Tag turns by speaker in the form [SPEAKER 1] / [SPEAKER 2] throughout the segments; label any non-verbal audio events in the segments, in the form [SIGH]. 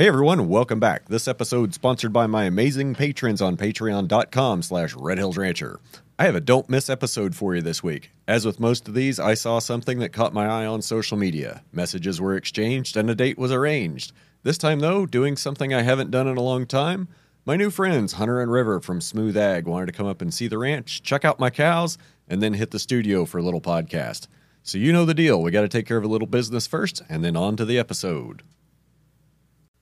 [SPEAKER 1] Hey everyone, welcome back. This episode sponsored by my amazing patrons on patreon.com slash redhillsrancher. I have a don't miss episode for you this week. As with most of these, I saw something that caught my eye on social media. Messages were exchanged and a date was arranged. This time though, doing something I haven't done in a long time. My new friends, Hunter and River from Smooth Ag, wanted to come up and see the ranch, check out my cows, and then hit the studio for a little podcast. So you know the deal. We got to take care of a little business first, and then on to the episode.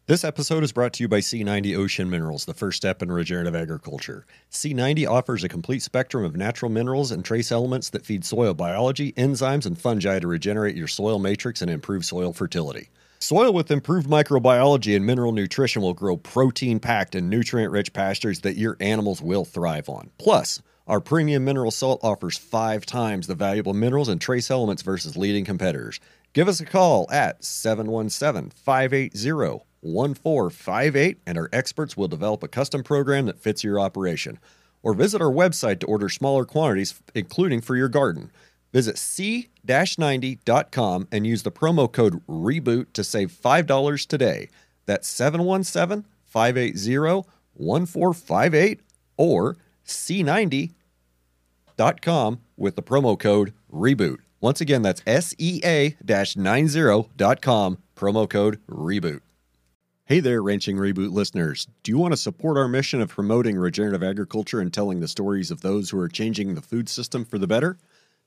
[SPEAKER 1] This episode is brought to you by Sea-90 Ocean Minerals, the first step in regenerative agriculture. Sea-90 offers a complete spectrum of natural minerals and trace elements that feed soil biology, enzymes, and fungi to regenerate your soil matrix and improve soil fertility. Soil with improved microbiology and mineral nutrition will grow protein packed and nutrient rich pastures that your animals will thrive on. Plus, our premium mineral salt offers five times the valuable minerals and trace elements versus leading competitors. Give us a call at 717 580 1458 and our experts will develop a custom program that fits your operation. Or visit our website to order smaller quantities, including for your garden. Visit sea-90.com and use the promo code REBOOT to save $5 today. That's 717-580-1458 or sea-90.com with the promo code REBOOT. Once again, that's sea-90.com, promo code REBOOT. Hey there, Ranching Reboot listeners. Do you want to support our mission of promoting regenerative agriculture and telling the stories of those who are changing the food system for the better?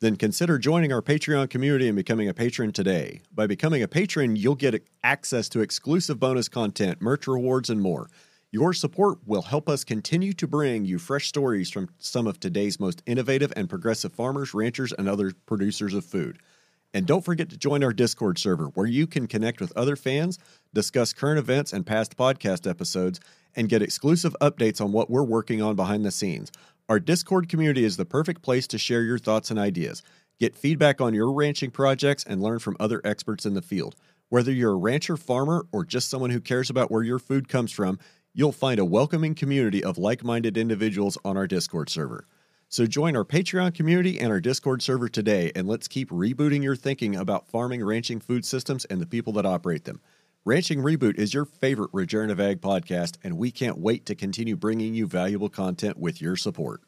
[SPEAKER 1] Then consider joining our Patreon community and becoming a patron today. By becoming a patron, you'll get access to exclusive bonus content, merch rewards, and more. Your support will help us continue to bring you fresh stories from some of today's most innovative and progressive farmers, ranchers, and other producers of food. And don't forget to join our Discord server where you can connect with other fans, discuss current events and past podcast episodes, and get exclusive updates on what we're working on behind the scenes. Our Discord community is the perfect place to share your thoughts and ideas. Get feedback on your ranching projects and learn from other experts in the field. Whether you're a rancher, farmer, or just someone who cares about where your food comes from, you'll find a welcoming community of like minded individuals on our Discord server. So join our Patreon community and our Discord server today, and let's keep rebooting your thinking about farming, ranching, food systems, and the people that operate them. Ranching Reboot is your favorite regenerative ag podcast, and we can't wait to continue bringing you valuable content with your support.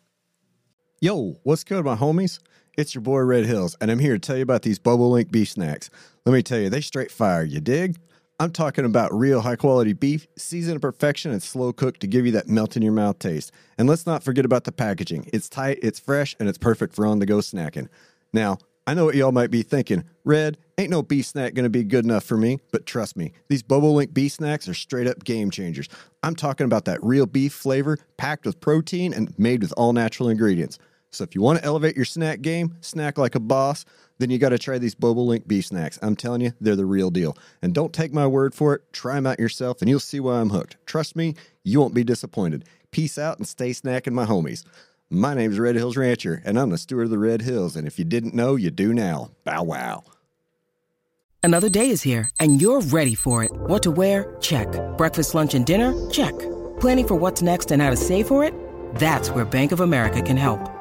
[SPEAKER 1] Yo, what's good, my homies? It's your boy Red Hills, and I'm here to tell you about these Bobolink beef snacks. Let me tell you, they straight fire, you dig? I'm talking about real high quality beef, seasoned to perfection and slow cooked to give you that melt in your mouth taste. And let's not forget about the packaging. It's tight, it's fresh, and it's perfect for on the go snacking. Now, I know what y'all might be thinking. Red, ain't no beef snack gonna be good enough for me, but trust me, these Bobolink beef snacks are straight up game changers. I'm talking about that real beef flavor, packed with protein and made with all natural ingredients. So if you want to elevate your snack game, snack like a boss, then you got to try these Bobolink beef snacks. I'm telling you, they're the real deal. And don't take my word for it. Try them out yourself, and you'll see why I'm hooked. Trust me, you won't be disappointed. Peace out and stay snacking, my homies. My name's Red Hills Rancher, and I'm the steward of the Red Hills. And if you didn't know, you do now. Bow wow.
[SPEAKER 2] Another day is here, and you're ready for it. What to wear? Check. Breakfast, lunch, and dinner? Check. Planning for what's next and how to save for it? That's where Bank of America can help.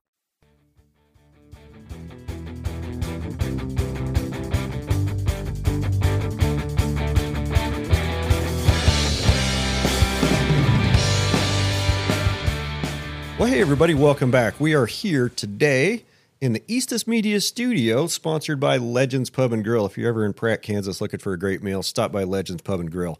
[SPEAKER 1] Well, hey, everybody, welcome back. We are here today in the Eastus Media Studio, sponsored by Legends Pub and Grill. If you're ever in Pratt, Kansas, looking for a great meal, stop by Legends Pub and Grill.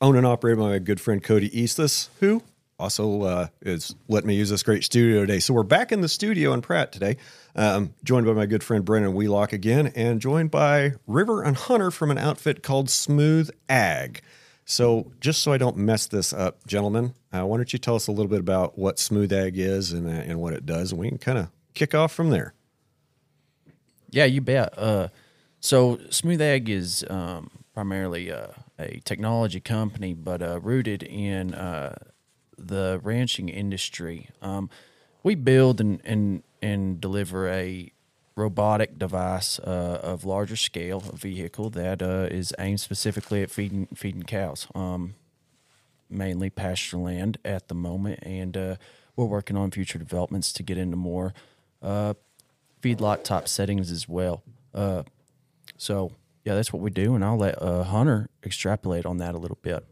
[SPEAKER 1] Owned and operated by my good friend Cody Eastus, who also uh, is letting me use this great studio today. So we're back in the studio in Pratt today, um, joined by my good friend Brendon Wheelock again, and joined by River and Hunter from an outfit called Smooth Ag. So, just so I don't mess this up, gentlemen, uh, why don't you tell us a little bit about what Smooth Ag is and, uh, and what it does, and we can kind of kick off from there.
[SPEAKER 3] Yeah, you bet. Uh, so Smooth Ag is um, primarily uh, a technology company, but uh, rooted in uh, the ranching industry. Um, we build and, and and deliver a robotic device of larger scale, a vehicle that is aimed specifically at feeding feeding cows, um, mainly pasture land at the moment, and uh, we're working on future developments to get into more uh, feedlot type settings as well. Uh, so yeah, that's what we do, and I'll let uh, Hunter extrapolate on that a little bit.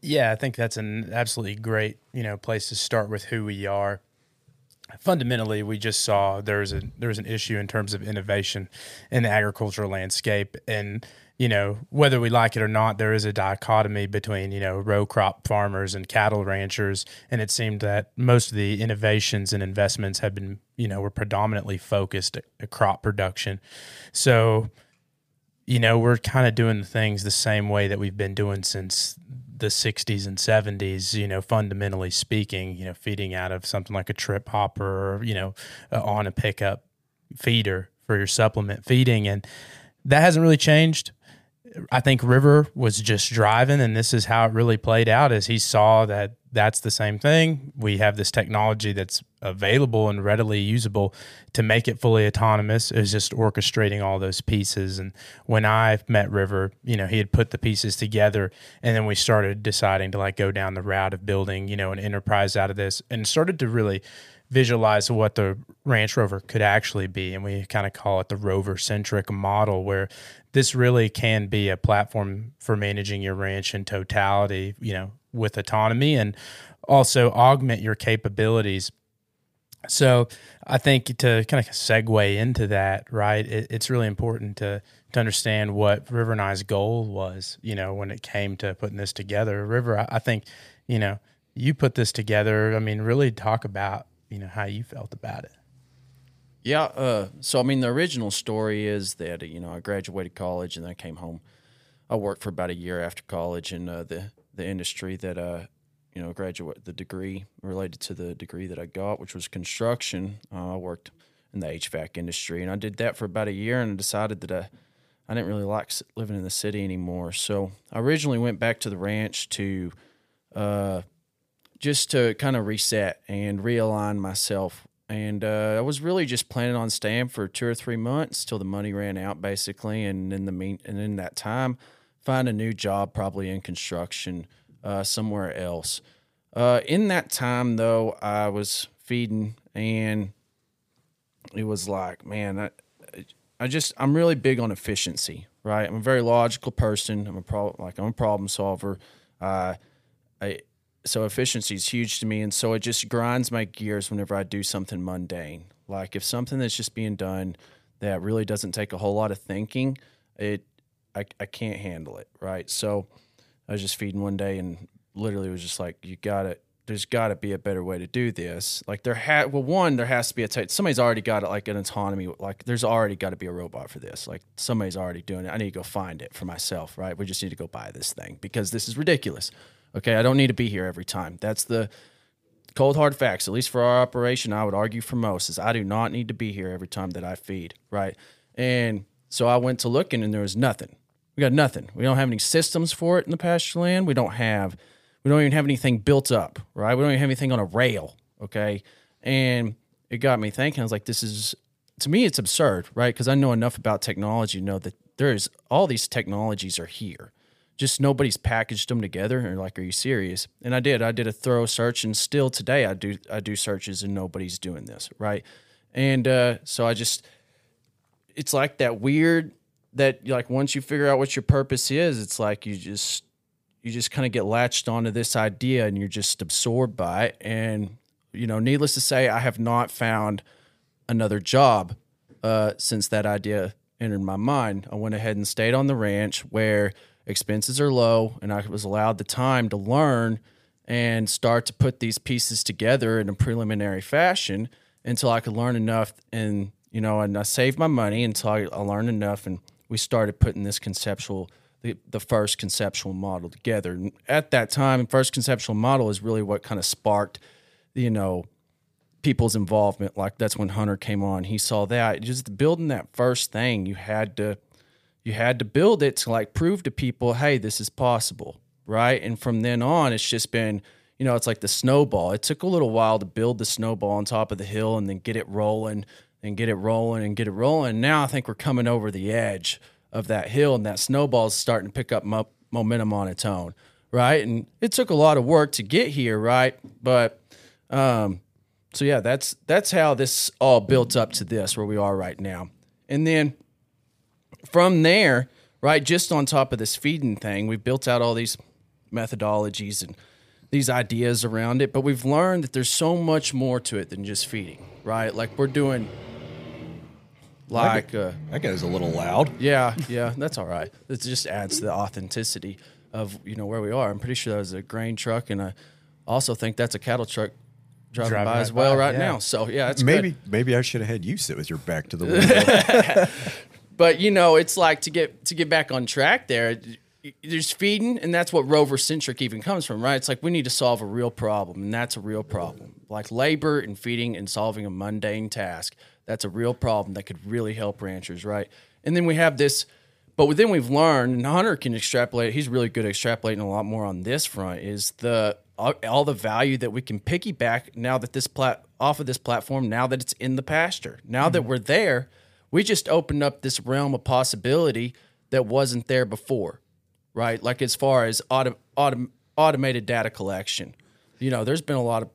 [SPEAKER 4] Yeah, I think that's an absolutely great, you know, place to start with who we are. Fundamentally, we just saw there's a there's an issue in terms of innovation in the agricultural landscape, and you know whether we like it or not, there is a dichotomy between you know row crop farmers and cattle ranchers, and it seemed that most of the innovations and investments have been you know were predominantly focused at, crop production. So, you know, we're kind of doing the things the same way that we've been doing since the 60s and 70s, you know, fundamentally speaking, you know, feeding out of something like a trip hopper or, you know, uh, on a pickup feeder for your supplement feeding. And that hasn't really changed. I think River was just driving, and this is how it really played out. As he saw that that's the same thing. We have this technology that's available and readily usable to make it fully autonomous. Is just orchestrating all those pieces. And when I met River, you know, he had put the pieces together, and then we started deciding to like go down the route of building, you know, an enterprise out of this, and started to really visualize what the Ranch Rover could actually be. And we kind of call it the rover centric model, where this really can be a platform for managing your ranch in totality, you know, with autonomy and also augment your capabilities. So I think to kind of segue into that, right, it, it's really important to to understand what River and I's goal was, you know, when it came to putting this together. River, I, I think, you know, you put this together. I mean, really talk about, you know, how you felt about it.
[SPEAKER 3] Yeah. Uh, so, I mean, the original story is that, you know, I graduated college and then I came home. I worked for about a year after college in uh, the, the industry that, uh, you know, graduate the degree related to the degree that I got, which was construction. Uh, I worked in the HVAC industry and I did that for about a year and decided that I, I didn't really like living in the city anymore. So I originally went back to the ranch to uh, just to kind of reset and realign myself and uh, I was really just planning on staying for two or three months till the money ran out, basically, and in the mean and in that time, find a new job, probably in construction, uh, somewhere else. Uh, in that time, though, I was feeding, and it was like, man, I, I just I'm really big on efficiency, right? I'm a very logical person. I'm a problem, like I'm a problem solver. I so efficiency is huge to me and so it just grinds my gears whenever i do something mundane. Like if something that's just being done that really doesn't take a whole lot of thinking it i, I can't handle it right? So i was just feeding one day and literally was just like you gotta there's got to be a better way to do this. Like there had well one there has to be a t- somebody's already got it like an autonomy like there's already got to be a robot for this. Like somebody's already doing it. I need to go find it for myself right? We just need to go buy this thing because this is ridiculous Okay, I don't need to be here every time. That's the cold hard facts. At least for our operation, I would argue for most is I do not need to be here every time that I feed. Right, and so I went to looking, and there was nothing. We got nothing. We don't have any systems for it in the pasture land. We don't have. We don't even have anything built up. Right. We don't even have anything on a rail. Okay, and it got me thinking. I was like, this is to me, it's absurd, right? Because I know enough about technology to know that there's all these technologies are here just nobody's packaged them together and like are you serious? And i did. I did a thorough search and still today i do i do searches and nobody's doing this right? And uh, so i just it's like that weird that like once you figure out what your purpose is it's like you just you just kind of get latched onto this idea and you're just absorbed by it. And you know needless to say i have not found another job uh, since that idea entered my mind. I went ahead and stayed on the ranch where expenses are low, and I was allowed the time to learn and start to put these pieces together in a preliminary fashion until I could learn enough and you know and I saved my money until I, I learned enough and we started putting this conceptual the, the first conceptual model together. And at that time first conceptual model is really what kind of sparked you know people's involvement. Like that's when hunter came on. He saw that. Just building that first thing you had to you had to build it to like prove to people, hey, this is possible, right? And from then on, it's just been, you know, it's like the snowball. It took a little while to build the snowball on top of the hill and then get it rolling. and get it rolling and get it rolling. Now I think we're coming over the edge of that hill, and that snowball is starting to pick up mo- momentum on its own, right? And it took a lot of work to get here, right? But um, so yeah, that's that's how this all built up to this where we are right now, and then from there, right, just on top of this feeding thing, we've built out all these methodologies and these ideas around it, but we've learned that there's so much more to it than just feeding, right? Like we're doing like uh,
[SPEAKER 1] That guy's a little loud.
[SPEAKER 3] yeah, yeah, [LAUGHS] that's all right. It just adds to the authenticity of you know where we are. I'm pretty sure that was a grain truck, and I also think that's a cattle truck driving,
[SPEAKER 4] Driving
[SPEAKER 3] by as well
[SPEAKER 4] by,
[SPEAKER 3] right
[SPEAKER 4] yeah.
[SPEAKER 3] now. So yeah, it's
[SPEAKER 1] Maybe
[SPEAKER 3] good.
[SPEAKER 1] maybe I should have had you sit with your back to the [LAUGHS] window.
[SPEAKER 3] But you know, it's like to get to get back on track there. There's feeding, and that's what rover centric even comes from, right? It's like we need to solve a real problem, and that's a real problem. Like labor and feeding and solving a mundane task, that's a real problem that could really help ranchers, right? And then we have this, but then we've learned, and Hunter can extrapolate. He's really good at extrapolating a lot more on this front. Is the all, all the value that we can piggyback now that this plat off of this platform, now that it's in the pasture, now that mm-hmm. we're there, we just opened up this realm of possibility that wasn't there before, right? Like as far as auto, auto, automated data collection, you know, there's been a lot of.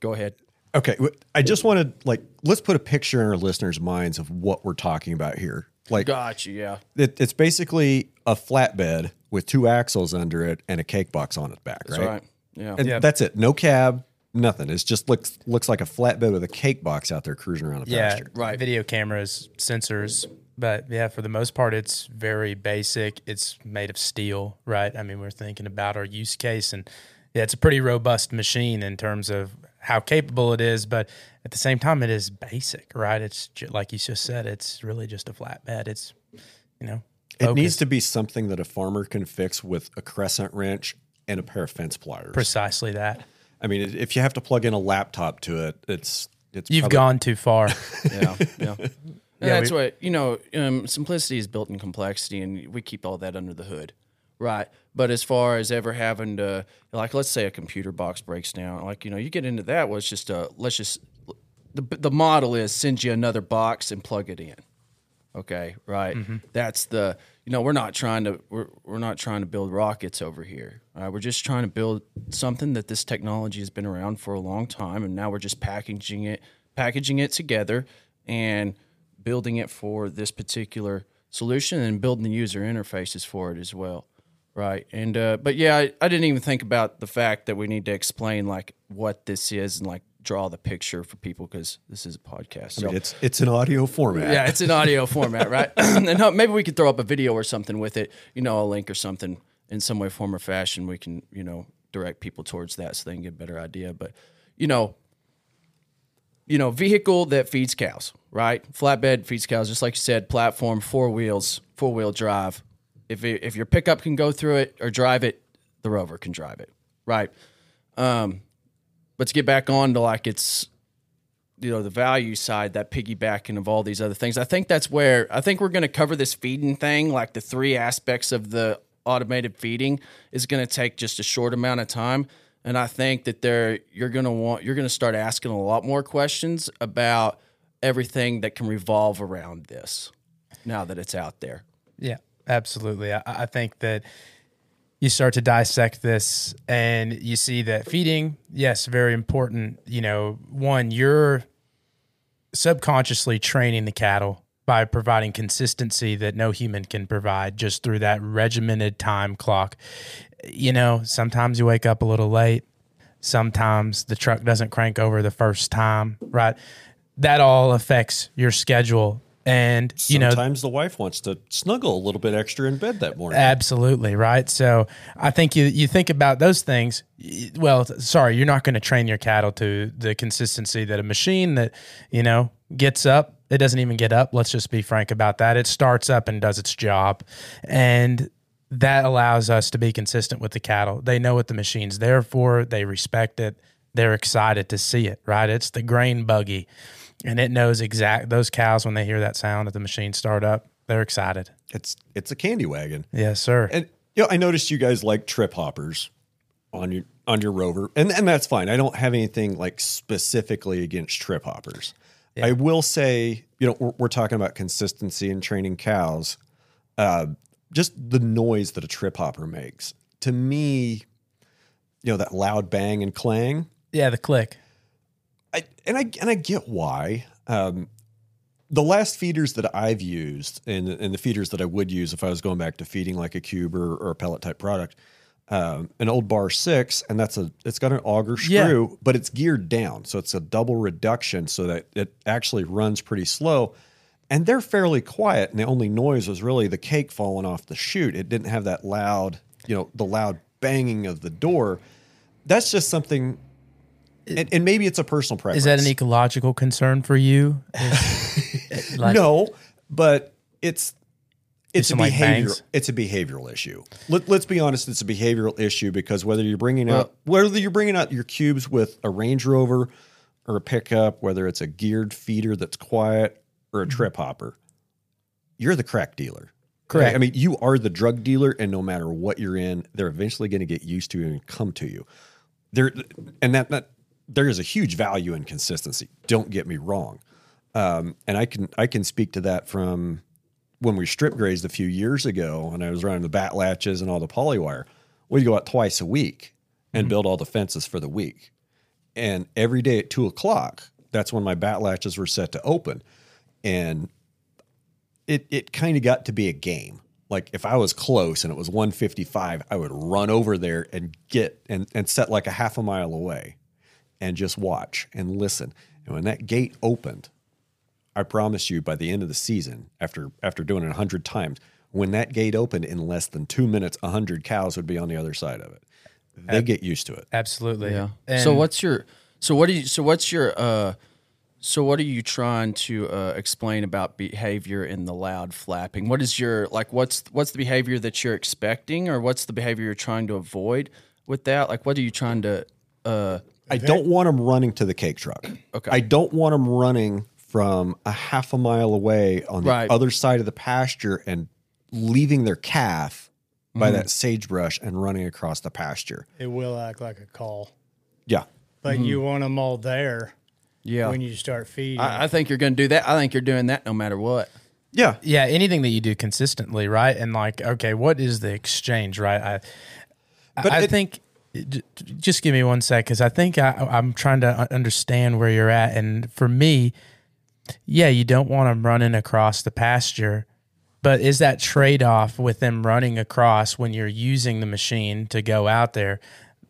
[SPEAKER 3] Go ahead.
[SPEAKER 1] okay, I just wanted like let's put a picture in our listeners' minds of what we're talking about here. Like
[SPEAKER 3] gotcha. Yeah.
[SPEAKER 1] it, it's basically a flatbed with two axles under it and a cake box on its back,
[SPEAKER 3] That's
[SPEAKER 1] right?
[SPEAKER 3] right. Yeah.
[SPEAKER 1] And
[SPEAKER 4] Yeah.
[SPEAKER 1] that's it. No cab, nothing. It just looks looks like a flatbed with a cake box out there cruising around a
[SPEAKER 4] Yeah,
[SPEAKER 1] pasture.
[SPEAKER 3] Right.
[SPEAKER 4] Video cameras, sensors, but yeah, for the most part, it's very basic. It's made of steel, right? I mean, we're thinking about our use case, and yeah, it's a pretty robust machine in terms of how capable it is, but at the same time, it is basic, right? It's ju- like you just said, it's really just a flatbed. It's you know,
[SPEAKER 1] It needs to be something that a farmer can fix with a crescent wrench and a pair of fence pliers.
[SPEAKER 4] precisely that.
[SPEAKER 1] I mean, if you have to plug in a laptop to it, it's it's
[SPEAKER 4] You've
[SPEAKER 1] probably-
[SPEAKER 4] gone too far. [LAUGHS]
[SPEAKER 3] yeah, yeah. And [LAUGHS]
[SPEAKER 4] Yeah,
[SPEAKER 3] that's
[SPEAKER 4] we-
[SPEAKER 3] what you know. Um, simplicity is built in complexity, and we keep all that under the hood, right? But as far as ever having to, like, let's say a computer box breaks down, like you know, you get into that. Was just a let's just the the model is send you another box and plug it in. Okay, right. That's the you know we're not trying to we're, we're not trying to build rockets over here. Right, we're just trying to build something that this technology has been around for a long time, and now we're just packaging it packaging it together and building it for this particular solution and building the user interfaces for it as well right and uh, but yeah I, I didn't even think about the fact that we need to explain like what this is and like draw the picture for people because this is a podcast so
[SPEAKER 1] It's it's an audio format.
[SPEAKER 3] yeah, it's an audio format, [LAUGHS] right? [CLEARS THROAT] and uh, maybe we could throw up a video or something with it, you know, a link or something in some way, form, or fashion. We can, you know, direct people towards that so they can get a better idea. But, you know, you know, vehicle that feeds cows, right? Flatbed feeds cows, just like you said, platform, four wheels, four wheel drive. If it, if your pickup can go through it or drive it, the rover can drive it, right? Um, to get back on to like it's you know the value side that piggybacking of all these other things i think that's where i think we're going to cover this feeding thing like the three aspects of the automated feeding is going to take just a short amount of time and i think that there you're going to want you're going to start asking a lot more questions about everything that can revolve around this now that it's out there
[SPEAKER 4] Yeah, absolutely. I, I think that you start to dissect this and you see that feeding, yes, very important. You know, one, you're subconsciously training the cattle by providing consistency that no human can provide just through that regimented time clock. You know, sometimes you wake up a little late. Sometimes the truck doesn't crank over the first time, right? That all affects your schedule. And, you know,
[SPEAKER 1] Sometimes the wife wants to snuggle a little bit extra in bed that morning.
[SPEAKER 4] Absolutely right. So I think you you think about those things. Well, sorry, you're not going to train your cattle to the consistency that a machine that you know gets up. It doesn't even get up. Let's just be frank about that. It starts up and does its job, and that allows us to be consistent with the cattle. They know what the machine's there for. They respect it. They're excited to see it. Right? It's the grain buggy, and it knows exact those cows when they hear that sound of the machine start up. They're excited.
[SPEAKER 1] It's it's a candy wagon.
[SPEAKER 4] Yes, sir.
[SPEAKER 1] And you know, I noticed you guys like trip hoppers on your on your rover, and and that's fine. I don't have anything like specifically against trip hoppers. I will say, you know, we're, we're talking about consistency in training cows. Uh, just the noise that a trip hopper makes to me, you know, that loud bang and clang.
[SPEAKER 4] Yeah, the click.
[SPEAKER 1] I and I and I get why. Um, the last feeders that I've used, and and the feeders that I would use if I was going back to feeding like a cube or, or a pellet type product, um, an old bar six, and that's a it's got an auger
[SPEAKER 4] Yeah.
[SPEAKER 1] screw, but it's geared down, so it's a double reduction, so that it actually runs pretty slow. And they're fairly quiet, and the only noise was really the cake falling off the chute. It didn't have that loud, you know, the loud banging of the door. That's just something, and, and maybe it's a personal preference.
[SPEAKER 4] Is that an ecological concern for you? Is- [LAUGHS] like-
[SPEAKER 1] no, but it's it's a
[SPEAKER 4] like,
[SPEAKER 1] behavior. it's a behavioral issue. Let, let's be honest. It's a behavioral issue because whether you're bringing
[SPEAKER 3] Well-
[SPEAKER 1] out whether you're bringing out your cubes with a Ranch Rover or a pickup, whether it's a geared feeder that's quiet or a
[SPEAKER 4] Mm-hmm.
[SPEAKER 1] trip hopper, you're the crack dealer.
[SPEAKER 4] Correct.
[SPEAKER 1] I mean, you are the drug dealer, and no matter what you're in, they're eventually going to get used to you and come to you. There, and that that there is a huge value in consistency. Don't get me wrong, um, and I can I can speak to that from when we strip grazed a few years ago, and I was running the bat latches and all the polywire. We'd go out twice a week and build all the fences for the week, and every day at two o'clock, that's when my bat latches were set to open, and it it kind of got to be a game. Like if I was close and it was 155, I would run over there and get and and set like a half a mile away and just watch and listen. And when that gate opened, I promise you by the end of the season, after after doing it a 100 times, when that gate opened in less than 2 minutes, a 100 cows would be on the other side of it. They get used to it.
[SPEAKER 4] Absolutely.
[SPEAKER 3] Yeah.
[SPEAKER 4] And
[SPEAKER 3] so what's your so what do you so what's your uh so what are you trying to uh, explain about behavior in the loud flapping? What is your like what's what's the behavior that you're expecting or what's the behavior you're trying to avoid with that? Like what are you trying to uh
[SPEAKER 1] I don't want them running to the cake truck.
[SPEAKER 3] Okay.
[SPEAKER 1] I don't want them running from a half a mile away on the
[SPEAKER 3] Right.
[SPEAKER 1] other side of the pasture and leaving their calf
[SPEAKER 3] Mm-hmm.
[SPEAKER 1] by that sagebrush and running across the pasture.
[SPEAKER 5] It will act like a call,
[SPEAKER 1] Yeah.
[SPEAKER 5] but you want them all there
[SPEAKER 3] yeah.
[SPEAKER 5] when you start feeding.
[SPEAKER 3] I, I think you're going to do that. I think you're doing that no matter what.
[SPEAKER 1] Yeah.
[SPEAKER 4] yeah, anything that you do consistently, right? And like, okay, what is the exchange, right? I,
[SPEAKER 1] But
[SPEAKER 4] I
[SPEAKER 1] it-
[SPEAKER 4] think. Just give me one sec, because I think I, I'm trying to understand where you're at. And for me, yeah, you don't want them running across the pasture, but is that trade off with them running across when you're using the machine to go out there?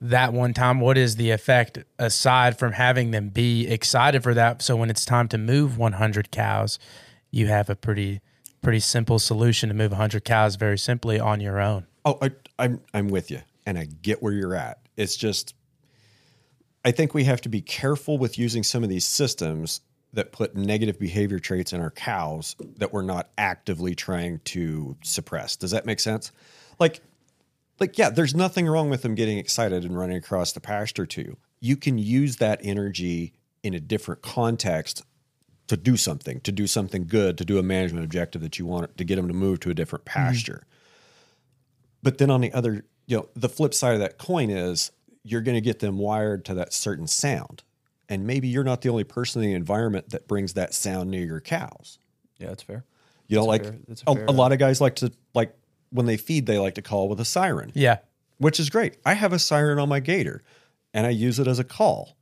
[SPEAKER 4] That one time, what is the effect aside from having them be excited for that? So when it's time to move 100 cows, you have a pretty pretty simple solution to move 100 cows very simply on your own.
[SPEAKER 1] Oh, I, I'm I'm with you, and I get where you're at. It's just, I think we have to be careful with using some of these systems that put negative behavior traits in our cows that we're not actively trying to suppress. Does that make sense? Like, like yeah, there's nothing wrong with them getting excited and running across the pasture to you. You can use that energy in a different context to do something, to do something good, to do a management objective that you want to get them to move to a different mm-hmm. pasture. But then on the other, you know, the flip side of that coin is you're going to get them wired to that certain sound. And maybe you're not the only person in the environment that brings that sound near your cows.
[SPEAKER 3] Yeah, that's fair.
[SPEAKER 1] You know, like
[SPEAKER 3] that's
[SPEAKER 1] a,
[SPEAKER 3] a
[SPEAKER 1] a lot uh, of guys like to like when they feed, they like to call with a siren,
[SPEAKER 4] Yeah.
[SPEAKER 1] which is great. I have a siren on my gator and I use it as a call.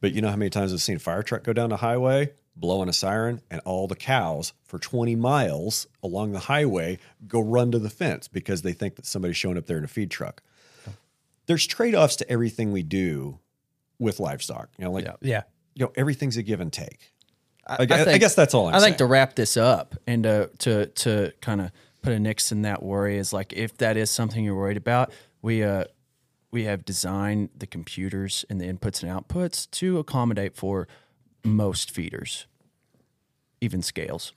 [SPEAKER 1] But you know how many times I've seen a fire truck go down the highway, blowing a siren, and all the cows for 20 miles along the highway go run to the fence because they think that somebody's showing up there in a feed truck. There's trade-offs to everything we do with livestock. You know, like
[SPEAKER 3] Yeah.
[SPEAKER 4] Yeah.
[SPEAKER 1] you know, everything's a give and take.
[SPEAKER 3] I,
[SPEAKER 1] I, I
[SPEAKER 3] think-
[SPEAKER 1] guess that's all I'm
[SPEAKER 3] I
[SPEAKER 1] saying.
[SPEAKER 3] think to wrap this up and uh, to to kind of put a nix in that worry is like if that is something you're worried about, we uh we have designed the computers and the inputs and outputs to accommodate for most feeders, even scales.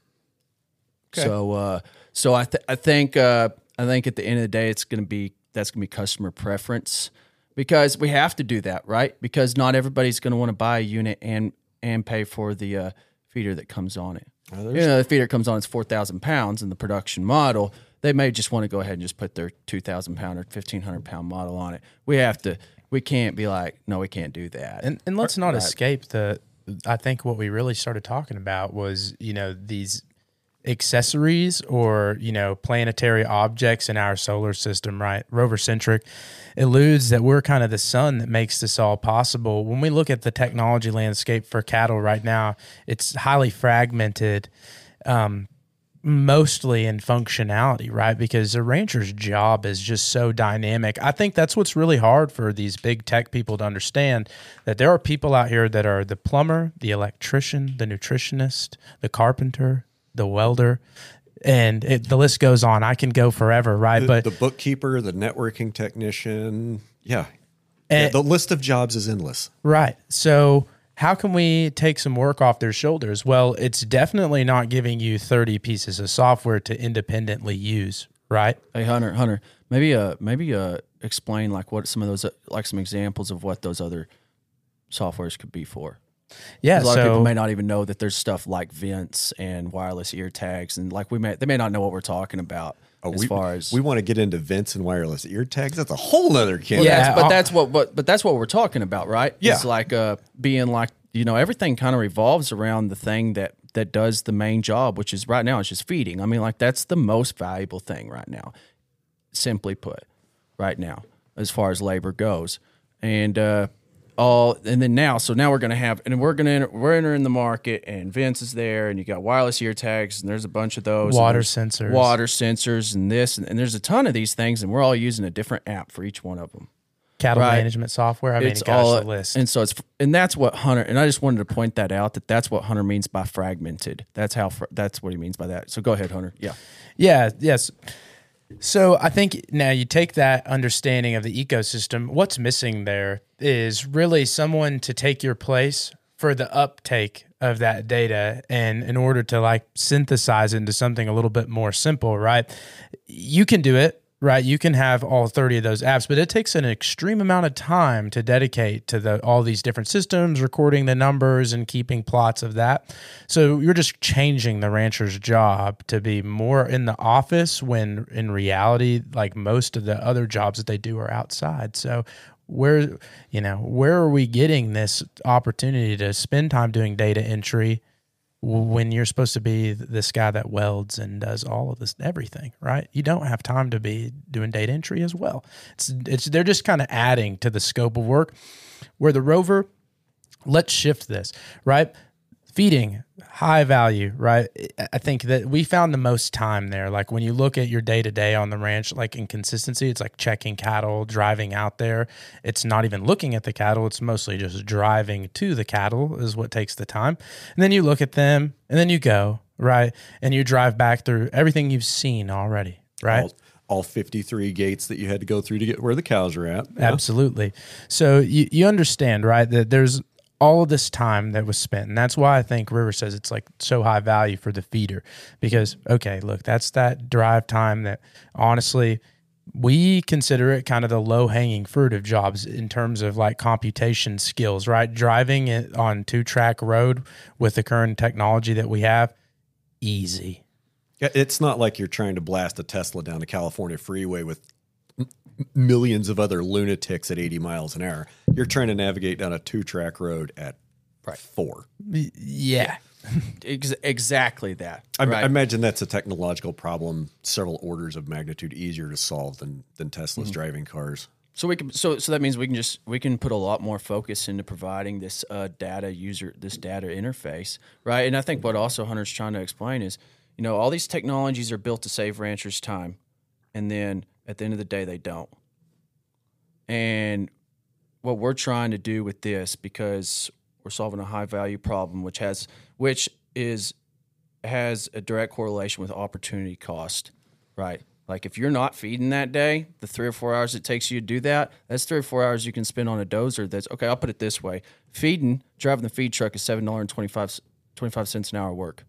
[SPEAKER 3] So uh so I th- I think uh I think at the end of the day it's going to be that's going to be customer preference because we have to do that, right? Because not everybody's going to want to buy a unit and and pay for the uh, feeder that comes on it. you know, the feeder comes on it's four thousand pounds in the production model. They may just want to go ahead and just put their two thousand pound or fifteen hundred pound model on it. We have to. We can't be like, no, we can't do that.
[SPEAKER 4] And and let's not escape the I think what we really started talking about was, you know, these accessories or, you know, planetary objects in our solar system, right? Rover centric eludes that we're kind of the sun that makes this all possible. When we look at the technology landscape for cattle right now, it's highly fragmented. Um, mostly in functionality, right? Because a rancher's job is just so dynamic. I think that's what's really hard for these big tech people to understand that there are people out here that are the plumber, the electrician, the nutritionist, the carpenter, the welder, and it, the list goes on. I can go forever, right?
[SPEAKER 1] The,
[SPEAKER 4] but
[SPEAKER 1] the bookkeeper, the networking technician, yeah.
[SPEAKER 4] And-
[SPEAKER 1] yeah. The list of jobs is endless.
[SPEAKER 4] Right. So, how can we take some work off their shoulders? Well, it's definitely not giving you 30 pieces of software to independently use, right?
[SPEAKER 3] Hey Hunter, Hunter, maybe uh maybe uh explain like what some of those uh, like some examples of what those other softwares could be for.
[SPEAKER 4] Yeah,
[SPEAKER 3] A lot of people may not even know that there's stuff like Vence and wireless ear tags and like we may they may not know what we're talking about as
[SPEAKER 1] Oh, we,
[SPEAKER 3] far as
[SPEAKER 1] we want to get into Vence and wireless ear tags. That's a whole other can.
[SPEAKER 3] Well,
[SPEAKER 4] Yeah,
[SPEAKER 3] but that's what but but that's what we're talking about, right?
[SPEAKER 1] Yeah.
[SPEAKER 3] It's like uh being like you know everything kind of revolves around the thing that that does the main job, which is right now it's just feeding. I mean, like that's the most valuable thing right now, simply put, right now as far as labor goes, and uh all and then now so now we're gonna have and we're gonna enter, we're entering the market and Vence is there and you got wireless ear tags and there's a bunch of those
[SPEAKER 4] Water sensors.
[SPEAKER 3] water sensors and this and, and there's a ton of these things and we're all using a different app for each one of them
[SPEAKER 4] cattle
[SPEAKER 3] Right.
[SPEAKER 4] management software. I mean,
[SPEAKER 3] it's
[SPEAKER 4] gosh,
[SPEAKER 3] all
[SPEAKER 4] the list.
[SPEAKER 3] and so it's and that's what hunter and i just wanted to point that out that that's what hunter means by fragmented that's how that's what he means by that so go ahead hunter yeah
[SPEAKER 4] Yeah, yes. So I think now you take that understanding of the ecosystem. What's missing there is really someone to take your place for the uptake of that data and in order to like synthesize it into something a little bit more simple, right? You can do it, right? You can have all 30 of those apps, but it takes an extreme amount of time to dedicate to the all these different systems, recording the numbers and keeping plots of that. So you're just changing the rancher's job to be more in the office when in reality, like most of the other jobs that they do are outside. So where you know where are we getting this opportunity to spend time doing data entry when you're supposed to be this guy that welds and does all of this everything right? You don't have time to be doing data entry as well. It's it's they're just kind of adding to the scope of work. Where the rover let's shift this right feeding high value right I- think that we found the most time there like when you look at your day to day on the ranch like in consistency it's like checking cattle driving out there it's not even looking at the cattle it's mostly just driving to the cattle is what takes the time and then you look at them and then you go right and you drive back through everything you've seen already right
[SPEAKER 1] All, all 53 gates that you had to go through to get where the cows are at. Yeah.
[SPEAKER 4] Absolutely. So you, you understand, right, that there's all of this time that was spent. And that's why I think River says it's like so high value for the feeder. Because, okay, look, that's that drive time that honestly we consider it kind of the low hanging fruit of jobs in terms of like computation skills, right? Driving it on two track road with the current technology that we have, easy.
[SPEAKER 1] It's not like you're trying to blast a Tesla down a California freeway with millions of other lunatics at 80 miles an hour. You're trying to navigate down a two track road at four.
[SPEAKER 4] Yeah. [LAUGHS]
[SPEAKER 3] Ex- exactly that
[SPEAKER 1] I,
[SPEAKER 3] right
[SPEAKER 1] I imagine that's a technological problem several orders of magnitude easier to solve than than Tesla's driving cars.
[SPEAKER 3] so we can so so that means we can just we can put a lot more focus into providing this uh, data user this data interface right and i think what also hunter's trying to explain is you know all these technologies are built to save ranchers time and then at the end of the day they don't and what we're trying to do with this because we're solving a high value problem which has which is has a direct correlation with opportunity cost right like if you're not feeding that day the three or four hours it takes you to do that that's three or four hours you can spend on a dozer that's okay i'll put it this way feeding driving the feed truck is $7.25 25 cents an hour work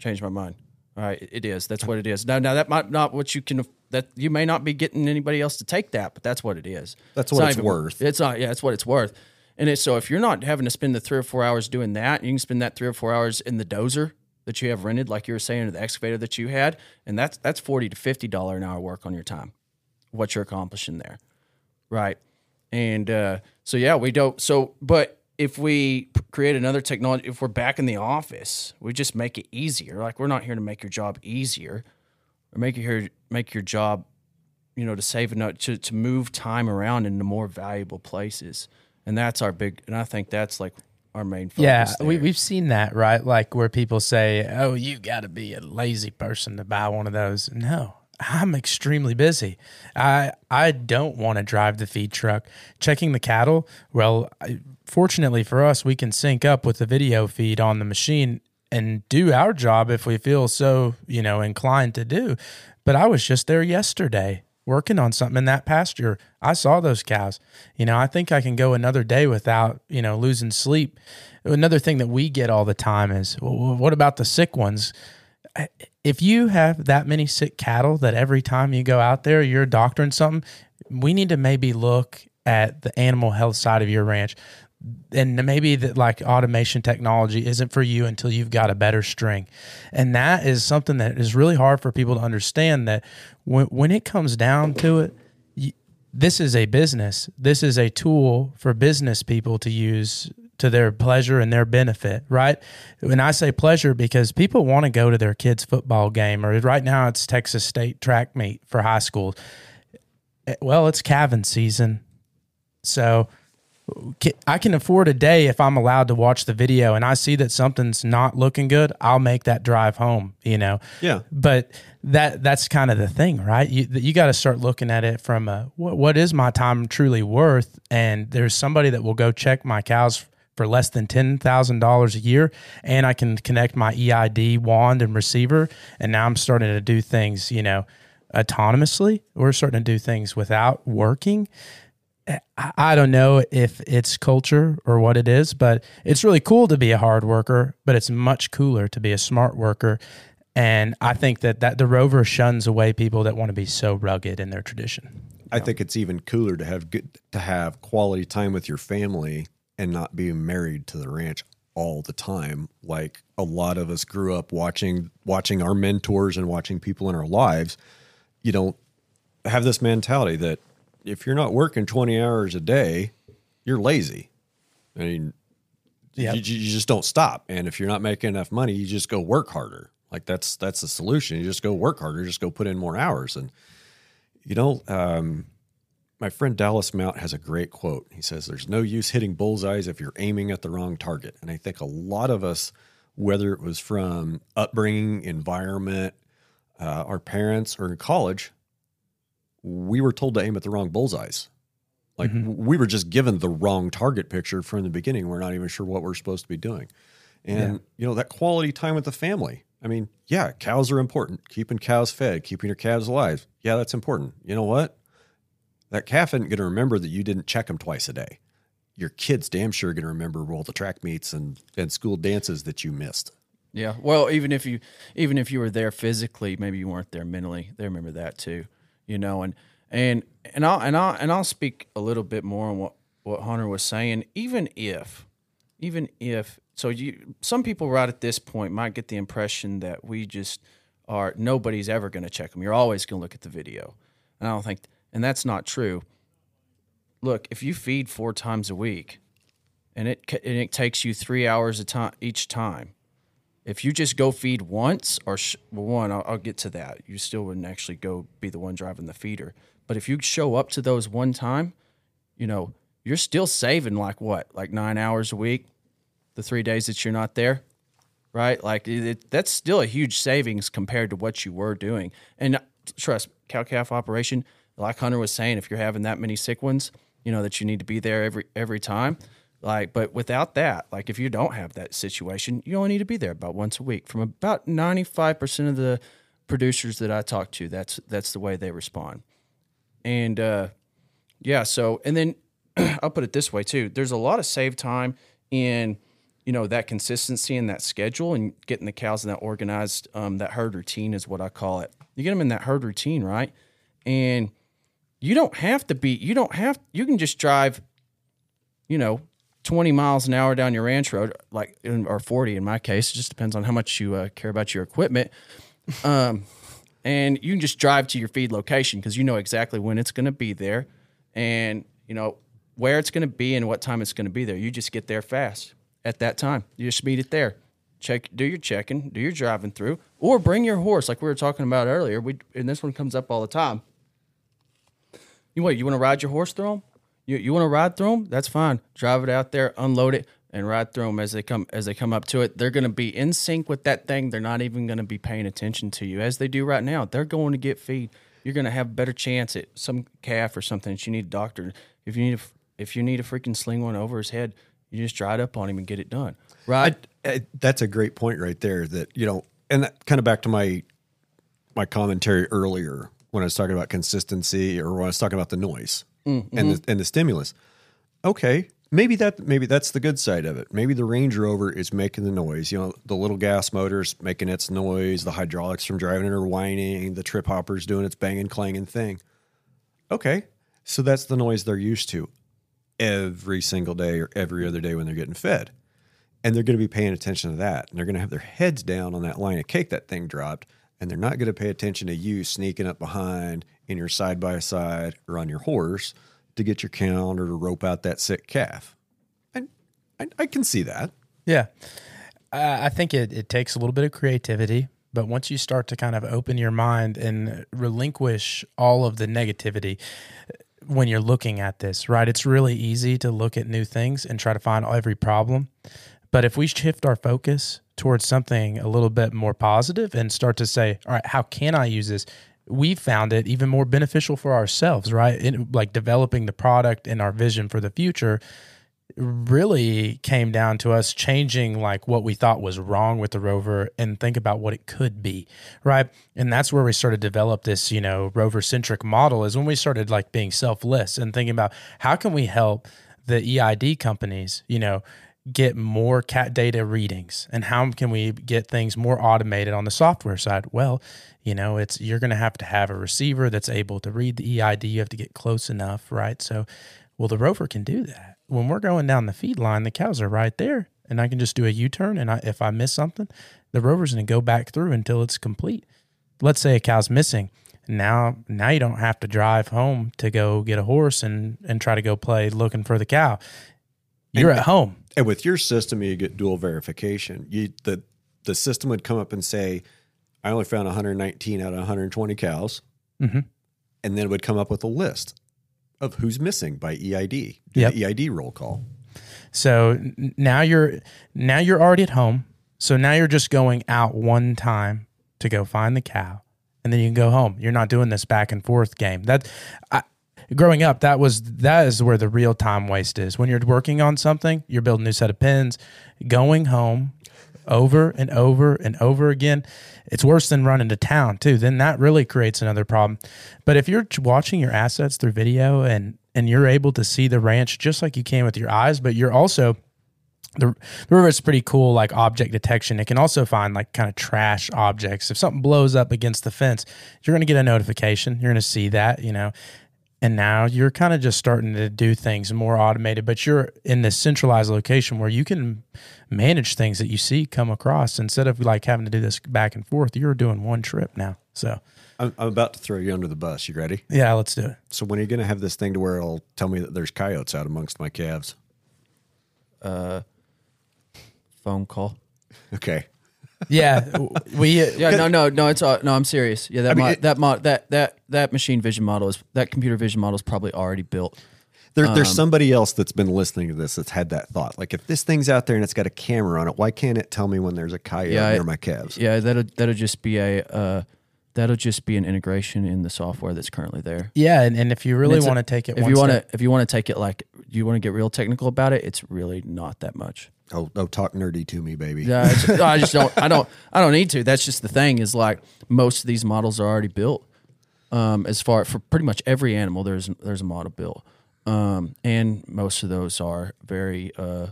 [SPEAKER 3] Change my mind. All right, it is. That's what it is. Now, now that might not what you can. That you may not be getting anybody else to take that, but that's what it is.
[SPEAKER 1] That's
[SPEAKER 3] It's
[SPEAKER 1] what it's worth.
[SPEAKER 3] It's not. Yeah, it's what it's worth. And it's, so if you're not having to spend the three or four hours doing that, you can spend that three or four hours in the dozer that you have rented, like you were saying, or the excavator that you had, and that's that's forty to fifty dollar an hour work on your time. What you're accomplishing there, right? And uh, so yeah, we don't. So, but if we create another technology, if we're back in the office, we just make it easier. Like we're not here to make your job easier, or make here make your job, you know, to save enough to to move time around into more valuable places. And that's our big. And I think that's like our main focus.
[SPEAKER 4] Yeah, we, we've seen that, right? Like where people say, "Oh, you got to be a lazy person to buy one of those." No, I'm extremely busy. I I don't want to drive the feed truck. Checking the cattle, well, I, fortunately for us, we can sync up with the video feed on the machine and do our job if we feel so, you know, inclined to do. But I was just there yesterday working on something in that pasture. I saw those cows. You know, I think I can go another day without, you know, losing sleep. Another thing that we get all the time is, well, what about the sick ones? If you have that many sick cattle that every time you go out there, you're doctoring something, we need to maybe look at the animal health side of your ranch. And maybe that like automation technology isn't for you until you've got a better string. And that is something that is really hard for people to understand that when, when it comes down to it, this is a business. This is a tool for business people to use to their pleasure and their benefit, right? When I say pleasure, because people want to go to their kids' football game, or right now it's Texas State track meet for high schools. Eh, Well, it's calving season. So I can afford a day if I'm allowed to watch the video and I see that something's not looking good, I'll make that drive home, you know.
[SPEAKER 1] Yeah.
[SPEAKER 4] But that that's kind of the thing, right? You you got to start looking at it from a what, what is my time truly worth and there's somebody that will go check my cows for less than $10,000 a year and I can connect my EID wand and receiver and now I'm starting to do things, you know, autonomously. We're starting to do things without working. I- don't know if it's culture or what it is, but it's really cool to be a hard worker, but it's much cooler to be a smart worker. And I think that, that the rover shuns away people that want to be so rugged in their tradition.
[SPEAKER 1] I think it's even cooler to have good to have quality time with your family and not be married to the ranch all the time. Like a lot of us grew up watching watching our mentors and watching people in our lives. You don't have this mentality that if you're not working 20 hours a day, you're lazy. I mean,
[SPEAKER 4] Yep.
[SPEAKER 1] you, you just don't stop. And if you're not making enough money, you just go work harder. Like that's that's the solution. You just go work harder. Just go put in more hours. And you know, um, my friend Dallas Mount has a great quote. He says, "There's no use hitting bullseyes if you're aiming at the wrong target." And I think a lot of us, whether it was from upbringing, environment, uh, our parents, or in college, we were told to aim at the wrong bullseyes. Like mm-hmm. w- we were just given the wrong target picture from the beginning. We're not even sure what we're supposed to be doing. And you know that quality time with the family. I mean, yeah, cows are important. Keeping cows fed, keeping your calves alive. Yeah, that's important. You know what? That calf isn't going to remember that you didn't check them twice a day. Your kid's damn sure going to remember all the track meets and, and school dances that you missed.
[SPEAKER 3] Yeah. Well, even if you even if you were there physically, maybe you weren't there mentally. They remember that too. You know, and and and I'll and I'll and I'll speak a little bit more on what what Hunter was saying. Even if, even if, so you some people right at this point might get the impression that we just are nobody's ever going to check them. You're always going to look at the video, and I don't think, and that's not true. Look, if you feed four times a week, and it and it takes you three hours a time each time if you just go feed once or sh- well, one I'll, I'll get to that. You still wouldn't actually go be the one driving the feeder. But if you show up to those one time you know you're still saving like what like nine hours a week the three days that you're not there right? Like it, that's still a huge savings compared to what you were doing. And uh, trust cow calf operation like hunter was saying if you're having that many sick ones you know that you need to be there every every time like but without that like if you don't have that situation you only need to be there about once a week from about 95% of the producers that i talk to that's that's the way they respond. And uh yeah so and then [CLEARS THROAT] i'll put it this way too there's a lot of save time in you know that consistency and that schedule and getting the cows in that organized um, that herd routine is what i call it. You get them in that herd routine right? And you don't have to be you don't have you can just drive you know 20 miles an hour down your ranch road like or 40 in my case it just depends on how much you uh, care about your equipment um, and you can just drive to your feed location because you know exactly when it's going to be there and you know where it's going to be and what time it's going to be there. You just get there fast at that time. You just meet it there. Check, do your checking, do your driving through, or bring your horse, like we were talking about earlier. We and this one comes up all the time. You what? You want to ride your horse through them? You you want to ride through them? That's fine. Drive it out there, unload it, and ride through them as they come as they come up to it. They're going to be in sync with that thing. They're not even going to be paying attention to you as they do right now. They're going to get feed. You're going to have a better chance at some calf or something that you need a doctor. If you need a, if you need a freaking sling one over his head, you just it up on him and get it done. Right?
[SPEAKER 1] I, I, that's a great point right there. That you know, and that kind of back to my my commentary earlier when I was talking about consistency or when I was talking about the noise Mm-hmm. and the and the stimulus. Okay, maybe that maybe that's the good side of it. Maybe the Ranch Rover is making the noise. You know, the little gas motors making its noise, the hydraulics from driving it are whining, the trip hopper's doing its banging clanging thing. Okay, so that's the noise they're used to every single day or every other day when they're getting fed. And they're going to be paying attention to that. And they're going to have their heads down on that line of cake that thing dropped. And they're not going to pay attention to you sneaking up behind in your side by side or on your horse to get your count or to rope out that sick calf. And I, I can see that.
[SPEAKER 4] Yeah. I I think it, it takes a little bit of creativity, but once you start to kind of open your mind and relinquish all of the negativity uh, when you're looking at this, right? It's really easy to look at new things and try to find every problem. But if we shift our focus towards something a little bit more positive and start to say, all right, how can I use this? We found it even more beneficial for ourselves, right? Like developing the product and our vision for the future really came down to us changing like what we thought was wrong with the rover and think about what it could be right and that's where we started to develop this you know rover centric model is when we started like being selfless and thinking about how can we help the eid companies you know get more cat data readings? And how can we get things more automated on the software side? Well you know it's you're going to have to have a receiver that's able to read the eid you have to get close enough right? So well the rover can do that. When we're going down the feed line the cows are right there and i can just do a u-turn and I, if i miss something the rover's going to go back through until it's complete. Let's say a cow's missing. Now now you don't have to drive home to go get a horse and and try to go play looking for the cow you're at home
[SPEAKER 1] And with your system, you get dual verification. You the the system would come up and say, "I only found 119 out of 120 cows,"
[SPEAKER 4] Mhm.
[SPEAKER 1] and then it would come up with a list of who's missing by EID.
[SPEAKER 4] Yep.
[SPEAKER 1] the EID roll call.
[SPEAKER 4] So now you're now you're already at home. So now you're just going out one time to go find the cow, and then you can go home. You're not doing this back and forth game. That I, growing up, that was that is where the real time waste is. When you're working on something, you're building a new set of pins, going home over and over and over again. It's worse than running to town too. Then that really creates another problem. But if you're watching your assets through video and and you're able to see the ranch just like you can with your eyes, but you're also the, the river is pretty cool, like object detection. It can also find like kind of trash objects. If something blows up against the fence, you're going to get a notification. You're going to see that, you know. And now you're kind of just starting to do things more automated, but you're in this centralized location where you can manage things that you see come across instead of like having to do this back and forth. You're doing one trip now. So,
[SPEAKER 1] I'm, I'm about to throw you under the bus. You ready?
[SPEAKER 4] yeah, let's do it.
[SPEAKER 1] So when are you going to have this thing to where it'll tell me that there's coyotes out amongst my calves?
[SPEAKER 3] uh Phone call.
[SPEAKER 1] Okay.
[SPEAKER 4] Yeah, we
[SPEAKER 3] Yeah, [LAUGHS] no, no, no. It's uh, no. I'm serious. Yeah, that
[SPEAKER 1] mean,
[SPEAKER 3] mo-
[SPEAKER 1] it-
[SPEAKER 3] that mo- that that that machine vision model is that computer vision model is probably already built.
[SPEAKER 1] There,
[SPEAKER 3] Um,
[SPEAKER 1] there's somebody else that's been listening to this that's had that thought. Like, if this thing's out there and it's got a camera on it, why can't it tell me when there's a coyote
[SPEAKER 3] Yeah,
[SPEAKER 1] near
[SPEAKER 3] it-
[SPEAKER 1] my calves?
[SPEAKER 3] Yeah, that'll that'll just be a uh, that'll just be an integration in the software that's currently there.
[SPEAKER 4] yeah, and, and if you really
[SPEAKER 3] It's a-
[SPEAKER 4] want to take it,
[SPEAKER 3] if
[SPEAKER 4] one
[SPEAKER 3] you want to
[SPEAKER 4] step-
[SPEAKER 3] if you want to take it like you want to get real technical about it, it's really not that much.
[SPEAKER 1] Oh, oh, talk nerdy to me, baby.
[SPEAKER 3] Yeah, I just, I just don't I [LAUGHS] don't I don't need to. That's just the thing is like most of these models are already built. Um, as far for pretty much every animal, there's there's a model built, um, and most of those are very, uh,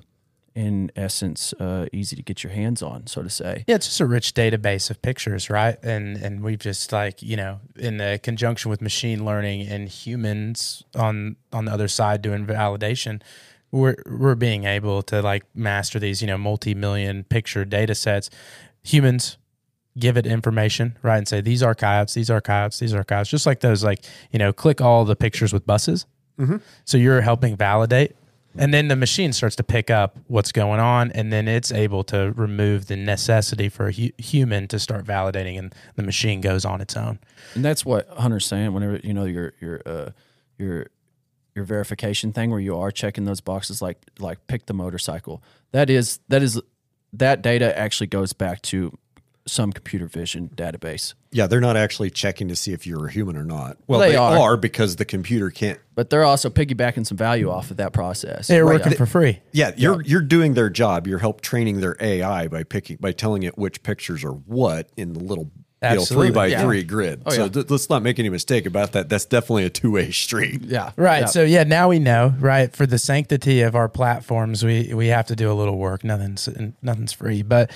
[SPEAKER 3] in essence, uh, easy to get your hands on, so to say.
[SPEAKER 4] Yeah, it's just a rich database of pictures, right? And and we've just like you know, in the conjunction with machine learning and humans on on the other side doing validation, we're we're being able to like master these you know multi million picture data sets. Humans give it information, right, and say these are coyotes, these are coyotes, these are coyotes, just like those like you know, click all the pictures with buses. So you're helping validate. And then the machine starts to pick up what's going on, and then it's able to remove the necessity for a hu- human to start validating, and the machine goes on its own.
[SPEAKER 3] And that's what Hunter's saying. Whenever you know your your uh, your your verification thing, where you are checking those boxes, like like pick the motorcycle. That is that is that data actually goes back to some computer vision database.
[SPEAKER 1] Yeah, they're not actually checking to see if you're a human or not. Well,
[SPEAKER 3] They
[SPEAKER 1] they,
[SPEAKER 3] are.
[SPEAKER 1] are. because the computer can't.
[SPEAKER 3] But they're also piggybacking some value off of that process.
[SPEAKER 4] They're
[SPEAKER 3] Right.
[SPEAKER 4] working for free.
[SPEAKER 1] Yeah, you're you're doing their job. You're help training their AI by picking by telling it which pictures are what in the little you know, three by
[SPEAKER 3] yeah.
[SPEAKER 1] three grid.
[SPEAKER 3] Oh,
[SPEAKER 1] so
[SPEAKER 3] yeah.
[SPEAKER 1] th- let's not make any mistake about that. That's definitely a two way [LAUGHS] street.
[SPEAKER 3] Yeah.
[SPEAKER 4] Right.
[SPEAKER 3] Yeah.
[SPEAKER 4] So yeah, now we know, right? For the sanctity of our platforms, we we have to do a little work. Nothing's nothing's free. But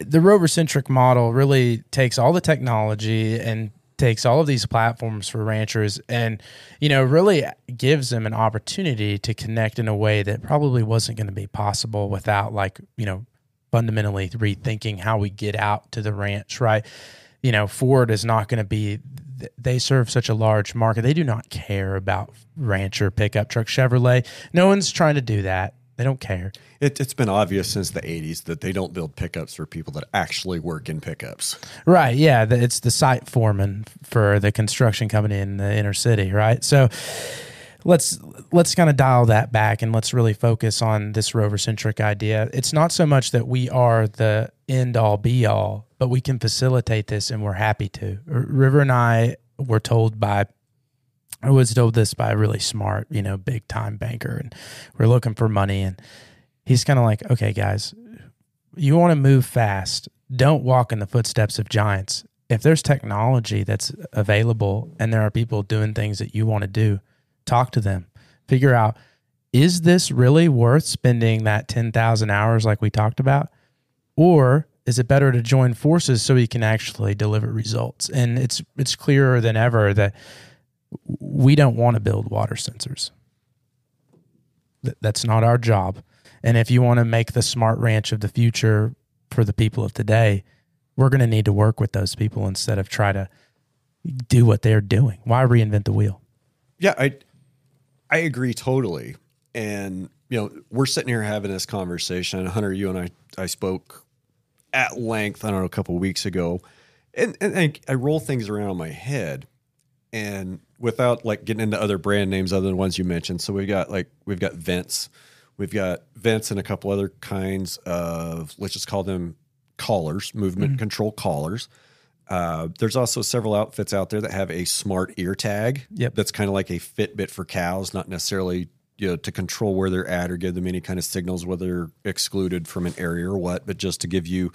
[SPEAKER 4] the rover centric model really takes all the technology and takes all of these platforms for ranchers and you know really gives them an opportunity to connect in a way that probably wasn't going to be possible without like you know fundamentally rethinking how we get out to the ranch right you know ford is not going to be they serve such a large market they do not care about rancher pickup truck chevrolet no one's trying to do that they don't care
[SPEAKER 1] It, it's been obvious since the 80s that they don't build pickups for people that actually work in pickups.
[SPEAKER 4] Right. Yeah. The, it's the site foreman for the construction company in the inner city. Right. So let's let's kind of dial that back and let's really focus on this rover centric idea. It's not so much that we are the end all be all, but we can facilitate this, and we're happy to. River and I were told by. I was told this by a really smart, you know, big time banker, and we're looking for money. And he's kind of like, okay, guys, you want to move fast, don't walk in the footsteps of giants. If there's technology that's available and there are people doing things that you want to do, talk to them. Figure out is this really worth spending that 10,000 hours like we talked about? Or is it better to join forces so we can actually deliver results? And it's it's clearer than ever that we don't want to build water sensors. Th- That's not our job. And if you want to make the smart ranch of the future for the people of today, we're going to need to work with those people instead of try to do what they're doing. Why reinvent the wheel?
[SPEAKER 1] Yeah, I I agree totally. And you know, we're sitting here having this conversation. Hunter, you and I I spoke at length, I don't know, a couple weeks ago. And and I, I roll things around in my head and without like getting into other brand names other than ones you mentioned. So we've got like we've got Vence, we've got Vence and a couple other kinds of let's just call them collars, movement mm-hmm. control collars. Uh, there's also several outfits out there that have a smart ear tag.
[SPEAKER 4] Yep.
[SPEAKER 1] That's kind of like a Fitbit for cows, not necessarily you know, to control where they're at or give them any kind of signals, whether they're excluded from an area or what, but just to give you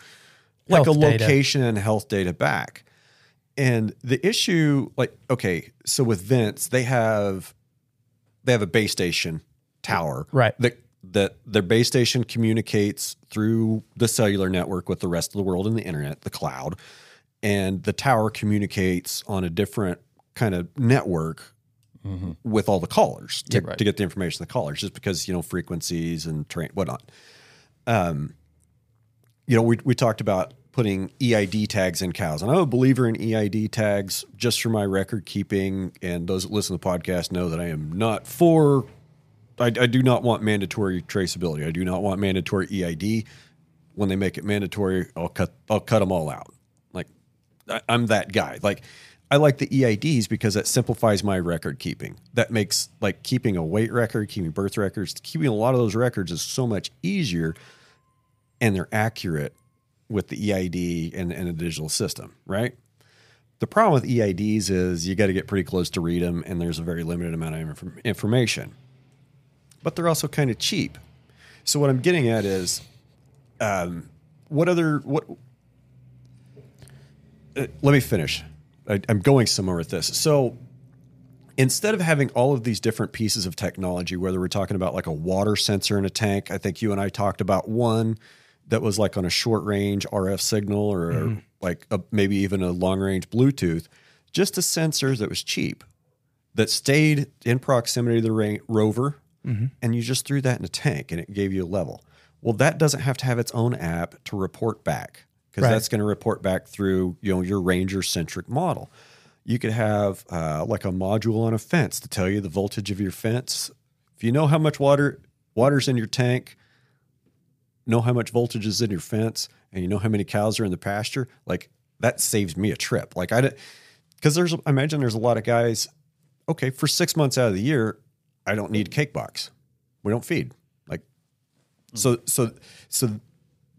[SPEAKER 1] like
[SPEAKER 4] Health
[SPEAKER 1] a
[SPEAKER 4] data.
[SPEAKER 1] location and health data back. And the issue, like, okay, so with Vence, they have they have a base station tower,
[SPEAKER 4] Right.
[SPEAKER 1] That that their base station communicates through the cellular network with the rest of the world and the internet, the cloud, and the tower communicates on a different kind of network with all the callers to,
[SPEAKER 3] right.
[SPEAKER 1] to get the information of the callers, just because you know frequencies and train whatnot. Um, you know, we we talked about putting EID tags in cows, and I'm a believer in EID tags just for my record keeping. And those that listen to the podcast know that I am not for. I, I do not want mandatory traceability. I do not want mandatory EID. When they make it mandatory, I'll cut. I'll cut them all out. I, I'm that guy. Like I like the EIDs because that simplifies my record keeping. That makes like keeping a weight record, keeping birth records, keeping a lot of those records is so much easier, and they're accurate with the EID and, and a digital system, right? The problem with EIDs is you got to get pretty close to read them, and there's a very limited amount of inf- information. But they're also kind of cheap. So what I'm getting at is, um, what other what? Uh, let me finish. I, I'm going somewhere with this. So instead of having all of these different pieces of technology, whether we're talking about like a water sensor in a tank, I think you and I talked about one that was like on a short range RF signal or like a, maybe even a long range Bluetooth, just a sensor that was cheap that stayed in proximity to the ra- rover, and you just threw that in a tank and it gave you a level. Well, that doesn't have to have its own app to report back because
[SPEAKER 4] Right.
[SPEAKER 1] that's going to report back through you know your ranger centric model. You could have uh, like a module on a fence to tell you the voltage of your fence. If you know how much water water's in your tank, know how much voltage is in your fence, and you know how many cows are in the pasture, like that saves me a trip. Like I, did because there's I imagine there's a lot of guys. Okay, for six months out of the year, I don't need cake box. We don't feed. Like so so so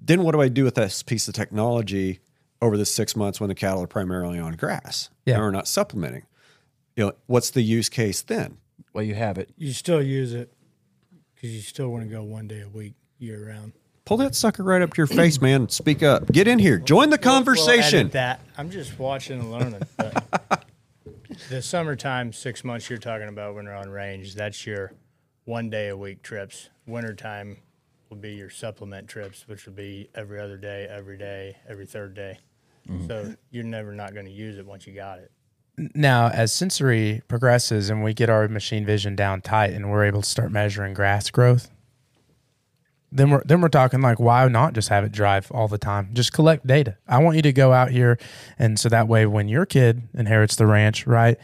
[SPEAKER 1] then what do I do with this piece of technology over the six months when the cattle are primarily on grass
[SPEAKER 4] Yeah.
[SPEAKER 1] and are not supplementing? You know, what's the use case then?
[SPEAKER 3] Well, you have it.
[SPEAKER 5] You still use it because you still want to go one day a week year round.
[SPEAKER 1] Pull that sucker right up to your face, man. Speak up. Get in here. Join the
[SPEAKER 5] We'll
[SPEAKER 1] conversation.
[SPEAKER 5] edit that I'm just watching and learning. [LAUGHS] The summertime, six months you're talking about when we're on range, that's your one day a week trips. Wintertime will be your supplement trips, which will be every other day, every day, every third day. Mm-hmm. So you're never not going to use it once you got it.
[SPEAKER 4] Now, as sensory progresses and we get our machine vision down tight and we're able to start measuring grass growth, then we're then we're talking like why not just have it drive all the time? Just collect data. I want you to go out here and so that way when your kid inherits the ranch, right?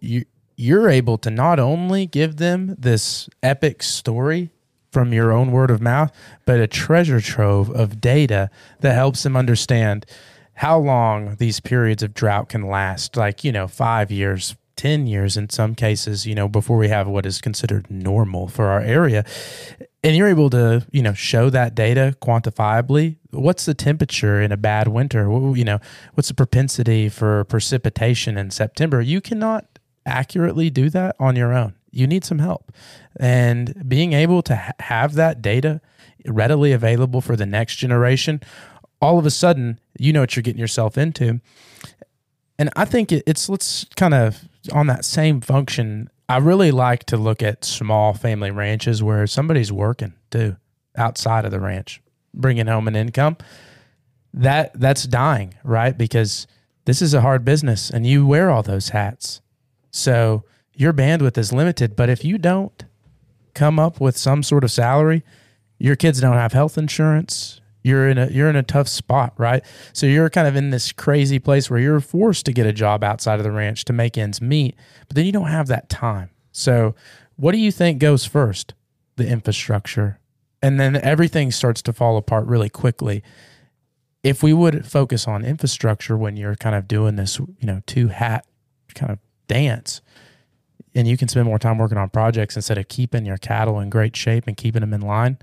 [SPEAKER 4] You you're able to not only give them this epic story from your own word of mouth, but a treasure trove of data that helps them understand how long these periods of drought can last. Like you know 5 years 10 years in some cases you know before we have what is considered normal for our area. And you're able to you know show that data quantifiably. What's the temperature in a bad winter? You know what's the propensity for precipitation in september? You cannot accurately do that on your own you need some help. And being able to ha- have that data readily available for the next generation all of a sudden you know what you're getting yourself into. And i think it, it's let's kind of on that same function i really like to look at small family ranches where somebody's working too outside of the ranch bringing home an income. That that's dying right? Because this is a hard business and you wear all those hats. So your bandwidth is limited but if you don't come up with some sort of salary your kids don't have health insurance. You're in a you're in a tough spot right? So you're kind of in this crazy place where you're forced to get a job outside of the ranch to make ends meet but then you don't have that time. So what do you think goes first? The infrastructure. And then everything starts to fall apart really quickly. If we would focus on infrastructure when you're kind of doing this you know two hat kind of dance and you can spend more time working on projects instead of keeping your cattle in great shape and keeping them in line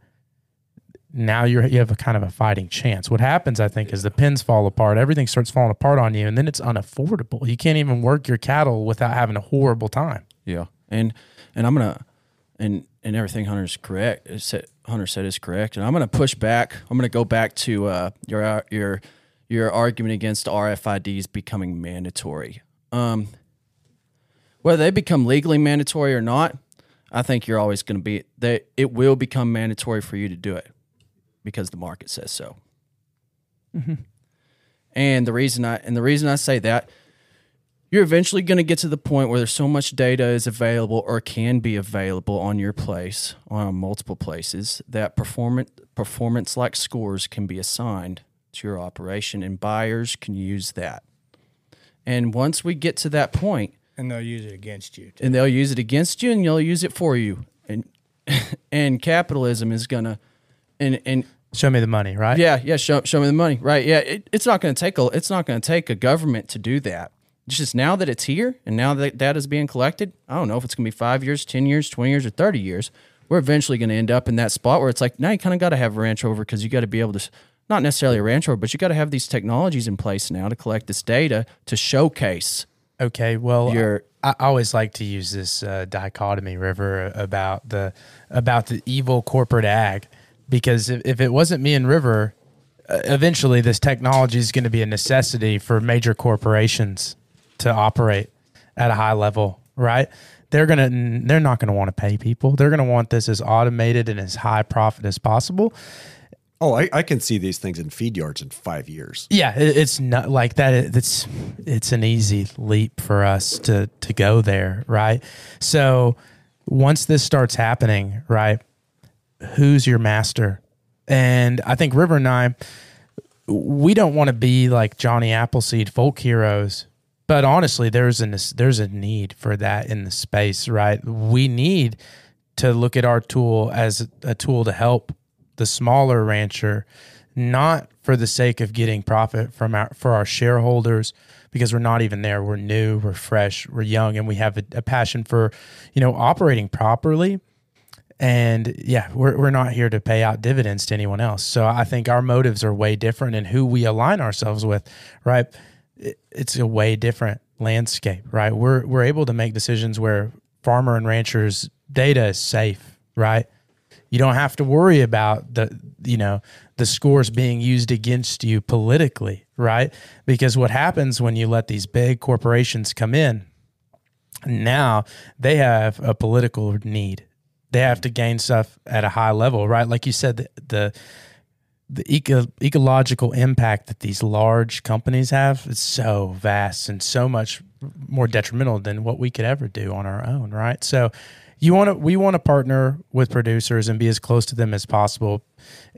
[SPEAKER 4] now you're you have a kind of a fighting chance. What happens, I think, is the pins fall apart, everything starts falling apart on you, and then it's unaffordable. You can't even work your cattle without having a horrible time.
[SPEAKER 3] Yeah, and and I'm gonna and and everything Hunter's correct. Hunter said is correct, and I'm gonna push back. I'm gonna go back to uh, your your your argument against RFIDs becoming mandatory. Um, whether they become legally mandatory or not, I think you're always going to be they. It will become mandatory for you to do it because the market says so. Mm-hmm. And the reason I and the reason I say that you're eventually going to get to the point where there's so much data is available or can be available on your place on multiple places that performance performance like scores can be assigned to your operation and buyers can use that and once we get to that point
[SPEAKER 5] And they'll use it against you.
[SPEAKER 3] and they'll use it against you and they'll use it for you and [LAUGHS] and capitalism is going to and and
[SPEAKER 4] Show me the money, right?
[SPEAKER 3] yeah, yeah. Show, show me the money, right? Yeah, it, it's not going to take a it's not going to take a government to do that. It's just now that it's here and now that that is being collected. I don't know if it's going to be five years, ten years, twenty years, or thirty years. We're eventually going to end up in that spot where it's like now you kind of got to have a ranch rover because you got to be able to s- not necessarily a ranch rover, but you got to have these technologies in place now to collect this data to showcase.
[SPEAKER 4] Okay. Well,
[SPEAKER 3] You're-
[SPEAKER 4] I, I always like to use this uh, dichotomy, River, about the about the evil corporate ag, because if, if it wasn't me and River, uh, eventually this technology is going to be a necessity for major corporations to operate at a high level, right? They're gonna they're not gonna want to pay people. They're gonna want this as automated and as high profit as possible.
[SPEAKER 1] Oh, I, I can see these things in feed yards in five years.
[SPEAKER 4] Yeah, it, it's not like that. It- It's it's an easy leap for us to to go there, right? So once this starts happening, right? Who's your master? And I think River and I, we don't want to be like Johnny Appleseed folk heroes but honestly, there's a there's a need for that in the space, right? We need to look at our tool as a tool to help the smaller rancher, not for the sake of getting profit from our for our shareholders, because we're not even there. We're new, we're fresh, we're young, and we have a, a passion for, you know, operating properly. And yeah, we're, we're not here to pay out dividends to anyone else. So I think our motives are way different in who we align ourselves with, right? it's a way different landscape, right? We're we're able to make decisions where farmer and ranchers data is safe, right? You don't have to worry about the you know the scores being used against you politically, right? Because what happens when you let these big corporations come in, now they have a political need. They have to gain stuff at a high level, right? Like you said, the, the the eco- ecological impact that these large companies have is so vast and so much more detrimental than what we could ever do on our own, right? So you want to we want to partner with producers and be as close to them as possible.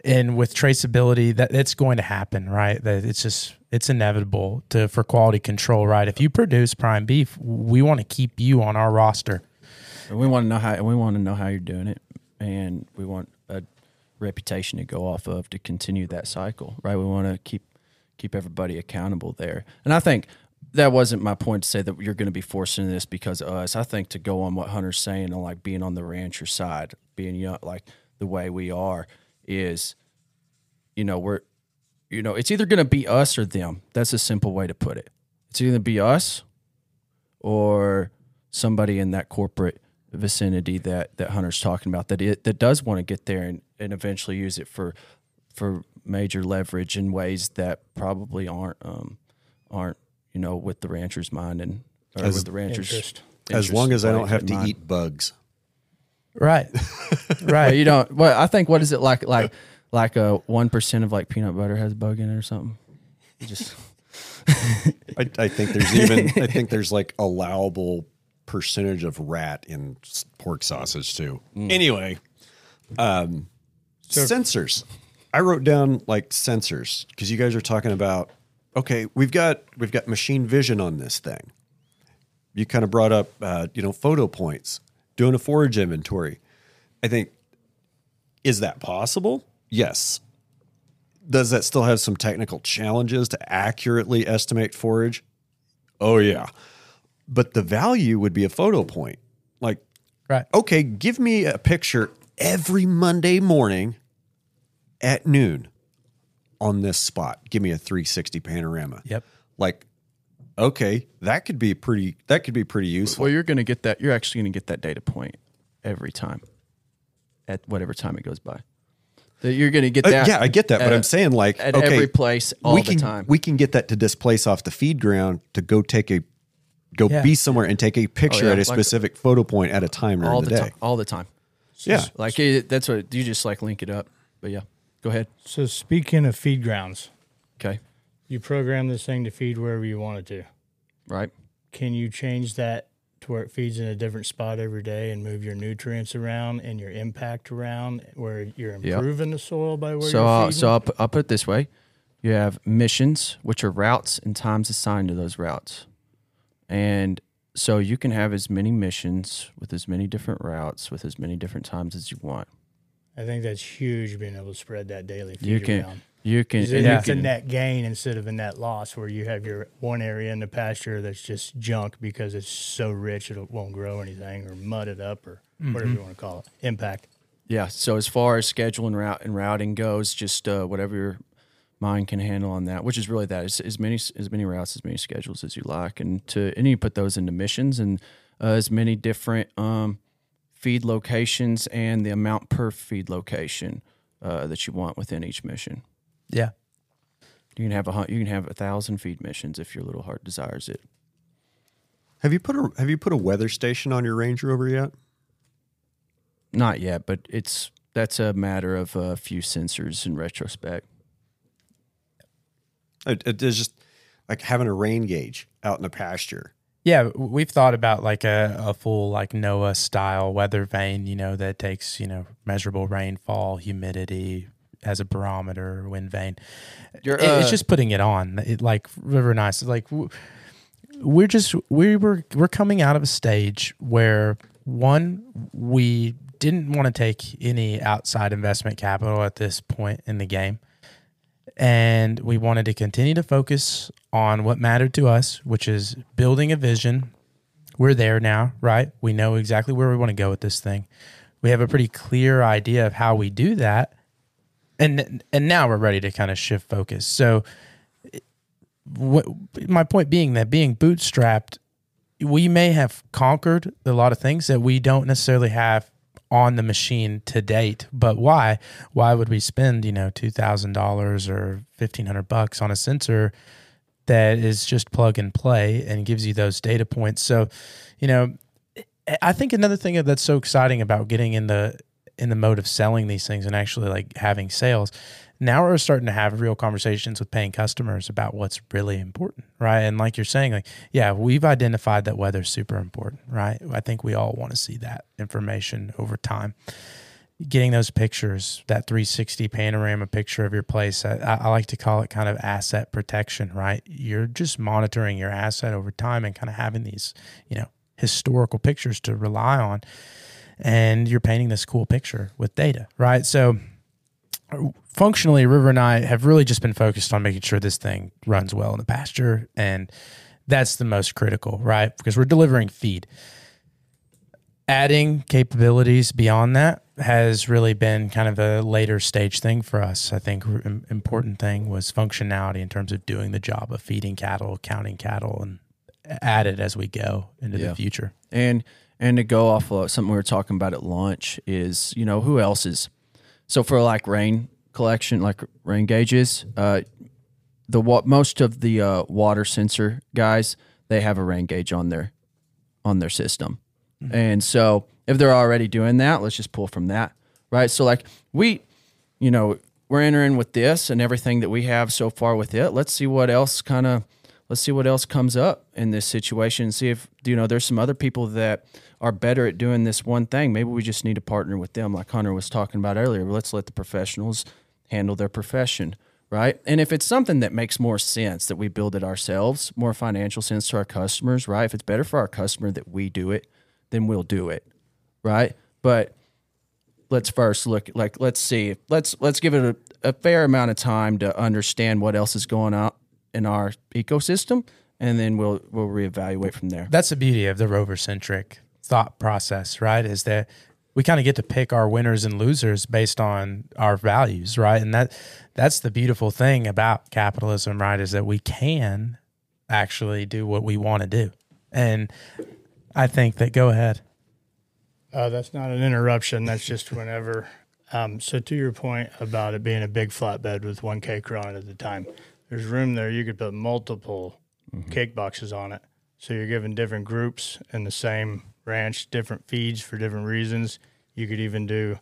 [SPEAKER 4] And with traceability that it's going to happen right? That it's just it's inevitable to for quality control right? If you produce prime beef we want to keep you on our roster.
[SPEAKER 3] And we want to know how we want to know how you're doing it. And we want a reputation to go off of to continue that cycle, right? We want to keep keep everybody accountable there. And I think that wasn't my point to say that you're going to be forcing this because of us. I think to go on what Hunter's saying and like being on the rancher side, being young, like the way we are, is, you know, we're, you know, it's either going to be us or them. That's a simple way to put it. It's either be us or somebody in that corporate vicinity that that Hunter's talking about that it that does want to get there and, and eventually use it for for major leverage in ways that probably aren't um, aren't you know with the rancher's mind and or
[SPEAKER 1] As-
[SPEAKER 3] with the rancher's
[SPEAKER 5] Interest.
[SPEAKER 1] As long as I don't have to
[SPEAKER 3] mind.
[SPEAKER 1] eat bugs.
[SPEAKER 4] right
[SPEAKER 3] Well, [LAUGHS]
[SPEAKER 4] right
[SPEAKER 3] you don't. Well, I think what is it like? Like like a one percent of like peanut butter has a bug in it or something. You just [LAUGHS] [LAUGHS]
[SPEAKER 1] I, I think there's even I think there's like allowable percentage of rat in pork sausage too. Anyway, um, sensors. I wrote down like sensors because you guys are talking about okay, we've got we've got machine vision on this thing. You kind of brought up uh, you know photo points, doing a forage inventory. I think is that possible? Yes. Does that still have some technical challenges to accurately estimate forage? Oh yeah. But the value would be a photo point. Like,
[SPEAKER 4] right
[SPEAKER 1] okay, give me a picture every Monday morning at noon on this spot. Give me a 360 panorama.
[SPEAKER 4] yep
[SPEAKER 1] Like, okay, that could be pretty that could be pretty useful.
[SPEAKER 3] well, you're going to get that. You're actually going to get that data point every time, at whatever time it goes by. That you're going to get
[SPEAKER 1] Uh,
[SPEAKER 3] that.
[SPEAKER 1] yeah, I get that, but I'm saying like
[SPEAKER 3] at
[SPEAKER 1] okay,
[SPEAKER 3] every place all
[SPEAKER 1] we
[SPEAKER 3] the
[SPEAKER 1] can,
[SPEAKER 3] time.
[SPEAKER 1] We can get that to displace off the feed ground to go take a go
[SPEAKER 4] Yeah.
[SPEAKER 1] be somewhere and take a picture
[SPEAKER 3] Oh, yeah,
[SPEAKER 1] at a
[SPEAKER 3] like-
[SPEAKER 1] specific photo point at a time during
[SPEAKER 3] all
[SPEAKER 1] the,
[SPEAKER 3] the
[SPEAKER 1] day.
[SPEAKER 3] time. All the time.
[SPEAKER 1] Yeah.
[SPEAKER 3] Like it, that's what you just like link it up. But yeah, go ahead.
[SPEAKER 5] So speaking of feed grounds,
[SPEAKER 3] Okay.
[SPEAKER 5] you program this thing to feed wherever you want it to.
[SPEAKER 3] Right.
[SPEAKER 5] Can you change that to where it feeds in a different spot every day and move your nutrients around and your impact around where you're improving the soil by where
[SPEAKER 3] So,
[SPEAKER 5] you're
[SPEAKER 3] uh,
[SPEAKER 5] feeding?
[SPEAKER 3] so I'll, put- I'll put it this way: you have missions, which are routes and times assigned to those routes, and so you can have as many missions with as many different routes with as many different times as you want.
[SPEAKER 5] I think that's huge being able to spread that daily feed
[SPEAKER 3] You can,
[SPEAKER 5] around.
[SPEAKER 3] you can. and
[SPEAKER 5] then
[SPEAKER 3] you
[SPEAKER 5] it's a
[SPEAKER 3] can-
[SPEAKER 5] net gain instead of a net loss where you have your one area in the pasture that's just junk because it's so rich it won't grow anything or mud it up or whatever you want to call it. Impact.
[SPEAKER 3] Yeah. So as far as scheduling route and routing goes, just uh, whatever your mind can handle on that, which is really that as, as many as many routes, as many schedules as you like, and to and you put those into missions and uh, as many different um, feed locations and the amount per feed location uh, that you want within each mission.
[SPEAKER 4] yeah
[SPEAKER 3] You can have a you can have a thousand feed missions if your little heart desires it.
[SPEAKER 1] Have you put a Have you put a weather station on your Ranch Rover yet?
[SPEAKER 3] Not yet, but it's that's a matter of a few sensors in retrospect.
[SPEAKER 1] It, it is just like having a rain gauge out in the pasture.
[SPEAKER 4] Yeah, we've thought about like a, a full like NOAA style weather vane, you know, that takes, you know, measurable rainfall, humidity as a barometer, wind vane. It- it's
[SPEAKER 3] uh,
[SPEAKER 4] just putting it on. It, like River Nice, like we're just we were we're coming out of a stage where one we didn't want to take any outside investment capital at this point in the game and we wanted to continue to focus on what mattered to us which is building a vision. We're there now right? We know exactly where we want to go with this thing. We have a pretty clear idea of how we do that. And and now we're ready to kind of shift focus. So what my point being that being bootstrapped we may have conquered a lot of things that we don't necessarily have on the machine to date but why? Why would we spend you know $2000 or 1500 bucks on a sensor that is just plug and play and gives you those data points? So you know i think another thing that's so exciting about getting in the in the mode of selling these things and actually like having sales now we're starting to have real conversations with paying customers about what's really important right? And like you're saying like yeah we've identified that weather's super important right? I think we all want to see that information over time. Getting those pictures that 360 panorama picture of your place I, I like to call it kind of asset protection right? You're just monitoring your asset over time and kind of having these you know historical pictures to rely on and you're painting this cool picture with data right? So functionally, River and I have really just been focused on making sure this thing runs well in the pasture. And that's the most critical, right? Because we're delivering feed. Adding capabilities beyond that has really been kind of a later stage thing for us. I think important thing was functionality in terms of doing the job of feeding cattle, counting cattle, and add it as we go into yeah. the future.
[SPEAKER 3] And and to go off of something we were talking about at lunch is, you know, who else is so for like rain collection, like rain gauges, uh, the what most of the uh, water sensor guys they have a rain gauge on their on their system, mm-hmm. and so if they're already doing that, let's just pull from that, right? So like we, you know, we're entering with this and everything that we have so far with it. Let's see what else kind of let's see what else comes up in this situation. See if you know there's some other people that are better at doing this one thing. Maybe we just need to partner with them, like Hunter was talking about earlier. Let's let the professionals handle their profession, right? And if it's something that makes more sense that we build it ourselves, more financial sense to our customers, right? If it's better for our customer that we do it, then we'll do it, right? But let's first look like let's see let's let's give it a, a fair amount of time to understand what else is going on in our ecosystem and then we'll we'll reevaluate from there.
[SPEAKER 4] That's the beauty of the rover centric thought process, right? Is that we kind of get to pick our winners and losers based on our values, right? And that that's the beautiful thing about capitalism, right? Is that we can actually do what we want to do. And I think that go ahead.
[SPEAKER 5] Uh, that's not an interruption. That's just whenever. Um, so to your point about it being a big flatbed with one cake run at the time, there's room there. You could put multiple mm-hmm. cake boxes on it. So you're giving different groups in the same ranch different feeds for different reasons. You could even do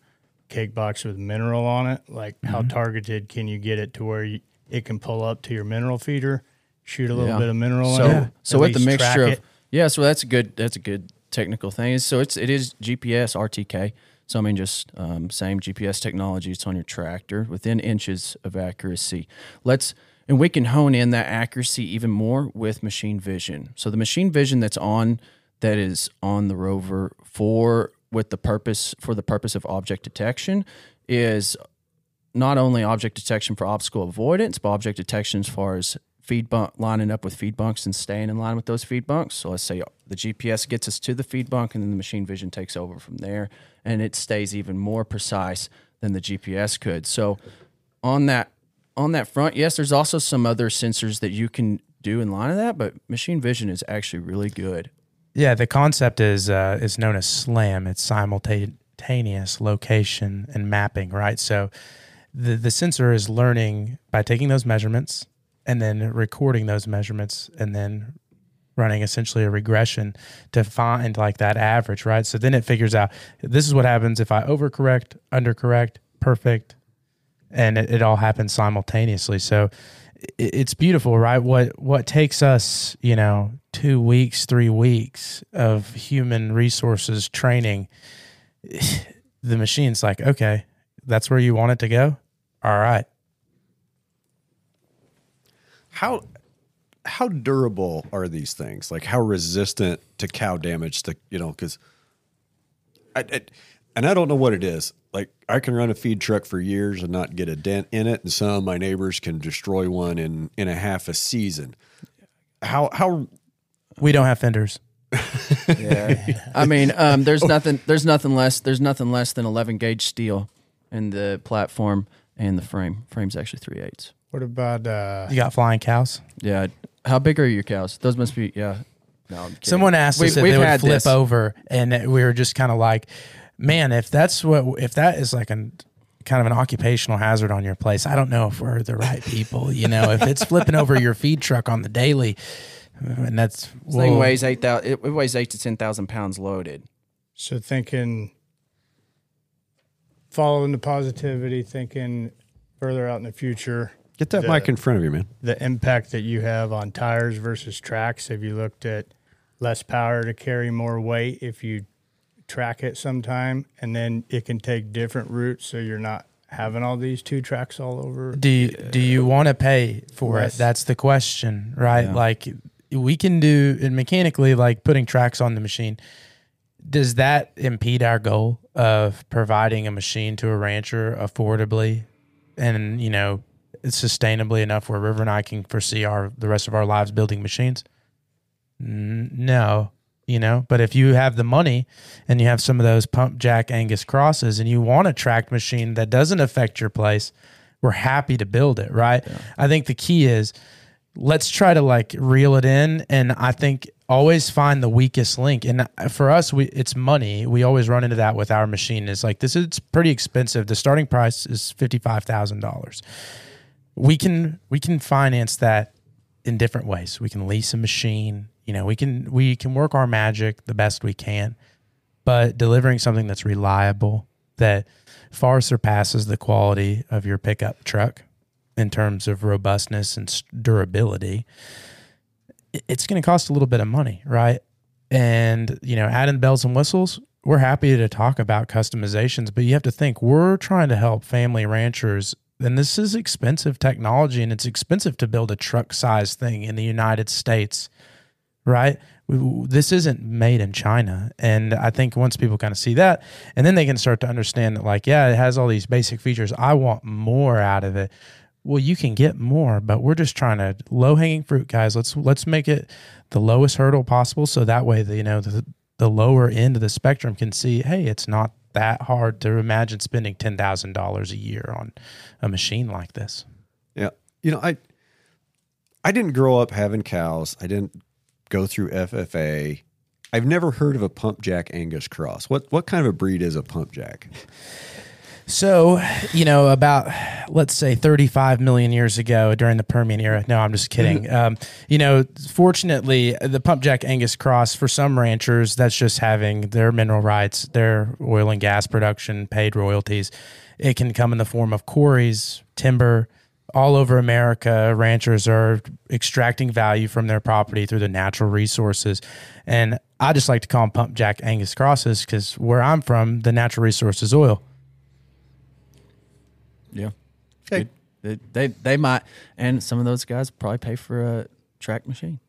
[SPEAKER 5] cake box with mineral on it. Like mm-hmm. how targeted can you get it to where you, it can pull up to your mineral feeder, shoot a little yeah. bit of mineral
[SPEAKER 3] so,
[SPEAKER 5] in it.
[SPEAKER 3] So with the mixture of yeah, so that's a good that's a good technical thing. So it's it is GPS RTK. So I mean, just um, same GPS technology. It's on your tractor within inches of accuracy. Let's and we can hone in that accuracy even more with machine vision. So the machine vision that's on that is on the rover for with the purpose for the purpose of object detection is not only object detection for obstacle avoidance, but object detection as far as feed bunk lining up with feed bunks and staying in line with those feed bunks. So let's say the GPS gets us to the feed bunk and then the machine vision takes over from there and it stays even more precise than the GPS could. So on that on that front, yes, there's also some other sensors that you can do in line of that, but machine vision is actually really good
[SPEAKER 4] yeah, the concept is uh, is known as SLAM. It's simultaneous location and mapping, right? So the the sensor is learning by taking those measurements and then recording those measurements and then running essentially a regression to find like that average, right? So then it figures out this is what happens if I overcorrect, undercorrect, perfect, and it, it all happens simultaneously. So it's beautiful, right? What what takes us, you know, two weeks, three weeks of human resources training, [SIGHS] the machine's like, okay, that's where you want it to go. All right.
[SPEAKER 1] How how durable are these things? Like how resistant to cow damage? To you know, because I, I and I don't know what it is. Like I can run a feed truck for years and not get a dent in it, and some of my neighbors can destroy one in in a half a season. How how
[SPEAKER 4] We don't have fenders.
[SPEAKER 3] Yeah. I mean, um, there's nothing. There's nothing less. There's nothing less than 11 gauge steel in the platform and the frame. Frame's actually three eighths.
[SPEAKER 5] What about uh,
[SPEAKER 4] You got flying cows.
[SPEAKER 3] Yeah. How big are your cows? Those must be. Yeah. No. I'm kidding.
[SPEAKER 4] Someone asked
[SPEAKER 3] We've-
[SPEAKER 4] us if
[SPEAKER 3] we've
[SPEAKER 4] they would flip
[SPEAKER 3] this.
[SPEAKER 4] over, and we were just kind of like, "Man, if that's what, if that is like an kind of an occupational hazard on your place, I don't know if we're the right people. You know, if it's flipping over your feed truck on the daily, and that's
[SPEAKER 3] This thing
[SPEAKER 4] whoa.
[SPEAKER 3] weighs eight thousand. It, it weighs eight to ten thousand pounds loaded.
[SPEAKER 5] so thinking following the positivity, thinking further out in the future,
[SPEAKER 1] get that
[SPEAKER 5] The-
[SPEAKER 1] mic in front of you, man?
[SPEAKER 5] the impact that you have on tires versus tracks. Have you looked at less power to carry more weight if you track it sometime, and then it can take different routes, so you're not having all these two tracks all over.
[SPEAKER 4] Do you, do you uh, want to pay for
[SPEAKER 5] Less.
[SPEAKER 4] it? That's the question, right?
[SPEAKER 3] Yeah.
[SPEAKER 4] Like we can do and mechanically, like putting tracks on the machine. Does that impede our goal of providing a machine to a rancher affordably and you know sustainably enough where River and I can foresee our the rest of our lives building machines? No, you know. But if you have the money and you have some of those pump jack Angus crosses and you want a tracked machine that doesn't affect your place, we're happy to build it. Right. I think the key is let's try to like reel it in and i think always find the weakest link. And for us we it's money. We always run into that with our machine. It's like this is pretty expensive. The starting price is $55000 we can we can finance that in different ways. We can lease a machine you know we can we can work our magic the best we can but delivering something that's reliable that far surpasses the quality of your pickup truck in terms of robustness and durability, it's going to cost a little bit of money, right? And, you know, adding bells and whistles, we're happy to talk about customizations, but you have to think we're trying to help family ranchers. And this is expensive technology and it's expensive to build a truck size thing in the United States, right? This isn't made in China. And I think once people kind of see that, and then they can start to understand that, like, yeah, it has all these basic features. I want more out of it well you can get more but we're just trying to low hanging fruit guys let's let's make it the lowest hurdle possible so that way the you know the, the lower end of the spectrum can see hey it's not that hard to imagine spending $10,000 a year on a machine like this
[SPEAKER 1] Yeah. You know, I I didn't grow up having cows. I didn't go through FFA. I've never heard of a pump jack Angus cross. What what kind of a breed is a pump jack?
[SPEAKER 4] So, you know, about let's say 35 million years ago during the Permian era. No, I'm just kidding. um, you know, fortunately, the pump jack Angus cross for some ranchers, that's just having their mineral rights, their oil and gas production, paid royalties. It can come in the form of quarries, timber. All over America, ranchers are extracting value from their property through the natural resources. And I just like to call them pump jack Angus crosses because where I'm from, the natural resource is oil.
[SPEAKER 3] Yeah. They, they, they they might, and some of those guys probably pay for a track machine.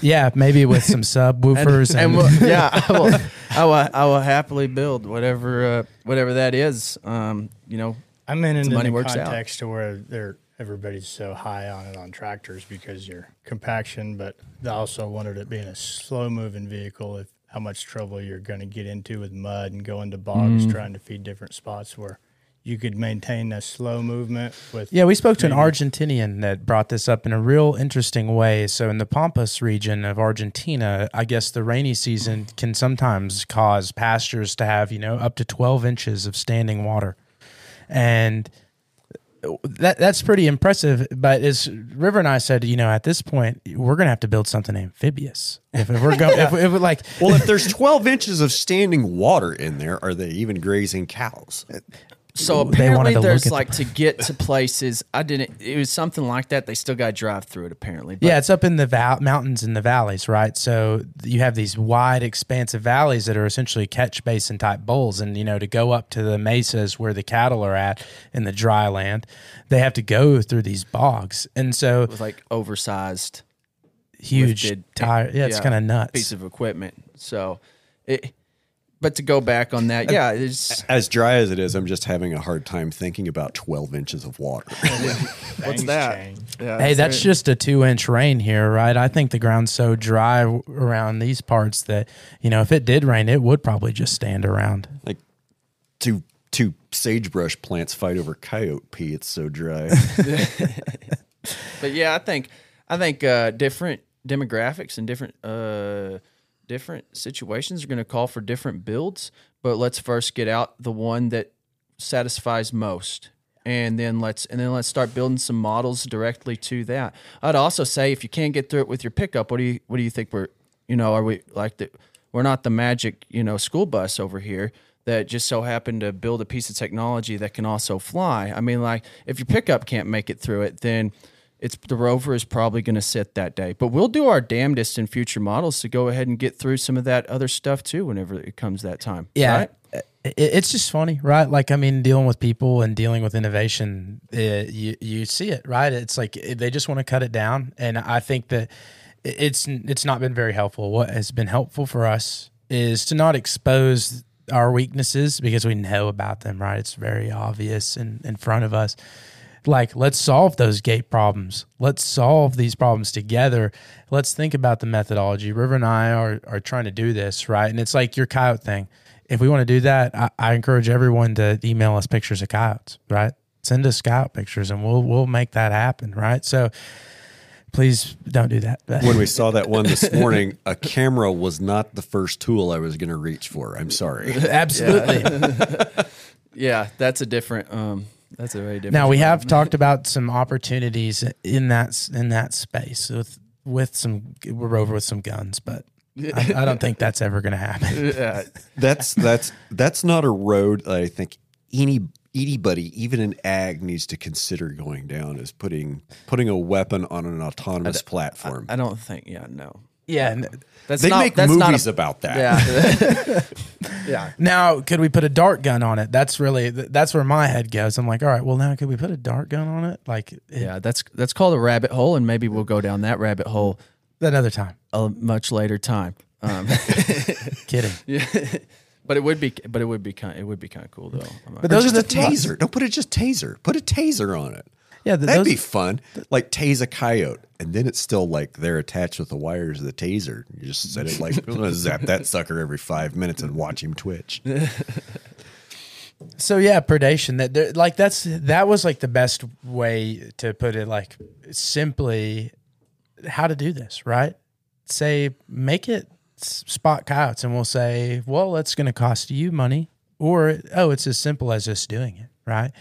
[SPEAKER 4] Yeah, maybe with some [LAUGHS] subwoofers and,
[SPEAKER 3] and we'll, [LAUGHS] yeah, I will, I will, I will happily build whatever, uh, whatever that is. Um, you know,
[SPEAKER 5] I'm in into
[SPEAKER 3] money
[SPEAKER 5] the
[SPEAKER 3] works out.
[SPEAKER 5] context to where they're everybody's so high on it on tractors because your compaction, but they also wanted it being a slow moving vehicle. If how much trouble you're going to get into with mud and go into bogs
[SPEAKER 3] Mm-hmm.
[SPEAKER 5] trying to feed different spots where you could maintain a slow movement with
[SPEAKER 4] yeah, we spoke to an Argentinian that brought this up in a real interesting way. So in the Pampas region of Argentina, I guess the rainy season can sometimes cause pastures to have, you know, up to 12 inches of standing water. And that that's pretty impressive. But as River and I said, you know, at this point, we're gonna have to build something amphibious. If, if we're going, [LAUGHS] if, if we're like,
[SPEAKER 1] Well, if there's 12 inches of standing water in there, are they even grazing cows?
[SPEAKER 4] Uh, So
[SPEAKER 3] apparently, there's
[SPEAKER 4] at the-
[SPEAKER 3] like to get to places. I didn't. It was something like that. They still got to drive through it. Apparently, but
[SPEAKER 4] Yeah, it's up in the val- mountains and the valleys, right? So you have these wide, expansive valleys that are essentially catch basin type bowls. And, you know, to go up to the mesas where the cattle are at in the dry land, they have to go through these bogs. And so
[SPEAKER 3] it was like oversized
[SPEAKER 4] huge
[SPEAKER 3] lifted
[SPEAKER 4] tire. Yeah, it's
[SPEAKER 3] yeah,
[SPEAKER 4] kind of nuts.
[SPEAKER 3] piece of equipment. So it. But to go back on that, yeah, it's
[SPEAKER 1] As dry as it is, I'm just having a hard time thinking about 12 inches of water. [LAUGHS]
[SPEAKER 3] what's that? Yeah,
[SPEAKER 4] Hey, that's
[SPEAKER 3] very-
[SPEAKER 4] just a two inch rain here, right? I think the ground's so dry around these parts that, you know, if it did rain, it would probably just stand around.
[SPEAKER 1] like two two sagebrush plants fight over coyote pee. It's so dry. [LAUGHS] [LAUGHS]
[SPEAKER 3] But yeah, I think I think uh, different demographics and different uh, different situations are going to call for different builds. But let's first get out the one that satisfies most, and then let's and then let's start building some models directly to that. I'd also say if you can't get through it with your pickup, what do you what do you think we're you know are we like the we're not the magic you know school bus over here that just so happened to build a piece of technology that can also fly. I mean, like if your pickup can't make it through it, then it's the rover is probably going to sit that day. But we'll do our damnedest in future models to go ahead and get through some of that other stuff too whenever it comes that time.
[SPEAKER 4] Yeah.
[SPEAKER 3] right?
[SPEAKER 4] It, it's just funny, right? Like, I mean, dealing with people and dealing with innovation, it, you, you see it, right? It's like eh, they just want to cut it down. And I think that it's, it's not been very helpful. What has been helpful for us is to not expose our weaknesses because we know about them, right? It's very obvious in, in front of us. Like, let's solve those gate problems. Let's solve these problems together. Let's think about the methodology. River and I are, are trying to do this, right? And it's like your coyote thing. If we want to do that, I, I encourage everyone to email us pictures of coyotes, right? Send us coyote pictures and we'll we'll make that happen, right? So please don't do that.
[SPEAKER 1] when we saw that one this [LAUGHS] morning, a camera was not the first tool I was going to reach for. I'm sorry.
[SPEAKER 4] Absolutely. [LAUGHS]
[SPEAKER 3] Yeah, that's a different. Um, that's a very different.
[SPEAKER 4] Now we have talked about some opportunities in that in that space with with some we're over with some guns, but I, I don't think that's ever going to happen. [LAUGHS]
[SPEAKER 3] Yeah, [LAUGHS]
[SPEAKER 1] That's that's that's not a road that I think any anybody, even an ag, needs to consider going down. Is putting putting a weapon on an autonomous platform.
[SPEAKER 3] I don't think. Yeah, no.
[SPEAKER 4] Yeah. n-
[SPEAKER 3] That's
[SPEAKER 1] they
[SPEAKER 3] not,
[SPEAKER 1] make
[SPEAKER 3] that's
[SPEAKER 1] movies
[SPEAKER 3] not a,
[SPEAKER 1] about that.
[SPEAKER 3] Yeah, [LAUGHS] [LAUGHS] yeah.
[SPEAKER 4] Now, could we put a dart gun on it? That's really that's where my head goes. I'm like, all right, well now could we put a dart gun on it? Like, it-
[SPEAKER 3] Yeah, that's that's called a rabbit hole, and maybe we'll go down that rabbit hole
[SPEAKER 4] another time.
[SPEAKER 3] a much later time. Um, [LAUGHS]
[SPEAKER 4] Kidding.
[SPEAKER 3] yeah, but it would be, but it would be kind, it would be kind of cool though. I'm not-
[SPEAKER 4] But those are
[SPEAKER 1] just
[SPEAKER 4] the
[SPEAKER 1] a taser. Don't put it just taser. Put a taser on it.
[SPEAKER 4] Yeah, th-
[SPEAKER 1] That'd
[SPEAKER 4] those-
[SPEAKER 1] be fun. Like tase a coyote, and then it's still like they're attached with the wires of the taser. You just set it like [LAUGHS] zap that sucker every five minutes and watch him twitch. [LAUGHS]
[SPEAKER 4] So yeah, predation. That like that's that was like the best way to put it. Like simply, how to do this, right? Say make it spot coyotes, and we'll say, well, that's going to cost you money, or oh, it's as simple as just doing it, right?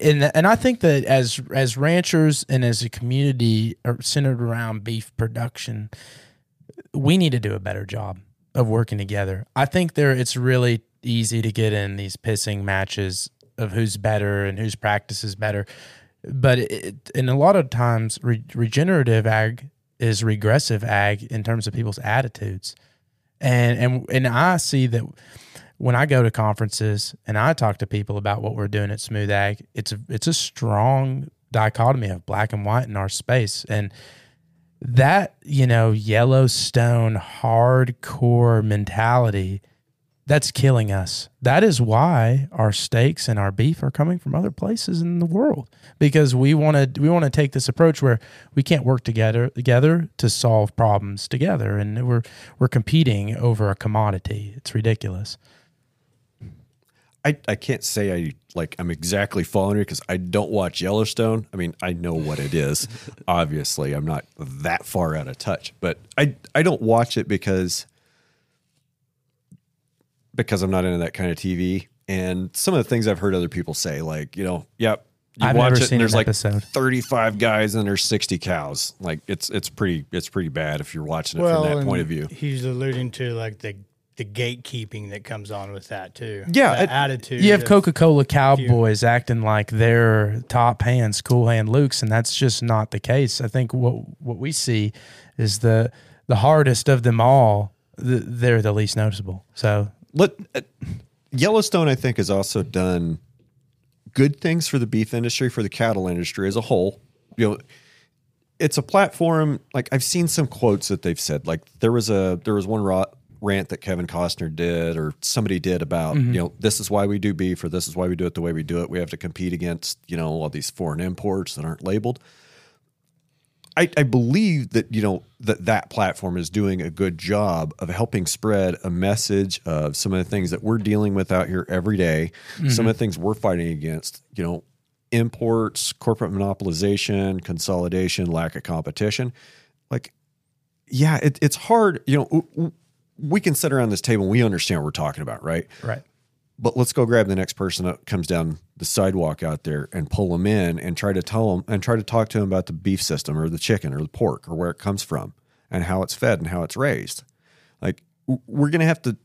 [SPEAKER 4] And and I think that as as ranchers and as a community centered around beef production, we need to do a better job of working together. I think there it's really easy to get in these pissing matches of who's better and whose practice is better. But it, and a lot of times re, regenerative ag is regressive ag in terms of people's attitudes. And and and I see that when I go to conferences and I talk to people about what we're doing at Smooth Ag, it's a, it's a strong dichotomy of black and white in our space. And that you know Yellowstone hardcore mentality that's killing us. That is why our steaks and our beef are coming from other places in the world because we want to we want to take this approach where we can't work together together to solve problems together and we're we're competing over a commodity. It's ridiculous.
[SPEAKER 1] I, I can't say I like I'm exactly following it because I don't watch Yellowstone. I mean, I know what it is. [LAUGHS] Obviously, I'm not that far out of touch, but I I don't watch it because because I'm not into that kind of TV. And some of the things I've heard other people say, like you know, yep, you
[SPEAKER 4] I've
[SPEAKER 1] watch
[SPEAKER 4] never
[SPEAKER 1] it,
[SPEAKER 4] seen
[SPEAKER 1] and there's
[SPEAKER 4] an
[SPEAKER 1] like
[SPEAKER 4] episode.
[SPEAKER 1] 35 guys and there's 60 cows. Like it's it's pretty it's pretty bad if you're watching it
[SPEAKER 5] well,
[SPEAKER 1] from that point of view.
[SPEAKER 5] he's alluding to like the the gatekeeping that comes on with that too.
[SPEAKER 1] Yeah,
[SPEAKER 5] the
[SPEAKER 1] it-
[SPEAKER 5] attitude.
[SPEAKER 4] You have Coca Cola cowboys acting like they're top hands, cool hand Lukes, and that's just not the case. I think what what we see is the the hardest of them all. th- They're the least noticeable. So
[SPEAKER 1] Let uh, Yellowstone, I think, has also done good things for the beef industry, for the cattle industry as a whole. You know, it's a platform. Like I've seen some quotes that they've said. Like there was a there was one ra- rant that Kevin Costner did, or somebody did about mm-hmm. you know this is why we do beef, or this is why we do it the way we do it. We have to compete against you know all these foreign imports that aren't labeled. I, I believe that you know that that platform is doing a good job of helping spread a message of some of the things that we're dealing with out here every day, some of mm-hmm. the things we're fighting against. You know, imports, corporate monopolization, consolidation, lack of competition. Like, yeah, it, it's hard. You know, we can sit around this table and we understand what we're talking about, right?
[SPEAKER 4] right,
[SPEAKER 1] but let's go grab the next person that comes down the sidewalk out there and pull them in and try to tell them and try to talk to them about the beef system or the chicken or the pork or where it comes from and how it's fed and how it's raised. Like we're going to have to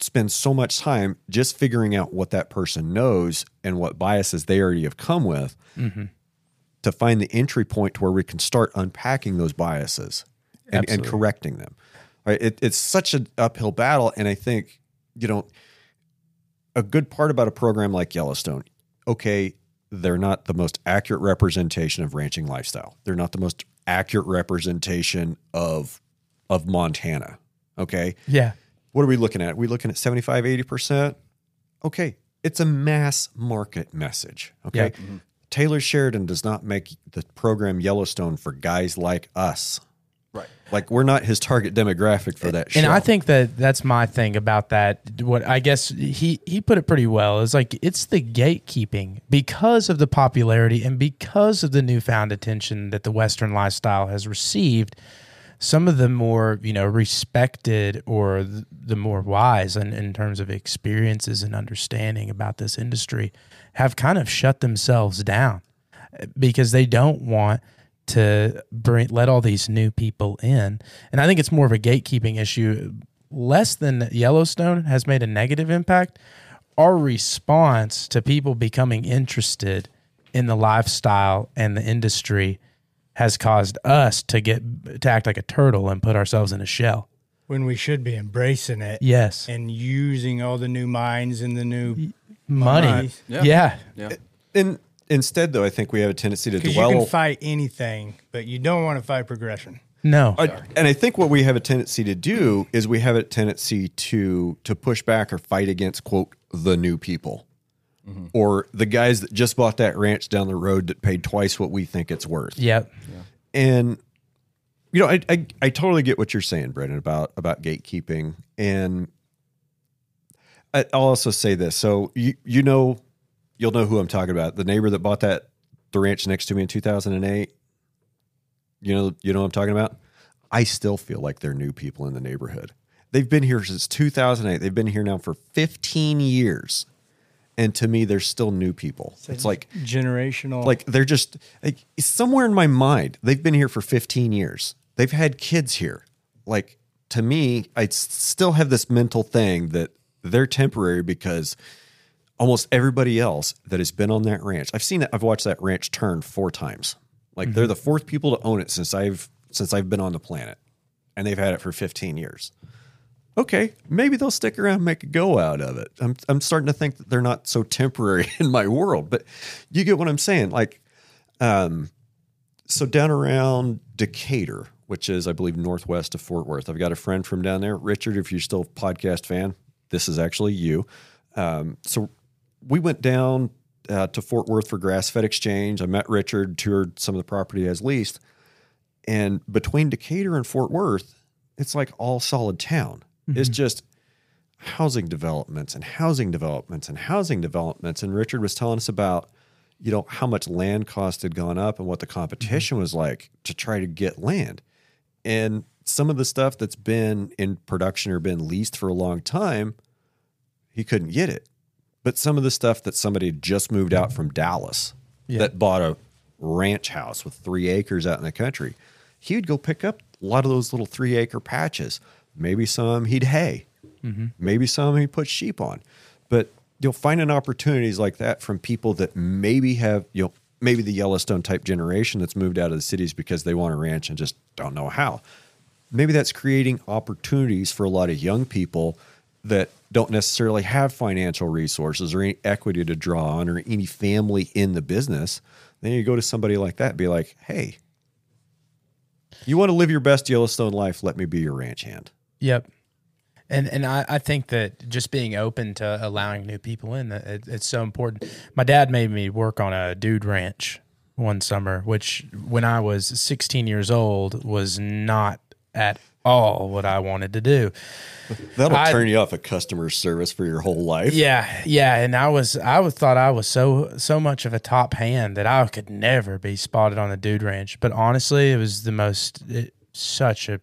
[SPEAKER 1] spend so much time just figuring out what that person knows and what biases they already have come with mm-hmm. to find the entry point to where we can start unpacking those biases and, and correcting them. Right? It, it's such an uphill battle, and I think you know a good part about a program like Yellowstone. Okay, they're not the most accurate representation of ranching lifestyle. They're not the most accurate representation of of Montana. Okay,
[SPEAKER 4] yeah,
[SPEAKER 1] what are we looking at? Are we looking at 75, 80%? Okay. It's a mass market message. Okay.
[SPEAKER 4] Yeah. Mm-hmm.
[SPEAKER 1] Taylor Sheridan does not make the program Yellowstone for guys like us. Like we're not his target demographic for that show.
[SPEAKER 4] and I think that that's my thing about that. What I guess he he put it pretty well. Is like it's the gatekeeping because of the popularity and because of the newfound attention that the Western lifestyle has received. Some of the more you know respected or the more wise in, in terms of experiences and understanding about this industry have kind of shut themselves down eh, because they don't want to bring let all these new people in. And I think it's more of a gatekeeping issue. Less than Yellowstone has made a negative impact. Our response to people becoming interested in the lifestyle and the industry has caused us to get to act like a turtle and put ourselves in a shell.
[SPEAKER 5] when we should be embracing it
[SPEAKER 4] Yes.
[SPEAKER 5] and using all the new minds and the new
[SPEAKER 4] Money. Yeah.
[SPEAKER 3] Yeah. Yeah.
[SPEAKER 1] and instead though, I think we have a tendency to
[SPEAKER 5] because you
[SPEAKER 1] dwell
[SPEAKER 5] can fight anything, but you don't want to fight progression.
[SPEAKER 4] No.
[SPEAKER 1] I, and I think what we have a tendency to do is we have a tendency to to push back or fight against quote the new people mm-hmm. or the guys that just bought that ranch down the road that paid twice what we think it's worth.
[SPEAKER 4] Yep.
[SPEAKER 1] And you know, I, I I totally get what you're saying, Brendon, about about gatekeeping. And I- I'll also say this. So you you know you'll know who I'm talking about. The neighbor that bought that the ranch next to me in 2008. You know you know what I'm talking about? I still feel like they're new people in the neighborhood. They've been here since 2008. They've been here now for 15 years. And to me, they're still new people. It's like
[SPEAKER 5] generational.
[SPEAKER 1] like they're just like somewhere in my mind they've been here for 15 years they've had kids here like to me I still have this mental thing that they're temporary because almost everybody else that has been on that ranch i've seen that. i've watched that ranch turn four times like they're the fourth people to own it since i've since i've been on the planet and they've had it for 15 years okay, maybe they'll stick around and make a go out of it. I'm, I'm starting to think that they're not so temporary [LAUGHS] in my world, but you get what I'm saying. Like, um, so down around Decatur, which is, I believe, northwest of Fort Worth, I've got a friend from down there. Richard, if you're still a podcast fan, this is actually you. Um, so we went down uh, to Fort Worth for grass fed exchange. I met Richard, toured some of the property as leased. And between Decatur and Fort Worth, it's like all solid town. It's just housing developments and housing developments and housing developments. And Richard was telling us about, you know, how much land cost had gone up and what the competition was like to try to get land. And some of the stuff that's been in production or been leased for a long time, he couldn't get it. But some of the stuff that somebody had just moved out from Dallas that bought a ranch house with three acres out in the country, he would go pick up a lot of those little three acre patches. Maybe some he'd hay. Mm-hmm. Maybe some he puts sheep on, but you'll find an opportunities like that from people that maybe have you know maybe the Yellowstone type generation that's moved out of the cities because they want a ranch and just don't know how. Maybe that's creating opportunities for a lot of young people that don't necessarily have financial resources or any equity to draw on or any family in the business. Then you go to somebody like that and be like, hey, you want to live your best Yellowstone life? Let me be your ranch hand.
[SPEAKER 4] Yep. And and I, I think that just being open to allowing new people in, it, it's so important. My dad made me work on a dude ranch one summer, which when I was 16 years old was not at all what I wanted to do.
[SPEAKER 1] That'll
[SPEAKER 4] I-
[SPEAKER 1] turn you off of customer service for your whole life.
[SPEAKER 4] Yeah, yeah, and I was I was thought I was so so much of a top hand that I could never be spotted on a dude ranch. But honestly, it was the most it, such a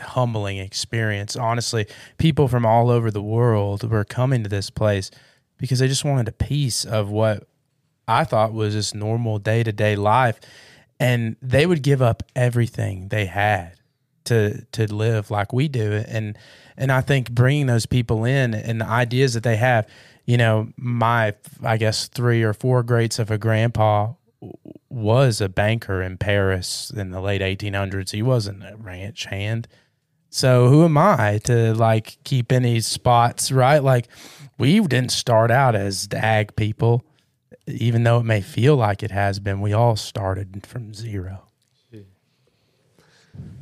[SPEAKER 4] humbling experience. Honestly, people from all over the world were coming to this place because they just wanted a piece of what I thought was this normal day to day life, and they would give up everything they had to to live like we do. And and I think bringing those people in and the ideas that they have you know my I guess three or four greats of a grandpa was a banker in Paris in the late 1800s he wasn't a ranch hand. So who am I to like keep any spots right? Like we didn't start out as ag people even though it may feel like it has been. We all started from zero.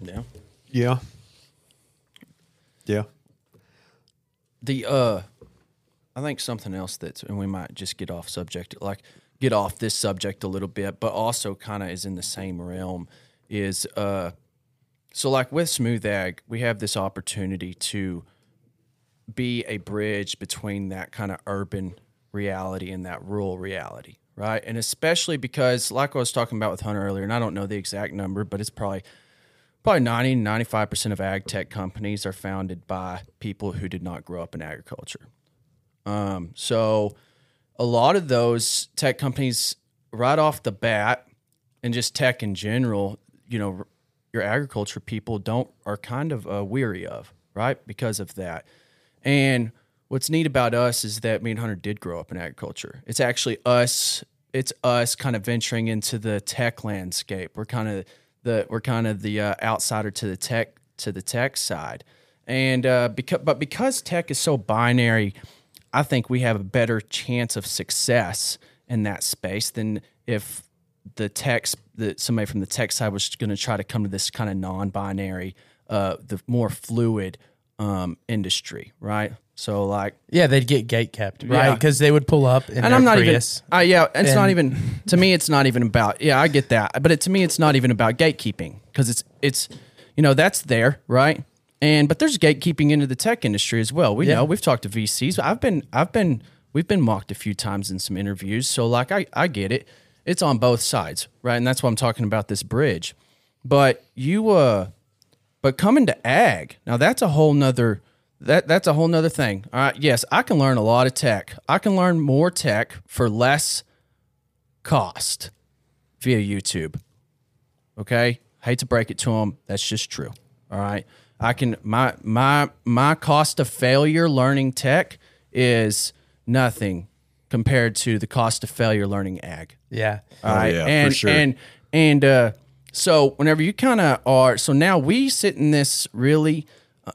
[SPEAKER 3] Yeah.
[SPEAKER 1] Yeah. Yeah.
[SPEAKER 3] The uh I think something else that's and we might just get off subject like get off this subject a little bit, but also kind of is in the same realm is uh so like with smooth ag, we have this opportunity to be a bridge between that kind of urban reality and that rural reality, right? And especially because like I was talking about with Hunter earlier, and I don't know the exact number, but it's probably probably 90 95% of ag tech companies are founded by people who did not grow up in agriculture. Um, so a lot of those tech companies right off the bat and just tech in general you know your agriculture people don't are kind of uh, weary of right because of that. And what's neat about us is that me and hunter did grow up in agriculture. It's actually us it's us kind of venturing into the tech landscape. We're kind of the we're kind of the uh, outsider to the tech to the tech side, and uh, because but because tech is so binary, I think we have a better chance of success in that space than if the tech that somebody from the tech side was going to try to come to this kind of non-binary, uh, the more fluid um, industry, right? So like
[SPEAKER 4] Yeah, they'd get gate kept, right?
[SPEAKER 3] Yeah.
[SPEAKER 4] Because they would pull up
[SPEAKER 3] and I'm not
[SPEAKER 4] Prius.
[SPEAKER 3] even. Uh, yeah, it's not even. To me, it's not even about. Yeah, I get that, but it, to me, it's not even about gatekeeping because it's it's, you know, that's there, right? And but there's gatekeeping into the tech industry as well. We
[SPEAKER 4] Yeah.
[SPEAKER 3] know we've talked to VCs. I've been I've been we've been mocked a few times in some interviews. So like I I get it. It's on both sides, right? And that's why I'm talking about this bridge. But you uh, but coming to ag now that's a whole nother that that's a whole nother thing. All right, yes, I can learn a lot of tech. I can learn more tech for less cost via YouTube. Okay, hate to break it to them, that's just true. All right, I can my my my cost of failure learning tech is nothing compared to the cost of failure learning ag.
[SPEAKER 4] Yeah.
[SPEAKER 3] All right.
[SPEAKER 1] yeah, for
[SPEAKER 3] and,
[SPEAKER 1] sure.
[SPEAKER 3] And and uh, so whenever you kind of are, so now we sit in this really uh,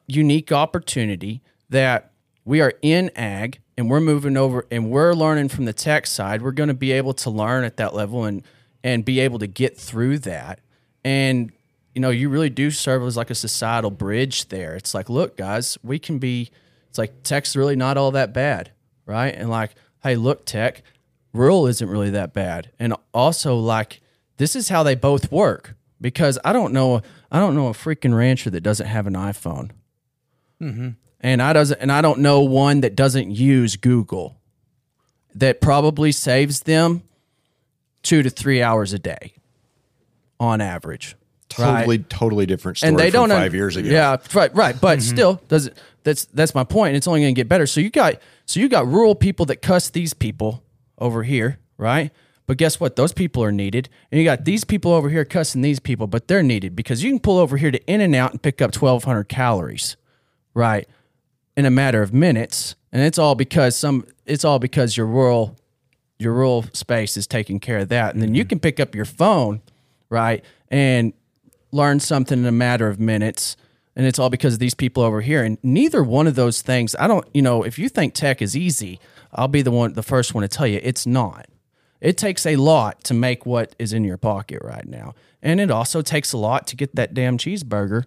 [SPEAKER 3] unique opportunity that we are in ag and we're moving over and we're learning from the tech side. We're going to be able to learn at that level and and be able to get through that. And you know, you really do serve as like a societal bridge there. It's like, look, guys, we can be. It's like tech's really not all that bad, right? And like, hey, look, tech, rural isn't really that bad. And also, like, this is how they both work because I don't know, I don't know a freaking rancher that doesn't have an iPhone, Mm-hmm. and I doesn't, and I don't know one that doesn't use Google that probably saves them two to three hours a day on average.
[SPEAKER 1] Totally, totally different story
[SPEAKER 3] and they don't
[SPEAKER 1] five years ago.
[SPEAKER 3] Yeah, right, right. But mm-hmm. still, does it? That's that's my point. It's only going to get better. So you got so you got rural people that cuss these people over here, right? But guess what? Those people are needed, and you got these people over here cussing these people, but they're needed because you can pull over here to In-N-Out and pick up twelve hundred calories, right? in a matter of minutes, and it's all because some it's all because your rural your rural space is taking care of that, and then you mm-hmm. can pick up your phone, right, and learn something in a matter of minutes. And it's all because of these people over here. And neither one of those things, I don't, you know, if you think tech is easy, I'll be the one, the first one to tell you it's not. It takes a lot to make what is in your pocket right now. And it also takes a lot to get that damn cheeseburger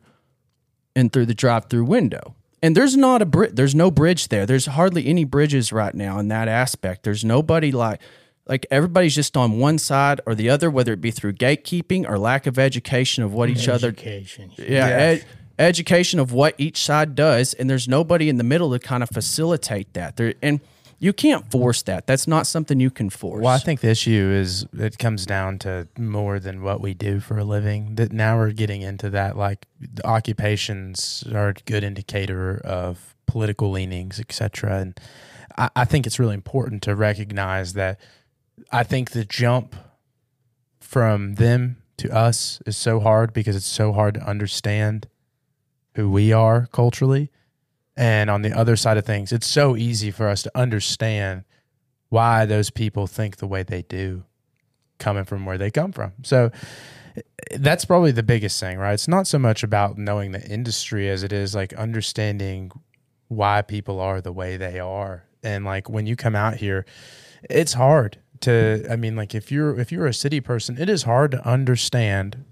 [SPEAKER 3] in through the drive-through window. And there's not a bri- there's no bridge there. There's hardly any bridges right now in that aspect. There's nobody like like everybody's just on one side or the other, whether it be through gatekeeping or lack of education of what each other
[SPEAKER 5] Education.
[SPEAKER 3] yeah, ed- education of what each side does, and there's nobody in the middle to kind of facilitate that. There and you can't force that. That's not something you can force.
[SPEAKER 4] Well, I think the issue is it comes down to more than what we do for a living. That now we're getting into that like occupations are a good indicator of political leanings, etc. And I, I think it's really important to recognize that. I think the jump from them to us is so hard because it's so hard to understand who we are culturally. And on the other side of things, it's so easy for us to understand why those people think the way they do coming from where they come from. So that's probably the biggest thing, right? It's not so much about knowing the industry as it is like understanding why people are the way they are. And like when you come out here, it's hard to I mean like if you're if you're a city person, it is hard to understand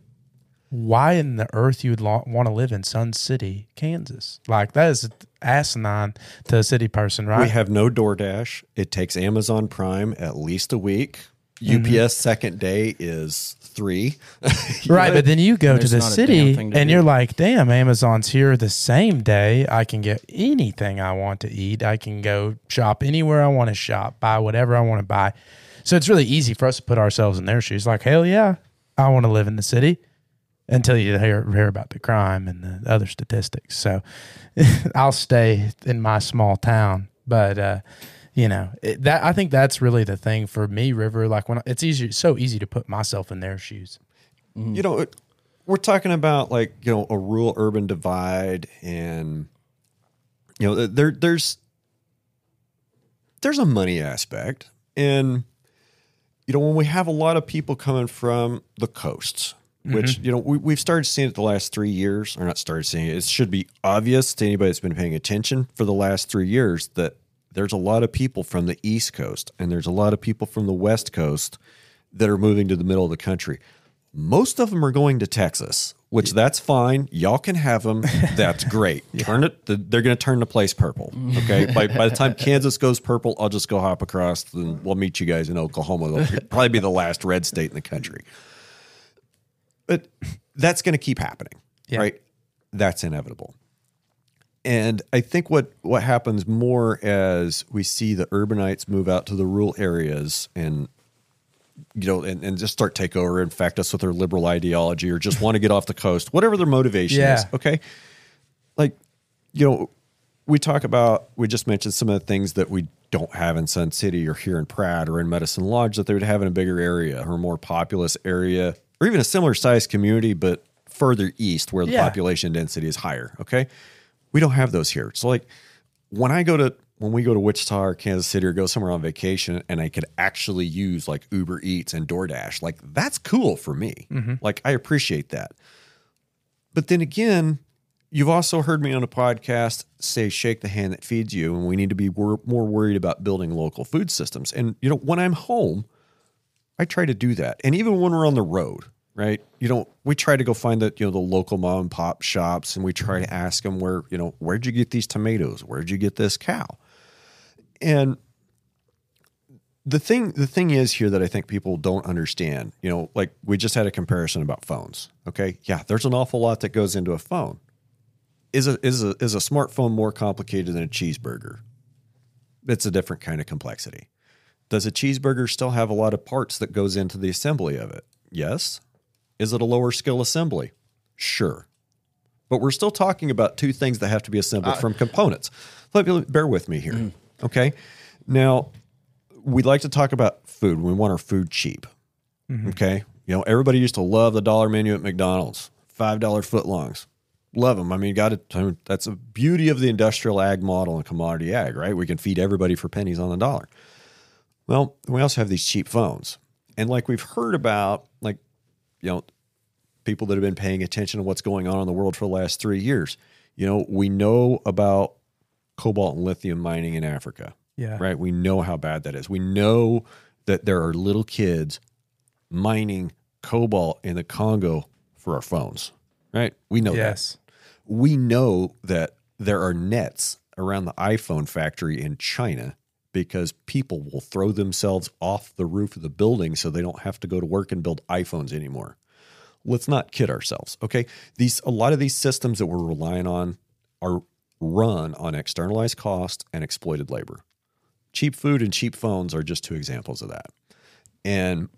[SPEAKER 4] why in the earth you would lo- want to live in Sun City, Kansas. Like that is asinine to a city person, right?
[SPEAKER 1] We have no DoorDash. It takes Amazon Prime at least a week.
[SPEAKER 4] Mm-hmm.
[SPEAKER 1] UPS second day is three. [LAUGHS]
[SPEAKER 4] Right, but then you go to the city
[SPEAKER 3] damn
[SPEAKER 4] and
[SPEAKER 3] thing to
[SPEAKER 4] you're like, damn, Amazon's here the same day. I can get anything I want to eat. I can go shop anywhere I want to shop, buy whatever I want to buy. So it's really easy for us to put ourselves in their shoes. Like, hell yeah, I want to live in the city until you hear, hear about the crime and the other statistics. So [LAUGHS] I'll stay in my small town. But, uh, you know it, that I think that's really the thing for me, River. Like when I- it's easy, so easy to put myself in their shoes.
[SPEAKER 1] you know, it- we're talking about like you know a rural urban divide, and you know there there's there's a money aspect, and you know when we have a lot of people coming from the coasts. Which mm-hmm. you know we, we've started seeing it the last three years, or not started seeing it. It should be obvious to anybody that's been paying attention for the last three years that there's a lot of people from the East Coast and there's a lot of people from the West Coast that are moving to the middle of the country. Most of them are going to Texas, which that's fine. Y'all can have them. [LAUGHS] That's great. Turn it. They're going to turn the place purple. Okay. [LAUGHS] by, by the time Kansas goes purple, I'll just go hop across and we'll meet you guys in Oklahoma. They'll probably be the last red state in the country. But that's going to keep happening, right? That's inevitable. And I think what what happens more as we see the urbanites move out to the rural areas and you know and, and just start take over, infect us with their liberal ideology or just want to get off the coast, whatever their motivation is. Okay. Like, you know, we talk about we just mentioned some of the things that we don't have in Sun City or here in Pratt or in Medicine Lodge that they would have in a bigger area or a more populous area or even a similar sized community, but further east where the
[SPEAKER 4] Yeah.
[SPEAKER 1] population density is higher. Okay. We don't have those here. So like when I go to when we go to Wichita or Kansas City or go somewhere on vacation and I could actually use like Uber Eats and DoorDash, like that's cool for me. Mm-hmm. Like I appreciate that. But then again, you've also heard me on a podcast say shake the hand that feeds you and we need to be wor- more worried about building local food systems. And you know, when I'm home, I try to do that. And even when we're on the road, right? You know, we try to go find the, you know, the local mom and pop shops and we try to ask them where, you know, where'd you get these tomatoes? Where'd you get this cow? And the thing the thing is here that I think people don't understand, you know, like we just had a comparison about phones. Okay. Yeah, there's an awful lot that goes into a phone. Is a is a is a smartphone more complicated than a cheeseburger? It's a different kind of complexity. Does a cheeseburger still have a lot of parts that goes into the assembly of it? Yes. Is it a lower skill assembly? Sure. But we're still talking about two things that have to be assembled uh, from components. Let me, bear with me here. Mm. Okay. Now, we like to talk about food. We want our food cheap. Mm-hmm. Okay. You know, everybody used to love the dollar menu at McDonald's, $5 footlongs. love them. I mean, got to. That's a beauty of the industrial ag model and commodity ag, right? We can feed everybody for pennies on the dollar. Well, we also have these cheap phones, and like we've heard about, like you know, people that have been paying attention to what's going on in the world for the last three years. You know, we know about cobalt and lithium mining in Africa.
[SPEAKER 4] Yeah.
[SPEAKER 1] Right. We know how bad that is. We know that there are little kids mining cobalt in the Congo for our phones. Right. We know that
[SPEAKER 4] Yes.
[SPEAKER 1] we know that there are nets around the iPhone factory in China because people will throw themselves off the roof of the building so they don't have to go to work and build iPhones anymore. Let's not kid ourselves, okay? These a lot of these systems that we're relying on are run on externalized cost and exploited labor. Cheap food and cheap phones are just two examples of that. And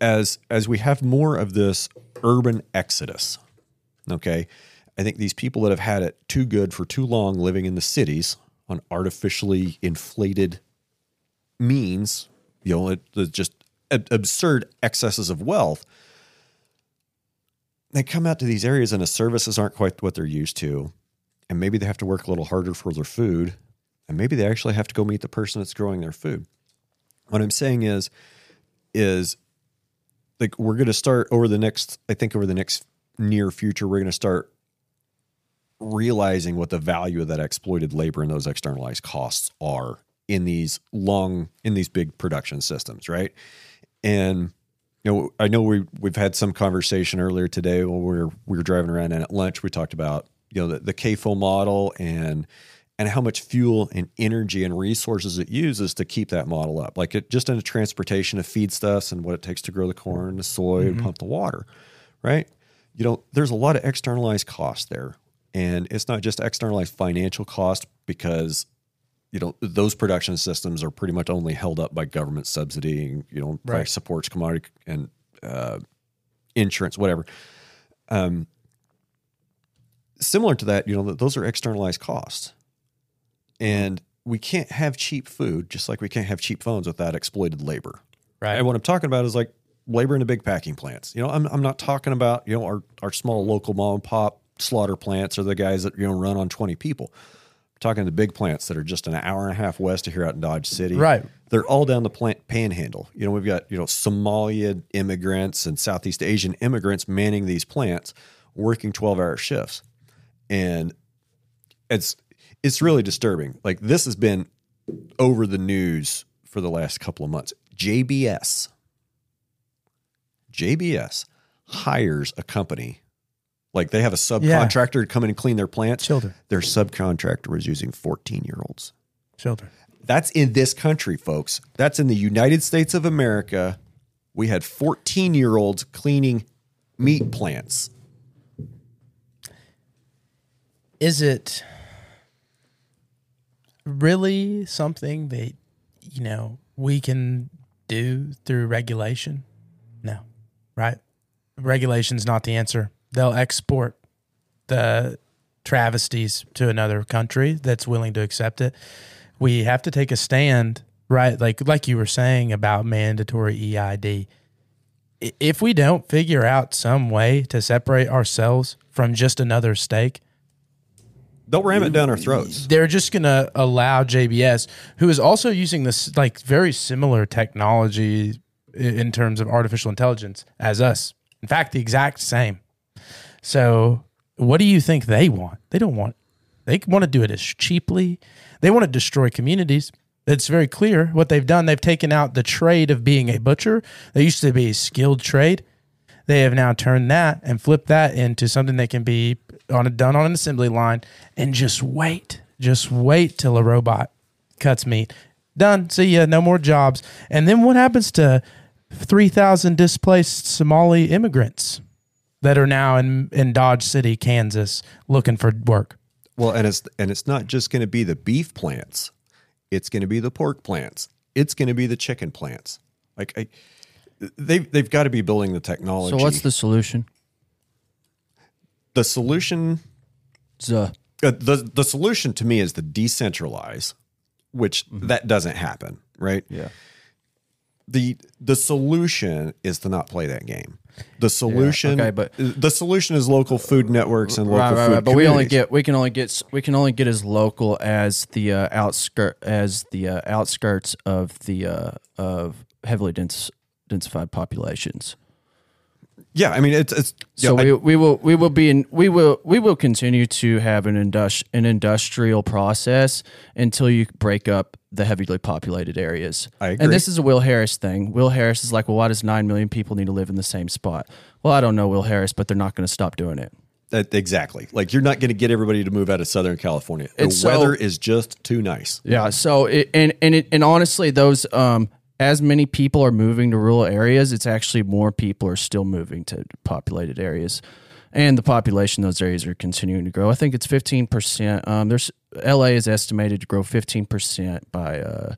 [SPEAKER 1] as as we have more of this urban exodus, Okay. I think these people that have had it too good for too long living in the cities on artificially inflated means, you know, it, it's just ab- absurd excesses of wealth. They come out to these areas and the services aren't quite what they're used to. And maybe they have to work a little harder for their food. And maybe they actually have to go meet the person that's growing their food. What I'm saying is, is like we're going to start over the next, I think over the next near future, we're going to start realizing what the value of that exploited labor and those externalized costs are in these long in these big production systems right? And you know i know we we've had some conversation earlier today when we were we were driving around and at lunch we talked about you know the, the CAFO model and and how much fuel and energy and resources it uses to keep that model up. Like it just in the transportation of feedstuffs and what it takes to grow the corn the soy and mm-hmm. pump the water right? You know there's a lot of externalized costs there. And it's not just externalized financial cost because you know those production systems are pretty much only held up by government subsidy and you know price
[SPEAKER 4] Right.
[SPEAKER 1] supports commodity and uh, insurance whatever um, similar to that you know th- those are externalized costs and we can't have cheap food just like we can't have cheap phones without exploited labor
[SPEAKER 4] Right.
[SPEAKER 1] and what I'm talking about is like labor in the big packing plants. You know, I'm, I'm not talking about, you know, our, our small local mom and pop slaughter plants or the guys that, you know, run on 20 people. Talking the big plants that are just an hour and a half west of here out in Dodge City.
[SPEAKER 4] Right.
[SPEAKER 1] They're all down the plant panhandle. You know, we've got, you know, Somalia immigrants and Southeast Asian immigrants manning these plants, working 12 hour shifts. And it's, it's really disturbing. Like this has been over the news for the last couple of months. JBS, JBS hires a company, like they have a subcontractor to come in and clean their plants.
[SPEAKER 4] Children.
[SPEAKER 1] Their subcontractor was using 14 year olds.
[SPEAKER 4] Children.
[SPEAKER 1] That's in this country, folks. That's in the United States of America. We had 14 year olds cleaning meat plants.
[SPEAKER 4] Is it really something that, you know, we can do through regulation? No. Right? Regulation's not the answer. They'll export the travesties to another country that's willing to accept it. We have to take a stand, right? Like like you were saying about mandatory EID. If we don't figure out some way to separate ourselves from just another steak,
[SPEAKER 1] They'll ram it down our throats.
[SPEAKER 4] they're just going to allow JBS, who is also using this like very similar technology in terms of artificial intelligence as us. In fact, the exact same. So, what do you think they want? They don't want. They want to do it as cheaply. They want to destroy communities. It's very clear what they've done. They've taken out the trade of being a butcher. They used to be a skilled trade. They have now turned that and flipped that into something that can be on a, done on an assembly line and just wait. Just wait till a robot cuts meat. Done. See ya. No more jobs. And then what happens to 3,000 displaced Somali immigrants that are now in, in Dodge City, Kansas, looking for work?
[SPEAKER 1] Well, and it's and it's not just going to be the beef plants; it's going to be the pork plants. It's going to be the chicken plants. Like I, they they've got to be building the technology.
[SPEAKER 3] So what's the solution?
[SPEAKER 1] the solution?
[SPEAKER 3] The
[SPEAKER 1] Uh, the the solution to me is the decentralize, which that doesn't happen, right?
[SPEAKER 3] yeah.
[SPEAKER 1] the The solution is to not play that game. The solution,
[SPEAKER 3] okay, but-
[SPEAKER 1] the solution is local food networks and local
[SPEAKER 3] right, right,
[SPEAKER 1] food
[SPEAKER 3] right. But we only get we can only get we can only get as local as the uh, outskirt as the uh, outskirts of the uh, of heavily dense densified populations.
[SPEAKER 1] Yeah, I mean it's it's yeah,
[SPEAKER 3] So
[SPEAKER 1] I-
[SPEAKER 3] we, we will we will be in we will we will continue to have an industri- an industrial process until you break up the heavily populated areas.
[SPEAKER 1] I agree.
[SPEAKER 3] And this is a Will Harris thing. Will Harris is like, well, why does nine million people need to live in the same spot? Well, I don't know Will Harris, but they're not going to stop doing it.
[SPEAKER 1] that, exactly. Like you're not going to get everybody to move out of Southern California. The
[SPEAKER 3] so-
[SPEAKER 1] weather is just too nice.
[SPEAKER 3] Yeah. So it, and and it, and honestly, those um as many people are moving to rural areas, it's actually more people are still moving to populated areas, and the population in those areas are continuing to grow. I think it's fifteen percent. Um, there's LA is estimated to grow fifteen percent by uh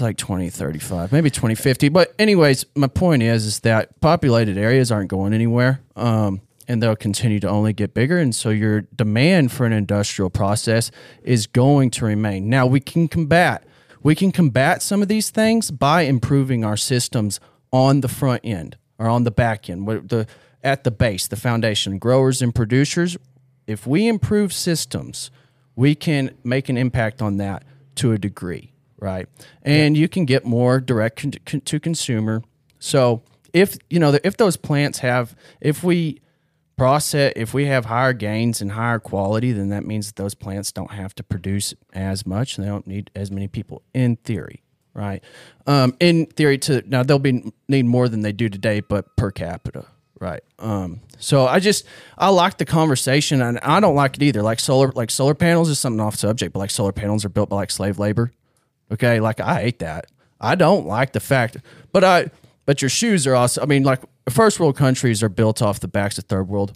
[SPEAKER 3] like 2035 maybe 2050 but anyways my point is is that populated areas aren't going anywhere um, and they'll continue to only get bigger and so your demand for an industrial process is going to remain now we can combat we can combat some of these things by improving our systems on the front end or on the back end the at the base the foundation growers and producers if we improve systems we can make an impact on that to a degree right? And you can get more direct to consumer. So if you know if those plants have if we process if we have higher gains and higher quality, then that means that those plants don't have to produce as much and they don't need as many people in theory, right? Um, in theory, to now they'll be need more than they do today, but per capita. Right. Um, so I just I like the conversation and I don't like it either. Like solar like solar panels is something off subject, but like solar panels are built by like slave labor. Okay, like I hate that. I don't like the fact, but I, but your shoes are also. I mean, like first world countries are built off the backs of third world.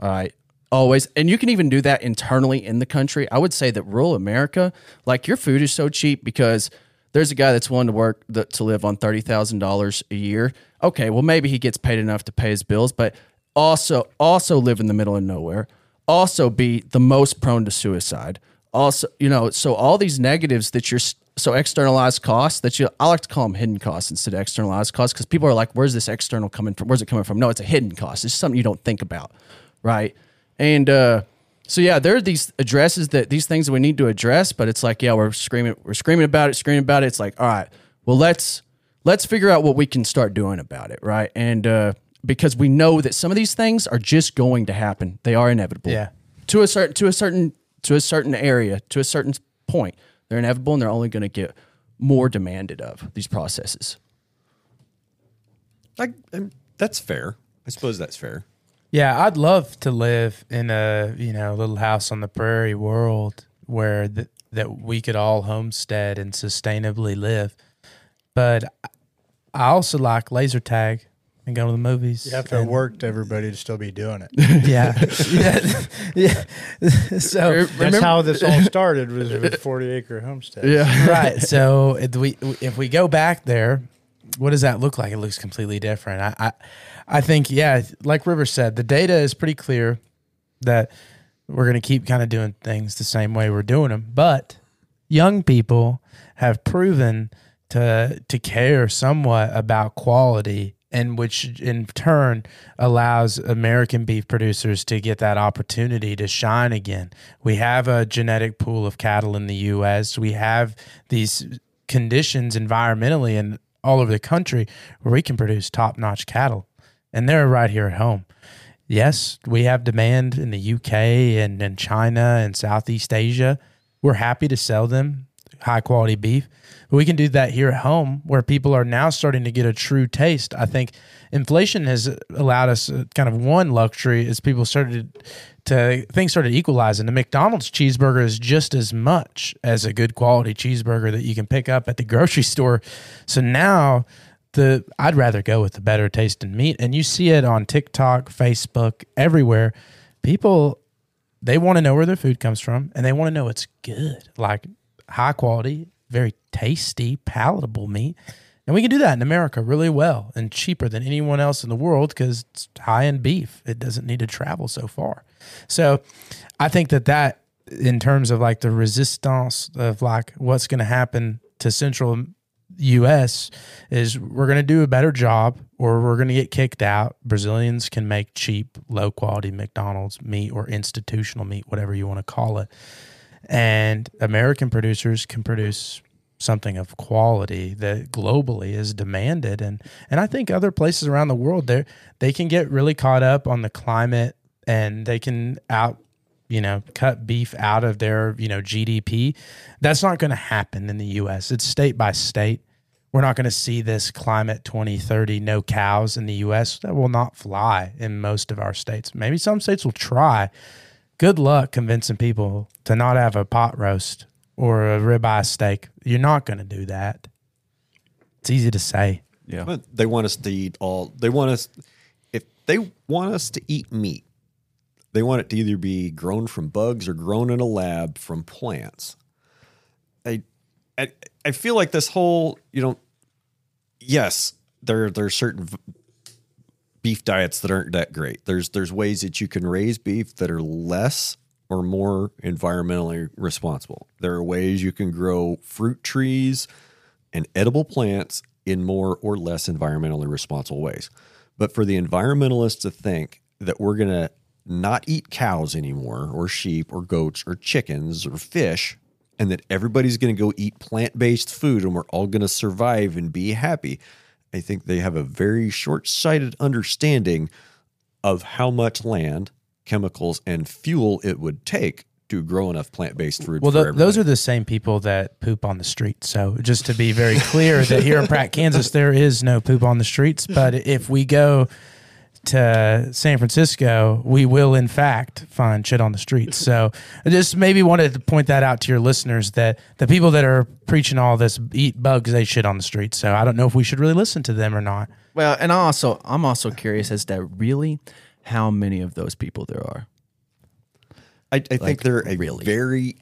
[SPEAKER 3] All right, always, and you can even do that internally in the country. I would say that rural America, like your food is so cheap because there's a guy that's willing to work the, to live on thirty thousand dollars a year. Okay, well maybe he gets paid enough to pay his bills, but also also live in the middle of nowhere. Also be the most prone to suicide also you know so all these negatives that you're so externalized costs that you i like to call them hidden costs instead of externalized costs because people are like where's this external coming from? Where's it coming from? No it's a hidden cost. It's something you don't think about right? And uh so yeah there are these addresses that these things that we need to address but it's like yeah we're screaming we're screaming about it screaming about it. It's like all right well let's let's figure out what we can start doing about it right? And uh because we know that some of these things are just going to happen. They are inevitable.
[SPEAKER 4] Yeah.
[SPEAKER 3] to a certain to a certain to a certain area to a certain point they're inevitable and they're only going to get more demanded of these processes
[SPEAKER 1] I, um, that's fair. I suppose that's fair.
[SPEAKER 4] Yeah, I'd love to live in a you know little house on the prairie world where th- that we could all homestead and sustainably live. But I also like laser tag and go to the movies.
[SPEAKER 5] You have to have
[SPEAKER 4] and-
[SPEAKER 5] worked everybody to still be doing it. [LAUGHS]
[SPEAKER 4] Yeah, yeah, [LAUGHS] yeah. [LAUGHS] So
[SPEAKER 5] That's how this all started was with 40 acre homestead.
[SPEAKER 3] yeah
[SPEAKER 4] right. So if we if we go back there, what does that look like? It looks completely different. I I, I think yeah, like River said, the data is pretty clear that we're going to keep kind of doing things the same way we're doing them, but young people have proven to to care somewhat about quality and which in turn allows American beef producers to get that opportunity to shine again. We have a genetic pool of cattle in the US. We have these conditions environmentally and all over the country where we can produce top-notch cattle and they're right here at home. Yes, we have demand in the UK and in China and Southeast Asia. We're happy to sell them high quality beef. But we can do that here at home where people are now starting to get a true taste. I think inflation has allowed us uh, kind of one luxury as people started to things started equalizing. The McDonald's cheeseburger is just as much as a good quality cheeseburger that you can pick up at the [LAUGHS] grocery store. So now the I'd rather go with the better tasting meat. And you see it on TikTok, Facebook, everywhere. People they want to know where their food comes from and they want to know it's good, like high quality, very tasty, palatable meat. And we can do that in America really well and cheaper than anyone else in the world because it's high end beef. It doesn't need to travel so far. So I think that that, in terms of like the resistance of like what's going to happen to central U.S. is we're going to do a better job, or we're going to get kicked out. Brazilians can make cheap, low quality McDonald's meat or institutional meat, whatever you want to call it, and American producers can produce something of quality that globally is demanded. And and I think other places around the world they they can get really caught up on the climate and they can out you know cut beef out of their you know GDP that's not going to happen in the US it's state by state. We're not going to see this climate 2030 no cows in the US that will not fly in most of our states. Maybe some states will try good luck convincing people to not have a pot roast or a ribeye steak. You're not going to do that. It's easy to say.
[SPEAKER 3] Yeah.
[SPEAKER 1] But they want us to eat all. They want us. If they want us to eat meat, they want it to either be grown from bugs or grown in a lab from plants. I, I, I feel like this whole, you know, yes, there there are certain v- beef diets that aren't that great. There's there's ways that you can raise beef that are less or more environmentally responsible. There are ways you can grow fruit trees and edible plants in more or less environmentally responsible ways. But for the environmentalists to think that we're going to not eat cows anymore, or sheep, or goats, or chickens, or fish, and that everybody's going to go eat plant based food and we're all going to survive and be happy, I think they have a very short sighted understanding of how much land, chemicals, and fuel it would take to grow enough plant based food.
[SPEAKER 4] Well, th- those are the same people that poop on the street. So just to be very clear, that here in Pratt, Kansas, there is no poop on the streets. But if we go to San Francisco, we will in fact find shit on the streets. So I just maybe wanted to point that out to your listeners that the people that are preaching all this eat bugs, they shit on the streets. So I don't know if we should really listen to them or not.
[SPEAKER 3] Well, and I also I'm also curious as to really how many of those people there are.
[SPEAKER 1] I, I think they're a
[SPEAKER 3] really?
[SPEAKER 1] very,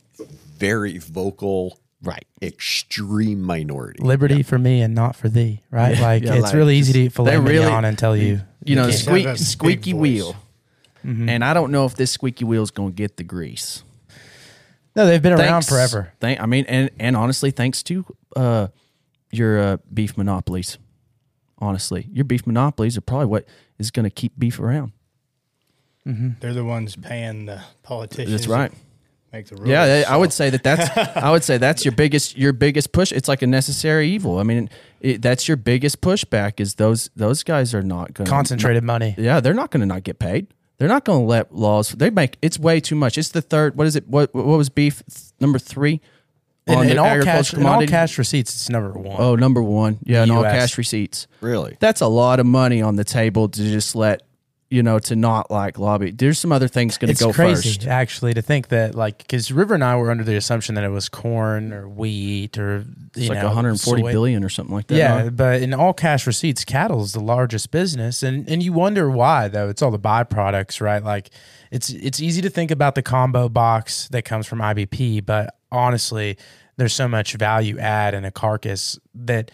[SPEAKER 1] very vocal,
[SPEAKER 3] Right.
[SPEAKER 1] extreme minority.
[SPEAKER 4] Liberty for me and not for thee, right? like
[SPEAKER 3] yeah,
[SPEAKER 4] it's
[SPEAKER 3] like,
[SPEAKER 4] really easy to eat filet
[SPEAKER 3] they really-
[SPEAKER 4] mignon and tell you,
[SPEAKER 3] You know,
[SPEAKER 4] can't.
[SPEAKER 3] squeak,
[SPEAKER 5] have a big
[SPEAKER 3] squeaky wheel. And I don't know if this squeaky wheel is going to get the grease.
[SPEAKER 4] no, they've been around forever.
[SPEAKER 3] Thank, I mean, and and honestly, thanks to uh, your uh, beef monopolies. Honestly, your beef monopolies are probably what is going to keep beef around.
[SPEAKER 5] They're the ones paying the politicians.
[SPEAKER 3] That's right.
[SPEAKER 5] To Make the rules.
[SPEAKER 3] Yeah, I- I would say that that's [LAUGHS] I would say that's your biggest your biggest push. It's like a necessary evil. I mean, it, that's your biggest pushback is those those guys are not going to
[SPEAKER 4] Concentrated money.
[SPEAKER 3] Yeah, they're not going to not get paid. They're not going to let laws. They make it's way too much. It's the third. What is it? What what was beef number three?
[SPEAKER 4] In,
[SPEAKER 3] on
[SPEAKER 4] in
[SPEAKER 3] the
[SPEAKER 4] all cash, in all cash receipts, it's number one.
[SPEAKER 3] Oh, number one. Yeah, and all cash receipts.
[SPEAKER 1] Really?
[SPEAKER 3] That's a lot of money on the table to just let you know to not like lobby. There's some other things going to go
[SPEAKER 4] crazy
[SPEAKER 3] first.
[SPEAKER 4] actually to think that like because River and I were under the assumption that it was corn or wheat or
[SPEAKER 3] It's like
[SPEAKER 4] know,
[SPEAKER 3] 140
[SPEAKER 4] soy.
[SPEAKER 3] billion or something like that.
[SPEAKER 4] Yeah,
[SPEAKER 3] no?
[SPEAKER 4] but in all cash receipts, cattle is the largest business, and and you wonder why though. It's all the byproducts, right? Like it's it's easy to think about the combo box that comes from IBP, but honestly, there's so much value add in a carcass that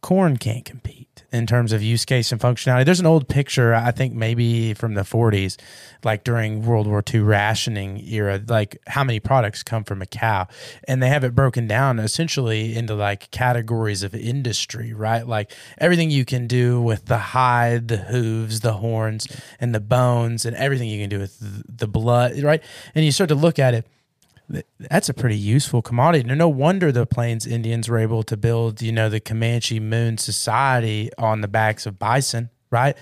[SPEAKER 4] corn can't compete in terms of use case and functionality. There's an old picture, I think maybe from the 40s, like during World War II rationing era, like how many products come from a cow. And they have it broken down essentially into like categories of industry, right? Like everything you can do with the hide, the hooves, the horns, and the bones, and everything you can do with the blood, right? And you start to look at it that's a pretty useful commodity. No, wonder the Plains Indians were able to build, you know, the Comanche Moon Society on the backs of bison, right?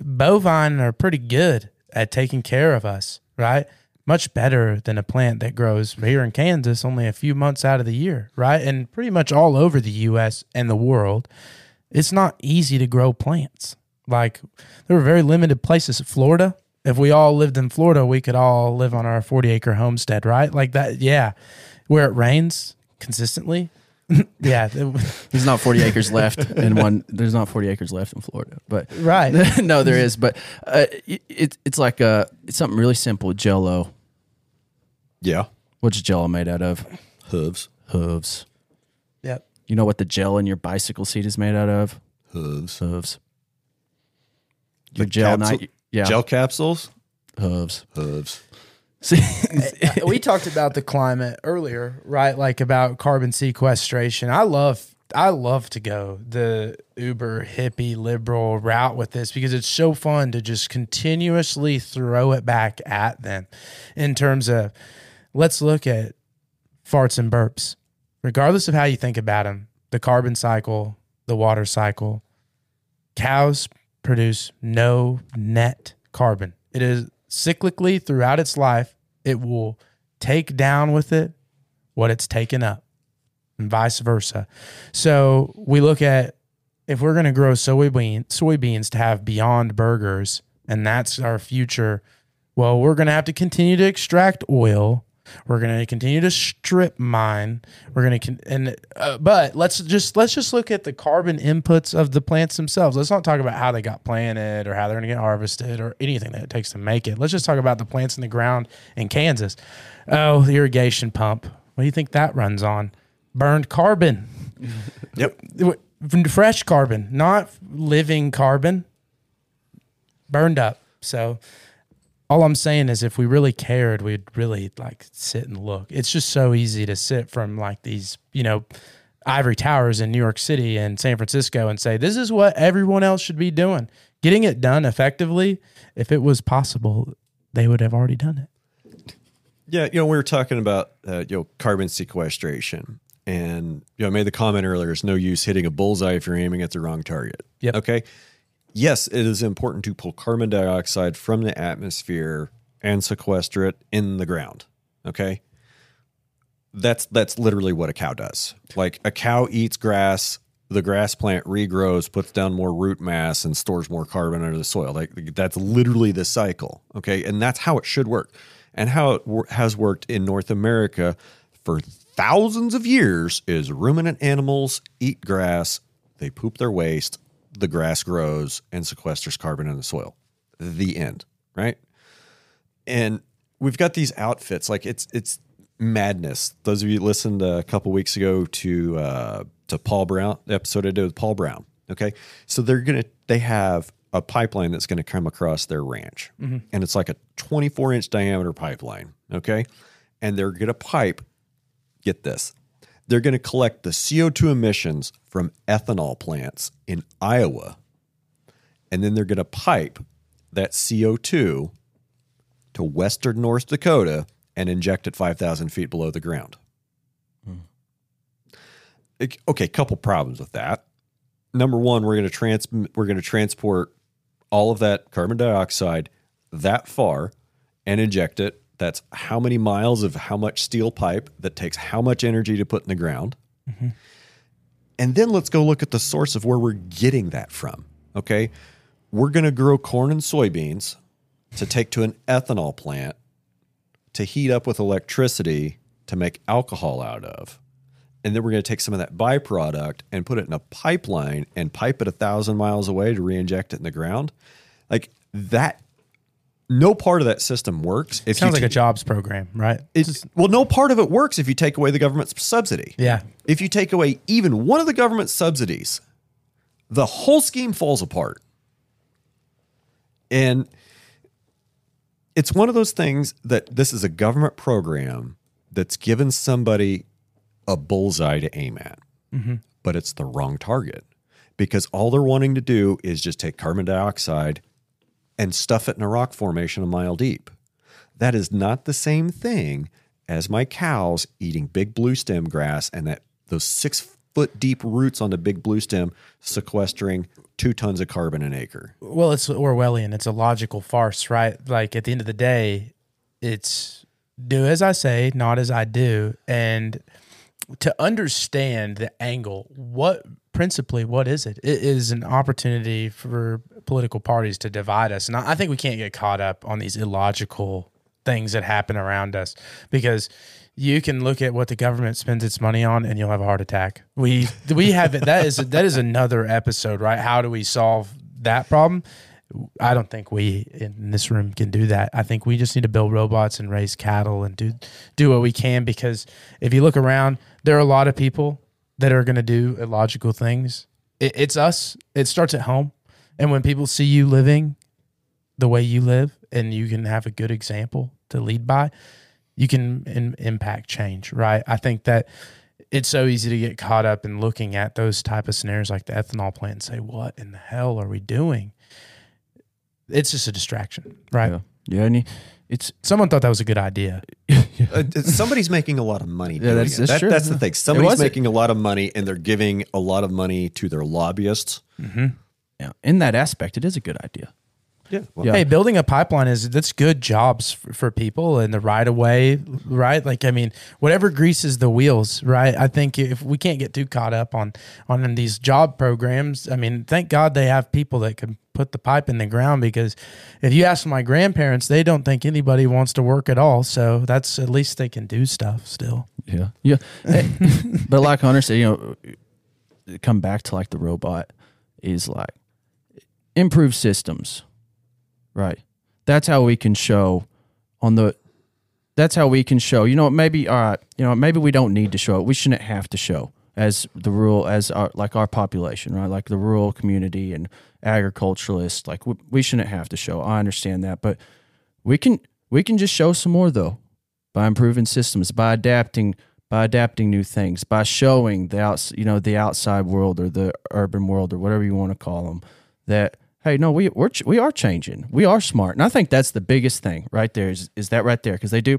[SPEAKER 4] Bovine are pretty good at taking care of us, right? Much better than a plant that grows here in Kansas only a few months out of the year, right? And pretty much all over the US and the world. It's not easy to grow plants. Like there were very limited places. Florida, if we all lived in Florida, we could all live on our 40 acre homestead, right? Like that, yeah. Where it rains consistently. [LAUGHS] yeah.
[SPEAKER 3] There's not 40 acres left in one. There's not 40 acres left in Florida, but [LAUGHS]
[SPEAKER 4] right. [LAUGHS]
[SPEAKER 3] no, there is. But uh, it, it, it's like a it's something really simple. Jello.
[SPEAKER 1] Yeah.
[SPEAKER 3] What's Jello made out of?
[SPEAKER 1] Hooves.
[SPEAKER 3] Hooves.
[SPEAKER 4] Yep.
[SPEAKER 3] You know what the gel in your bicycle seat is made out of?
[SPEAKER 1] Hooves.
[SPEAKER 3] Hooves. Your
[SPEAKER 1] The
[SPEAKER 3] gel
[SPEAKER 1] capsule-
[SPEAKER 3] night. Yeah.
[SPEAKER 1] Gel capsules.
[SPEAKER 3] hooves.
[SPEAKER 1] Hooves.
[SPEAKER 3] See, [LAUGHS]
[SPEAKER 4] we talked about the climate earlier, right? Like about carbon sequestration. I love I love to go the uber hippie liberal route with this because it's so fun to just continuously throw it back at them in terms of let's look at farts and burps, regardless of how you think about them, the carbon cycle, the water cycle. Cows produce no net carbon. It is cyclically throughout its life, it will take down with it what it's taken up and vice versa. So we look at if we're going to grow soybean soybeans to have beyond burgers and that's our future, well, we're going to have to continue to extract oil. We're going to continue to strip mine. We're going to con- and uh, but let's just let's just look at the carbon inputs of the plants themselves. Let's not talk about how they got planted or how they're going to get harvested or anything that it takes to make it. Let's just talk about the plants in the ground in Kansas. Oh, the irrigation pump. What do you think that runs on? Burned carbon. [LAUGHS]
[SPEAKER 1] Yep.
[SPEAKER 4] Fresh carbon, not living carbon. Burned up. So all I'm saying is if we really cared, we'd really like sit and look. It's just so easy to sit from like these, you know, ivory towers in New York City and San Francisco and say, this is what everyone else should be doing. Getting it done effectively, if it was possible, they would have already done it.
[SPEAKER 1] Yeah, you know, we were talking about uh, you know carbon sequestration, and you know, I made the comment earlier: it's no use hitting a bullseye if you're aiming at the wrong target.
[SPEAKER 4] Yeah.
[SPEAKER 1] Okay. Yes, it is important to pull carbon dioxide from the atmosphere and sequester it in the ground. Okay. That's that's literally what a cow does. Like a cow eats grass, the grass plant regrows, puts down more root mass, and stores more carbon under the soil. Like that's literally the cycle. Okay, and that's how it should work, and how it has worked in North America for thousands of years is ruminant animals eat grass, they poop their waste, the grass grows and sequesters carbon in the soil. The end. Right. And we've got these outfits like it's it's madness. Those of you listened a couple weeks ago to uh, to Paul Brown the episode I did with Paul Brown. Okay, so they're gonna they have a pipeline that's going to come across their ranch, and it's like a 24 inch diameter pipeline. Okay, and they're to pipe. Get this. They're going to collect the CO2 emissions from ethanol plants in Iowa, and then they're going to pipe that CO2 to western North Dakota and inject it 5,000 feet below the ground. Hmm. Okay, Okay, couple problems with that. Number one, we're going to trans we're going to transport all of that carbon dioxide that far and inject it. That's how many miles of how much steel pipe that takes how much energy to put in the ground. And then let's go look at the source of where we're getting that from. Okay. We're going to grow corn and soybeans to take to an ethanol plant to heat up with electricity to make alcohol out of. And then we're going to take some of that byproduct and put it in a pipeline and pipe it a thousand miles away to re-inject it in the ground. Like that, no part of that system works. If
[SPEAKER 4] Sounds like a
[SPEAKER 1] ta-
[SPEAKER 4] jobs program, right?
[SPEAKER 1] it's, well, no part of it works if you take away the government's subsidy.
[SPEAKER 4] Yeah.
[SPEAKER 1] If you take away even one of the government's subsidies, the whole scheme falls apart. And it's one of those things that this is a government program that's given somebody a bullseye to aim at, mm-hmm. but it's the wrong target because all they're wanting to do is just take carbon dioxide and stuff it in a rock formation a mile deep. That is not the same thing as my cows eating big blue stem grass and that those six foot deep roots on the big blue stem sequestering two tons of carbon an acre.
[SPEAKER 4] Well, it's Orwellian. It's a logical farce, right? Like at the end of the day, it's do as I say, not as I do. And to understand the angle, what principally, what is it? It is an opportunity for political parties to divide us. And I think we can't get caught up on these illogical things that happen around us because you can look at what the government spends its money on and you'll have a heart attack. We we have that is that is another episode, right? How do we solve that problem? I don't think we in this room can do that. I think we just need to build robots and raise cattle and do do what we can because if you look around, there are a lot of people that are going to do illogical things. It, it's us. It starts at home, and when people see you living the way you live, and you can have a good example to lead by, you can in, impact change. Right? I think that it's so easy to get caught up in looking at those type of scenarios like the ethanol plant and say, "What in the hell are we doing?" It's just a distraction, right?
[SPEAKER 3] Yeah, yeah, and you- it's
[SPEAKER 4] Someone thought that was a good idea. [LAUGHS]
[SPEAKER 1] Uh, somebody's making a lot of money. doing
[SPEAKER 3] that's- that's
[SPEAKER 1] That-
[SPEAKER 3] true.
[SPEAKER 1] That's the thing. Somebody's making a lot of money, and they're giving a lot of money to their lobbyists.
[SPEAKER 3] yeah, in that aspect, it is a good idea.
[SPEAKER 1] Yeah. Well,
[SPEAKER 3] Yeah.
[SPEAKER 4] Hey, building a pipeline is that's good jobs for, for people in the right of way, right? Like I mean, whatever greases the wheels, right? I think if we can't get too caught up on on these job programs, I mean, thank God they have people that can put the pipe in the ground because if you ask my grandparents, they don't think anybody wants to work at all. So that's at least they can do stuff still.
[SPEAKER 3] Yeah, yeah. [LAUGHS] But like Hunter said, you know, come back to like the robot is like improve systems, right? That's how we can show on the. That's how we can show. You know, maybe all right. You know, maybe we don't need to show it. We shouldn't have to show as the rural as our like our population, right? Like the rural community and agriculturalists. Like we, we shouldn't have to show. I understand that, but we can we can just show some more though by improving systems, by adapting, by adapting new things, by showing the outs, you know, the outside world or the urban world or whatever you want to call them, that hey, no, we we're ch- we are changing, we are smart, and I think that's the biggest thing right there is is that right there because they do,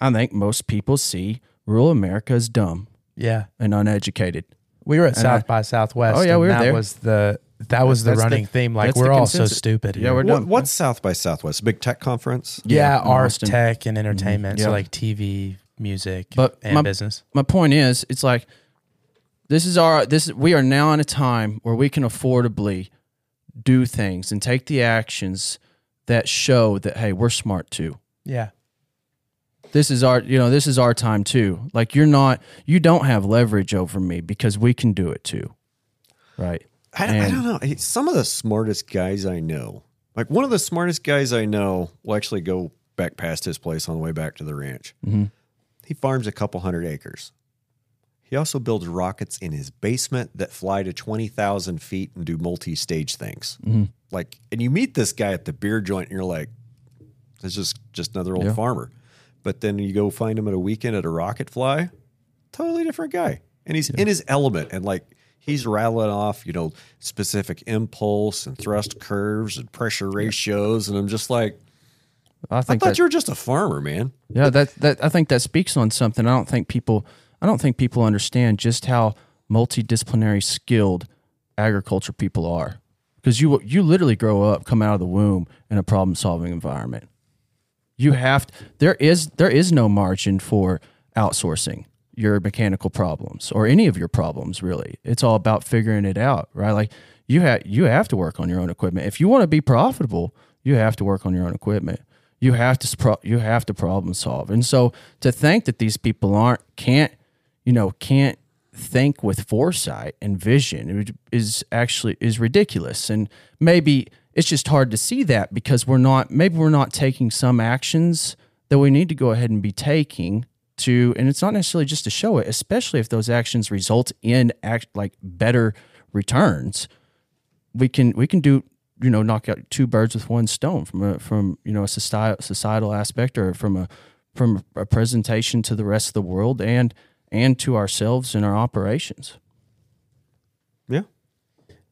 [SPEAKER 3] I think most people see rural America as dumb
[SPEAKER 4] Yeah,
[SPEAKER 3] and uneducated.
[SPEAKER 4] we were at
[SPEAKER 3] And
[SPEAKER 4] South
[SPEAKER 3] I-
[SPEAKER 4] by Southwest.
[SPEAKER 3] Oh, yeah,
[SPEAKER 4] and
[SPEAKER 3] we were
[SPEAKER 4] that
[SPEAKER 3] there.
[SPEAKER 4] Was the that was the
[SPEAKER 3] That's the-
[SPEAKER 4] running theme? Like we're all so
[SPEAKER 3] consensus.
[SPEAKER 4] stupid.
[SPEAKER 3] Yeah, we're
[SPEAKER 1] What, what's South by Southwest? Big tech conference?
[SPEAKER 4] Yeah,
[SPEAKER 3] Yeah,
[SPEAKER 4] art,
[SPEAKER 3] Austin.
[SPEAKER 4] tech, and mm-hmm. entertainment.
[SPEAKER 3] Yeah.
[SPEAKER 4] So like TV, music,
[SPEAKER 3] But
[SPEAKER 4] and
[SPEAKER 3] my-
[SPEAKER 4] business.
[SPEAKER 3] my point is it's like this is our this is we are now in a time where we can affordably do things and take the actions that show that hey we're smart too
[SPEAKER 4] Yeah,
[SPEAKER 3] this is our you know this is our time too like you're not you don't have leverage over me because we can do it too right
[SPEAKER 1] I, I don't know. Some of the smartest guys I know, like one of the smartest guys I know, will actually go back past his place on the way back to the ranch. Mm-hmm. He farms a couple hundred acres. He also builds rockets in his basement that fly to 20,000 feet and do multi stage things. Mm-hmm. Like, and you meet this guy at the beer joint and you're like, this is just another old
[SPEAKER 3] Yeah.
[SPEAKER 1] farmer. But then you go find him at a weekend at a rocket fly, totally different guy. And he's in his element and like he's rattling off, you know, specific impulse and thrust curves and pressure ratios. And I'm just like,
[SPEAKER 3] i
[SPEAKER 1] I
[SPEAKER 3] think
[SPEAKER 1] thought
[SPEAKER 3] that,
[SPEAKER 1] you were just a farmer, man.
[SPEAKER 3] Yeah, that that I think that speaks on something. I don't think people I don't think people understand just how multidisciplinary skilled agriculture people are. Because you you literally grow up, come out of the womb in a problem solving environment. You have to, there is there is no margin for outsourcing your mechanical problems or any of your problems really. It's all about figuring it out, right? Like you have you have to work on your own equipment. If you want to be profitable, you have to work on your own equipment. You have to you have to problem solve. And so to think that these people aren't can't you know can't think with foresight and vision is actually is ridiculous. And maybe it's just hard to see that because we're not maybe we're not taking some actions that we need to go ahead and be taking to and it's not necessarily just to show it especially if those actions result in act like better returns. We can we can do you know knock out two birds with one stone from a from you know a societal societal aspect or from a from a presentation to the rest of the world. And and to ourselves and our operations.
[SPEAKER 1] Yeah.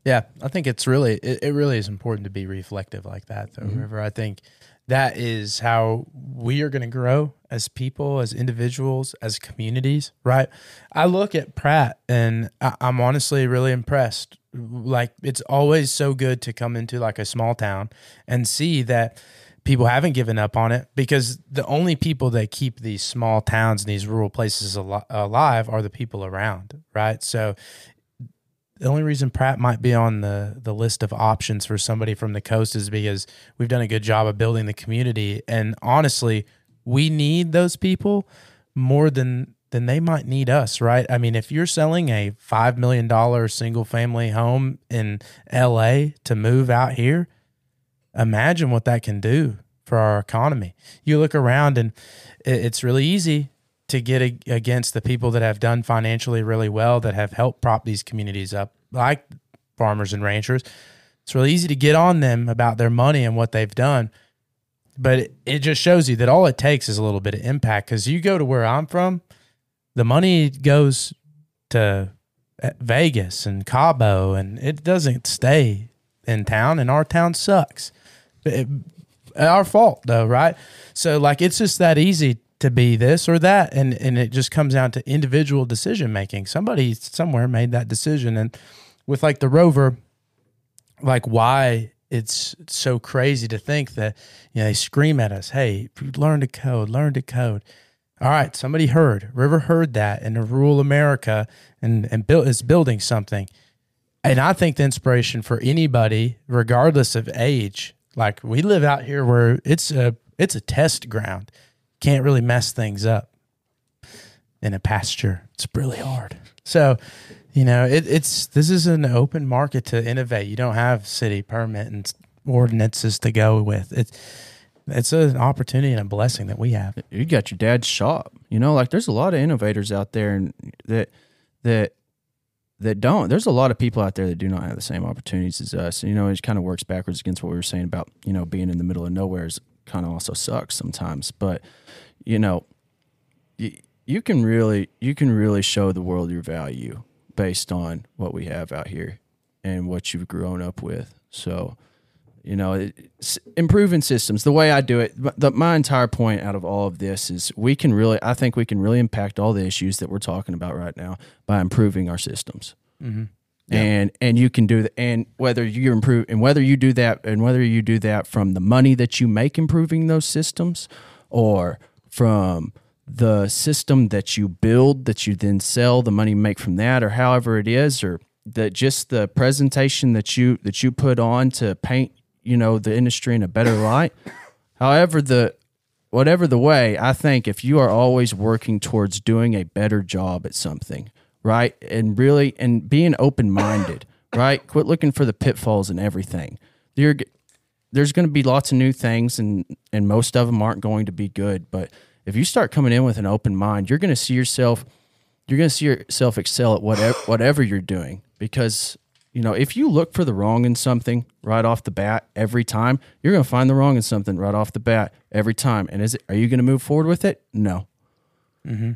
[SPEAKER 4] Yeah, I think it's really it, it really is important to be reflective like that though, mm-hmm. River. I think that is how we are going to grow as people, as individuals, as communities, right? I look at Pratt and I, I'm honestly really impressed. Like it's always so good to come into like a small town and see that people haven't given up on it because the only people that keep these small towns and these rural places al- alive are the people around, right? So the only reason Pratt might be on the the list of options for somebody from the coast is because we've done a good job of building the community and honestly we need those people more than than they might need us right i mean if you're selling a 5 million dollar single family home in LA to move out here imagine what that can do for our economy you look around and it's really easy to get against the people that have done financially really well that have helped prop these communities up like farmers and ranchers it's really easy to get on them about their money and what they've done but it, just shows you that all it takes is a little bit of impact because you go to where i'm from the money goes to uh, Vegas and Cabo, and it doesn't stay in town, and our town sucks. It- our fault though, right? So like it's just that easy to be this or that, and and it just comes down to individual decision making. Somebody somewhere made that decision, and with like the rover, like why it's so crazy to think that you know they scream at us, "Hey, learn to code, learn to code." All right, somebody heard. River heard that in rural America and and built is building something. And I think the inspiration for anybody, regardless of age, like we live out here where it's a it's a test ground. Can't really mess things up in a pasture. It's really hard. So, you know, it, it's this is an open market to innovate. You don't have city permit and ordinances to go with. It's it's an opportunity and a blessing that we have.
[SPEAKER 3] you got your dad's shop. You know, like there's a lot of innovators out there and that that that don't. There's a lot of people out there that do not have the same opportunities as us. You know, it kind of works backwards against what we were saying about you know being in the middle of nowhere is kind of also sucks sometimes. But you know, you, you can really you can really show the world your value based on what we have out here and what you've grown up with. So you know improving systems the way i do it the, my entire point out of all of this is we can really i think we can really impact all the issues that we're talking about right now by improving our systems. Mm-hmm. And and you can do that and whether you improve and whether you do that and whether you do that from the money that you make improving those systems or from the system that you build that you then sell the money you make from that or however it is or that just the presentation that you that you put on to paint you know the industry in a better light. However the whatever the way i think if you are always working towards doing a better job at something right? And really and being open-minded right? Quit looking for the pitfalls and everything. You're there's going to be lots of new things and and most of them aren't going to be good but if you start coming in with an open mind you're going to see yourself you're going to see yourself excel at whatever whatever you're doing because you know if you look for the wrong in something right off the bat every time you're going to find the wrong in something right off the bat every time and is it are you going to move forward with it no mm-hmm.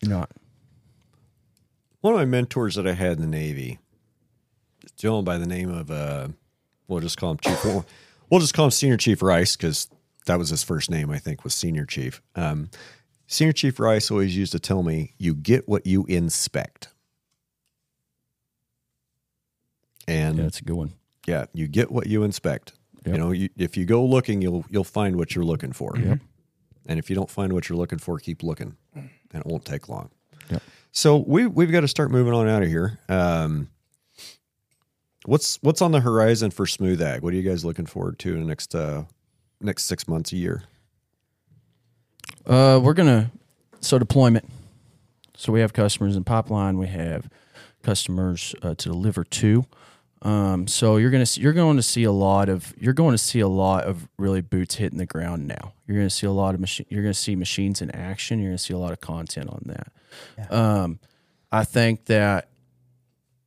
[SPEAKER 3] you're not
[SPEAKER 1] One of my mentors that I had in the Navy, a gentleman by the name of, uh, we'll just call him Chief. We'll, [LAUGHS] we'll just call him Senior Chief Rice because that was his first name, I think, was Senior Chief. Um, Senior Chief Rice always used to tell me, you get what you inspect. And
[SPEAKER 3] yeah that's a good one
[SPEAKER 1] yeah, you get what you inspect.
[SPEAKER 3] Yep.
[SPEAKER 1] You know, you, if you go looking, you'll you'll find what you're looking for. Yep. And if you don't find what you're looking for, keep looking, and it won't take long.
[SPEAKER 3] Yep.
[SPEAKER 1] So we we've got to start moving on out of here. Um, what's what's on the horizon for Smooth Ag? What are you guys looking forward to in the next uh, next six months, a year?
[SPEAKER 3] Uh, we're gonna so deployment. So we have customers in pipeline. We have customers uh, to deliver to. Um, so you're gonna see, you're going to see a lot of you're going to see a lot of really boots hitting the ground now. You're going to see a lot of machine. You're going to see machines in action. You're going to see a lot of content on that. Um, I think that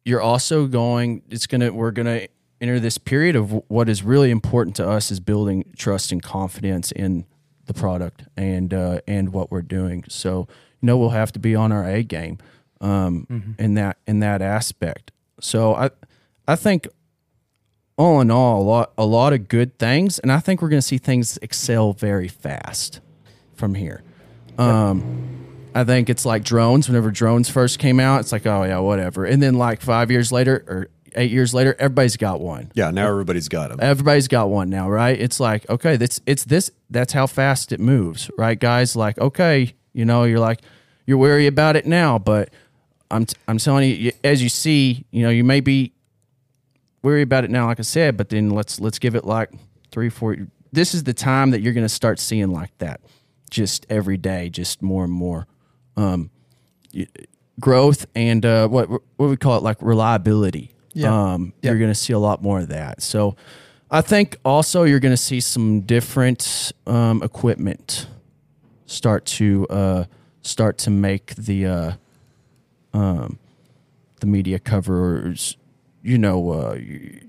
[SPEAKER 3] you're also going. It's gonna we're gonna enter this period of what is really important to us is building trust and confidence in the product and uh, and what we're doing. So you know we'll have to be on our A game um, in that in that aspect. So I I think all in all a lot a lot of good things, and I think we're going to see things excel very fast from here. Um, I think it's like drones. Whenever drones first came out, it's like oh yeah whatever, and then like five years later or eight years later, everybody's got one
[SPEAKER 1] Yeah, now everybody's got them.
[SPEAKER 3] everybody's got one now, right? It's like, okay, that's it's this that's how fast it moves, right, guys? Like, okay, you know, you're like you're wary about it now, but I'm t- I'm telling you, you, as you see, you know, you may be wary about it now, like I said, but then let's let's give it like three, four. This is the time that you're going to start seeing like that, just every day, just more and more um, growth and uh, what what we call it, like reliability.
[SPEAKER 4] Yeah.
[SPEAKER 3] Um, You're going to see a lot more of that. So, I think also you're going to see some different um, equipment start to uh, start to make the uh, um, the media covers. You know, uh, you-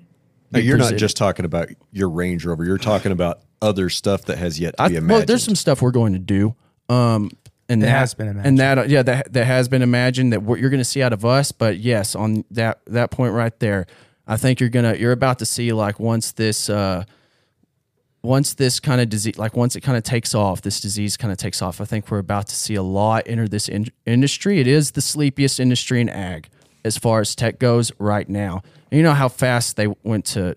[SPEAKER 1] Now, you're not just talking about your Ranch Rover. You're talking about other stuff that has yet to
[SPEAKER 3] I,
[SPEAKER 1] be
[SPEAKER 3] well,
[SPEAKER 1] imagined.
[SPEAKER 3] there's some stuff we're going to do. Um, and
[SPEAKER 4] It
[SPEAKER 3] that,
[SPEAKER 4] has been
[SPEAKER 3] and that yeah that that has been imagined that what you're going to see out of us. But yes, on that that point right there, I think you're gonna you're about to see like once this uh once this kind of disease like once it kind of takes off, this disease kind of takes off. I think we're about to see a lot enter this in- industry. It is the sleepiest industry in ag as far as tech goes right now. And you know how fast they went to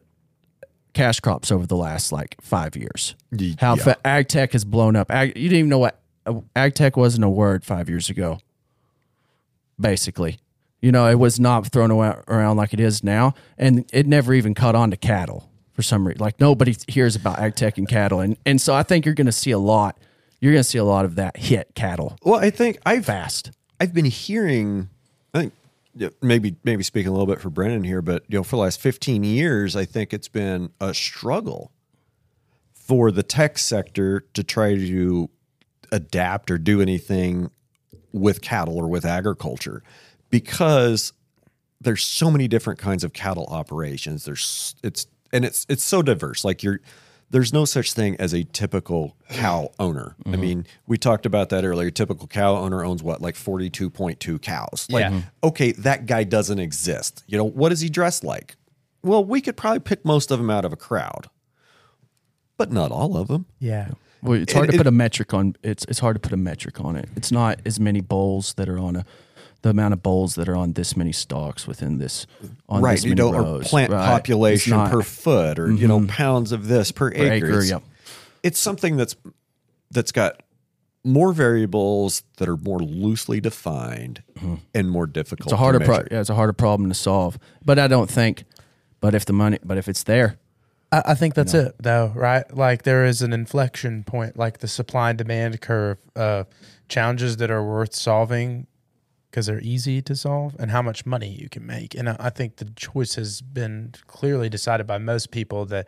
[SPEAKER 3] cash crops over the last like five years.
[SPEAKER 1] Ye-
[SPEAKER 3] How
[SPEAKER 1] yeah.
[SPEAKER 3] fa- ag tech has blown up. Ag, you didn't even know what uh, ag tech wasn't a word five years ago. Basically, you know, it was not thrown around like it is now, and it never even caught on to cattle for some reason. Like nobody hears about ag tech and cattle, and and so I think you're going to see a lot. You're going to see a lot of that hit cattle
[SPEAKER 1] Well, I think I've
[SPEAKER 3] fast.
[SPEAKER 1] I've been hearing. I think yeah, maybe maybe speaking a little bit for Brendon here, but you know, for the last fifteen years, I think it's been a struggle for the tech sector to try to adapt or do anything with cattle or with agriculture because there's so many different kinds of cattle operations. There's it's and it's it's so diverse. Like you're there's no such thing as a typical cow owner. I mm-hmm. mean, we talked about that earlier. Typical cow owner owns what, like 42.2 cows. Like,
[SPEAKER 4] Yeah. Mm-hmm.
[SPEAKER 1] okay, that guy doesn't exist. You know, what is he dressed like? Well, we could probably pick most of them out of a crowd, but not all of them.
[SPEAKER 4] Yeah.
[SPEAKER 3] Well, it's hard
[SPEAKER 1] And
[SPEAKER 3] to
[SPEAKER 1] it-
[SPEAKER 3] put a metric on. It's it's hard to put a metric on it. It's not as many bolls that are on a, the amount of bolls that are on this many stalks within this. On
[SPEAKER 1] right.
[SPEAKER 3] this
[SPEAKER 1] You
[SPEAKER 3] many
[SPEAKER 1] don't, or plant
[SPEAKER 3] Right.
[SPEAKER 1] population
[SPEAKER 3] not- Mm-hmm.
[SPEAKER 1] per foot or, you know, pounds of this per, acre.
[SPEAKER 3] acre,
[SPEAKER 1] It's-
[SPEAKER 3] yep.
[SPEAKER 1] It's something that's that's got more variables that are more loosely defined and more difficult.
[SPEAKER 3] Mm-hmm. It's a harder
[SPEAKER 1] to
[SPEAKER 3] pro- yeah, it's a harder problem to solve. But I don't think. But if the money, but if it's there,
[SPEAKER 4] I, I think that's it, though, right? Like there is an inflection point, like the supply and demand curve, uh, challenges that are worth solving because they're easy to solve, and how much money you can make. And I, think the choice has been clearly decided by most people that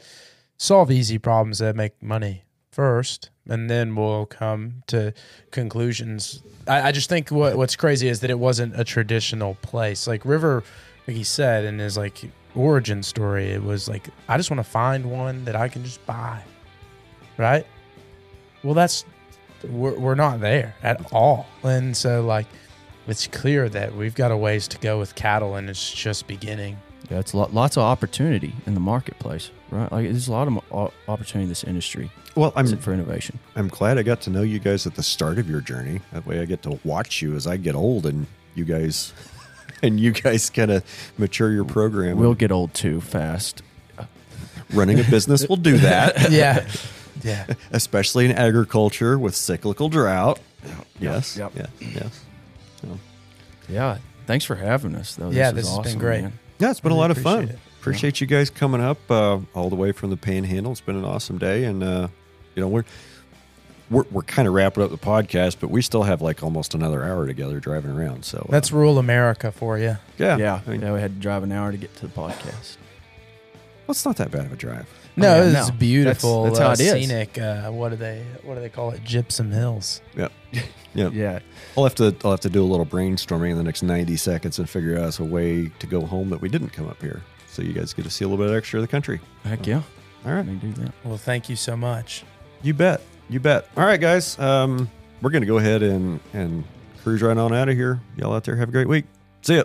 [SPEAKER 4] solve easy problems that make money first, and then we'll come to conclusions. I, I just think what what's crazy is that it wasn't a traditional place. Like River, like he said in his like origin story, it was like I just want to find one that I can just buy, right? Well, that's we're we're not there at all, and so like it's clear that we've got a ways to go with cattle, and it's just beginning.
[SPEAKER 3] yeah, it's lot, lots of opportunity in the marketplace, right? Like there's a lot of uh, opportunity in this industry.
[SPEAKER 1] Well, I'm
[SPEAKER 3] for innovation?
[SPEAKER 1] I'm glad I got to know you guys at the start of your journey. That way, I get to watch you as I get old, and you guys, [LAUGHS] and you guys kind of mature your program.
[SPEAKER 3] We'll get old too fast.
[SPEAKER 1] Running a business will do that, [LAUGHS]
[SPEAKER 4] Yeah, yeah. [LAUGHS]
[SPEAKER 1] especially in agriculture with cyclical drought. Yes.
[SPEAKER 3] Yep.
[SPEAKER 1] Yeah. Yes.
[SPEAKER 3] Yeah. Thanks for having us, though.
[SPEAKER 4] Yeah,
[SPEAKER 3] this,
[SPEAKER 4] this
[SPEAKER 3] is
[SPEAKER 4] has been
[SPEAKER 3] awesome,
[SPEAKER 4] great.
[SPEAKER 3] man.
[SPEAKER 1] Yeah, it's been a lot of fun.
[SPEAKER 4] appreciate it.
[SPEAKER 1] Appreciate you guys coming up uh, all the way from the Panhandle. It's been an awesome day, and uh, you know we're we're, we're kind of wrapping up the podcast, but we still have like almost another hour together driving around. So uh,
[SPEAKER 4] That's rural America for you.
[SPEAKER 1] yeah,
[SPEAKER 3] Yeah.
[SPEAKER 1] I mean,
[SPEAKER 3] yeah, we had to drive an hour to get to the podcast.
[SPEAKER 1] well, it's not that bad of a drive.
[SPEAKER 4] No,
[SPEAKER 3] Oh, yeah,
[SPEAKER 4] it's
[SPEAKER 3] no.
[SPEAKER 4] beautiful.
[SPEAKER 3] That's- that's how
[SPEAKER 4] uh,
[SPEAKER 3] it is.
[SPEAKER 4] Scenic. Uh, what do they? What do they call it? Gypsum Hills.
[SPEAKER 1] Yep. [LAUGHS] Yep.
[SPEAKER 3] Yeah.
[SPEAKER 1] I'll have to I'll have to do a little brainstorming in the next ninety seconds and figure out a way to go home that we didn't come up here, so you guys get to see a little bit extra of the country.
[SPEAKER 3] Heck yeah.
[SPEAKER 1] All right.
[SPEAKER 3] Let me do that.
[SPEAKER 4] Well, thank you so much.
[SPEAKER 1] You bet. You bet. All right, guys. Um, we're gonna go ahead and and cruise right on out of here. Y'all out there have a great week. See ya.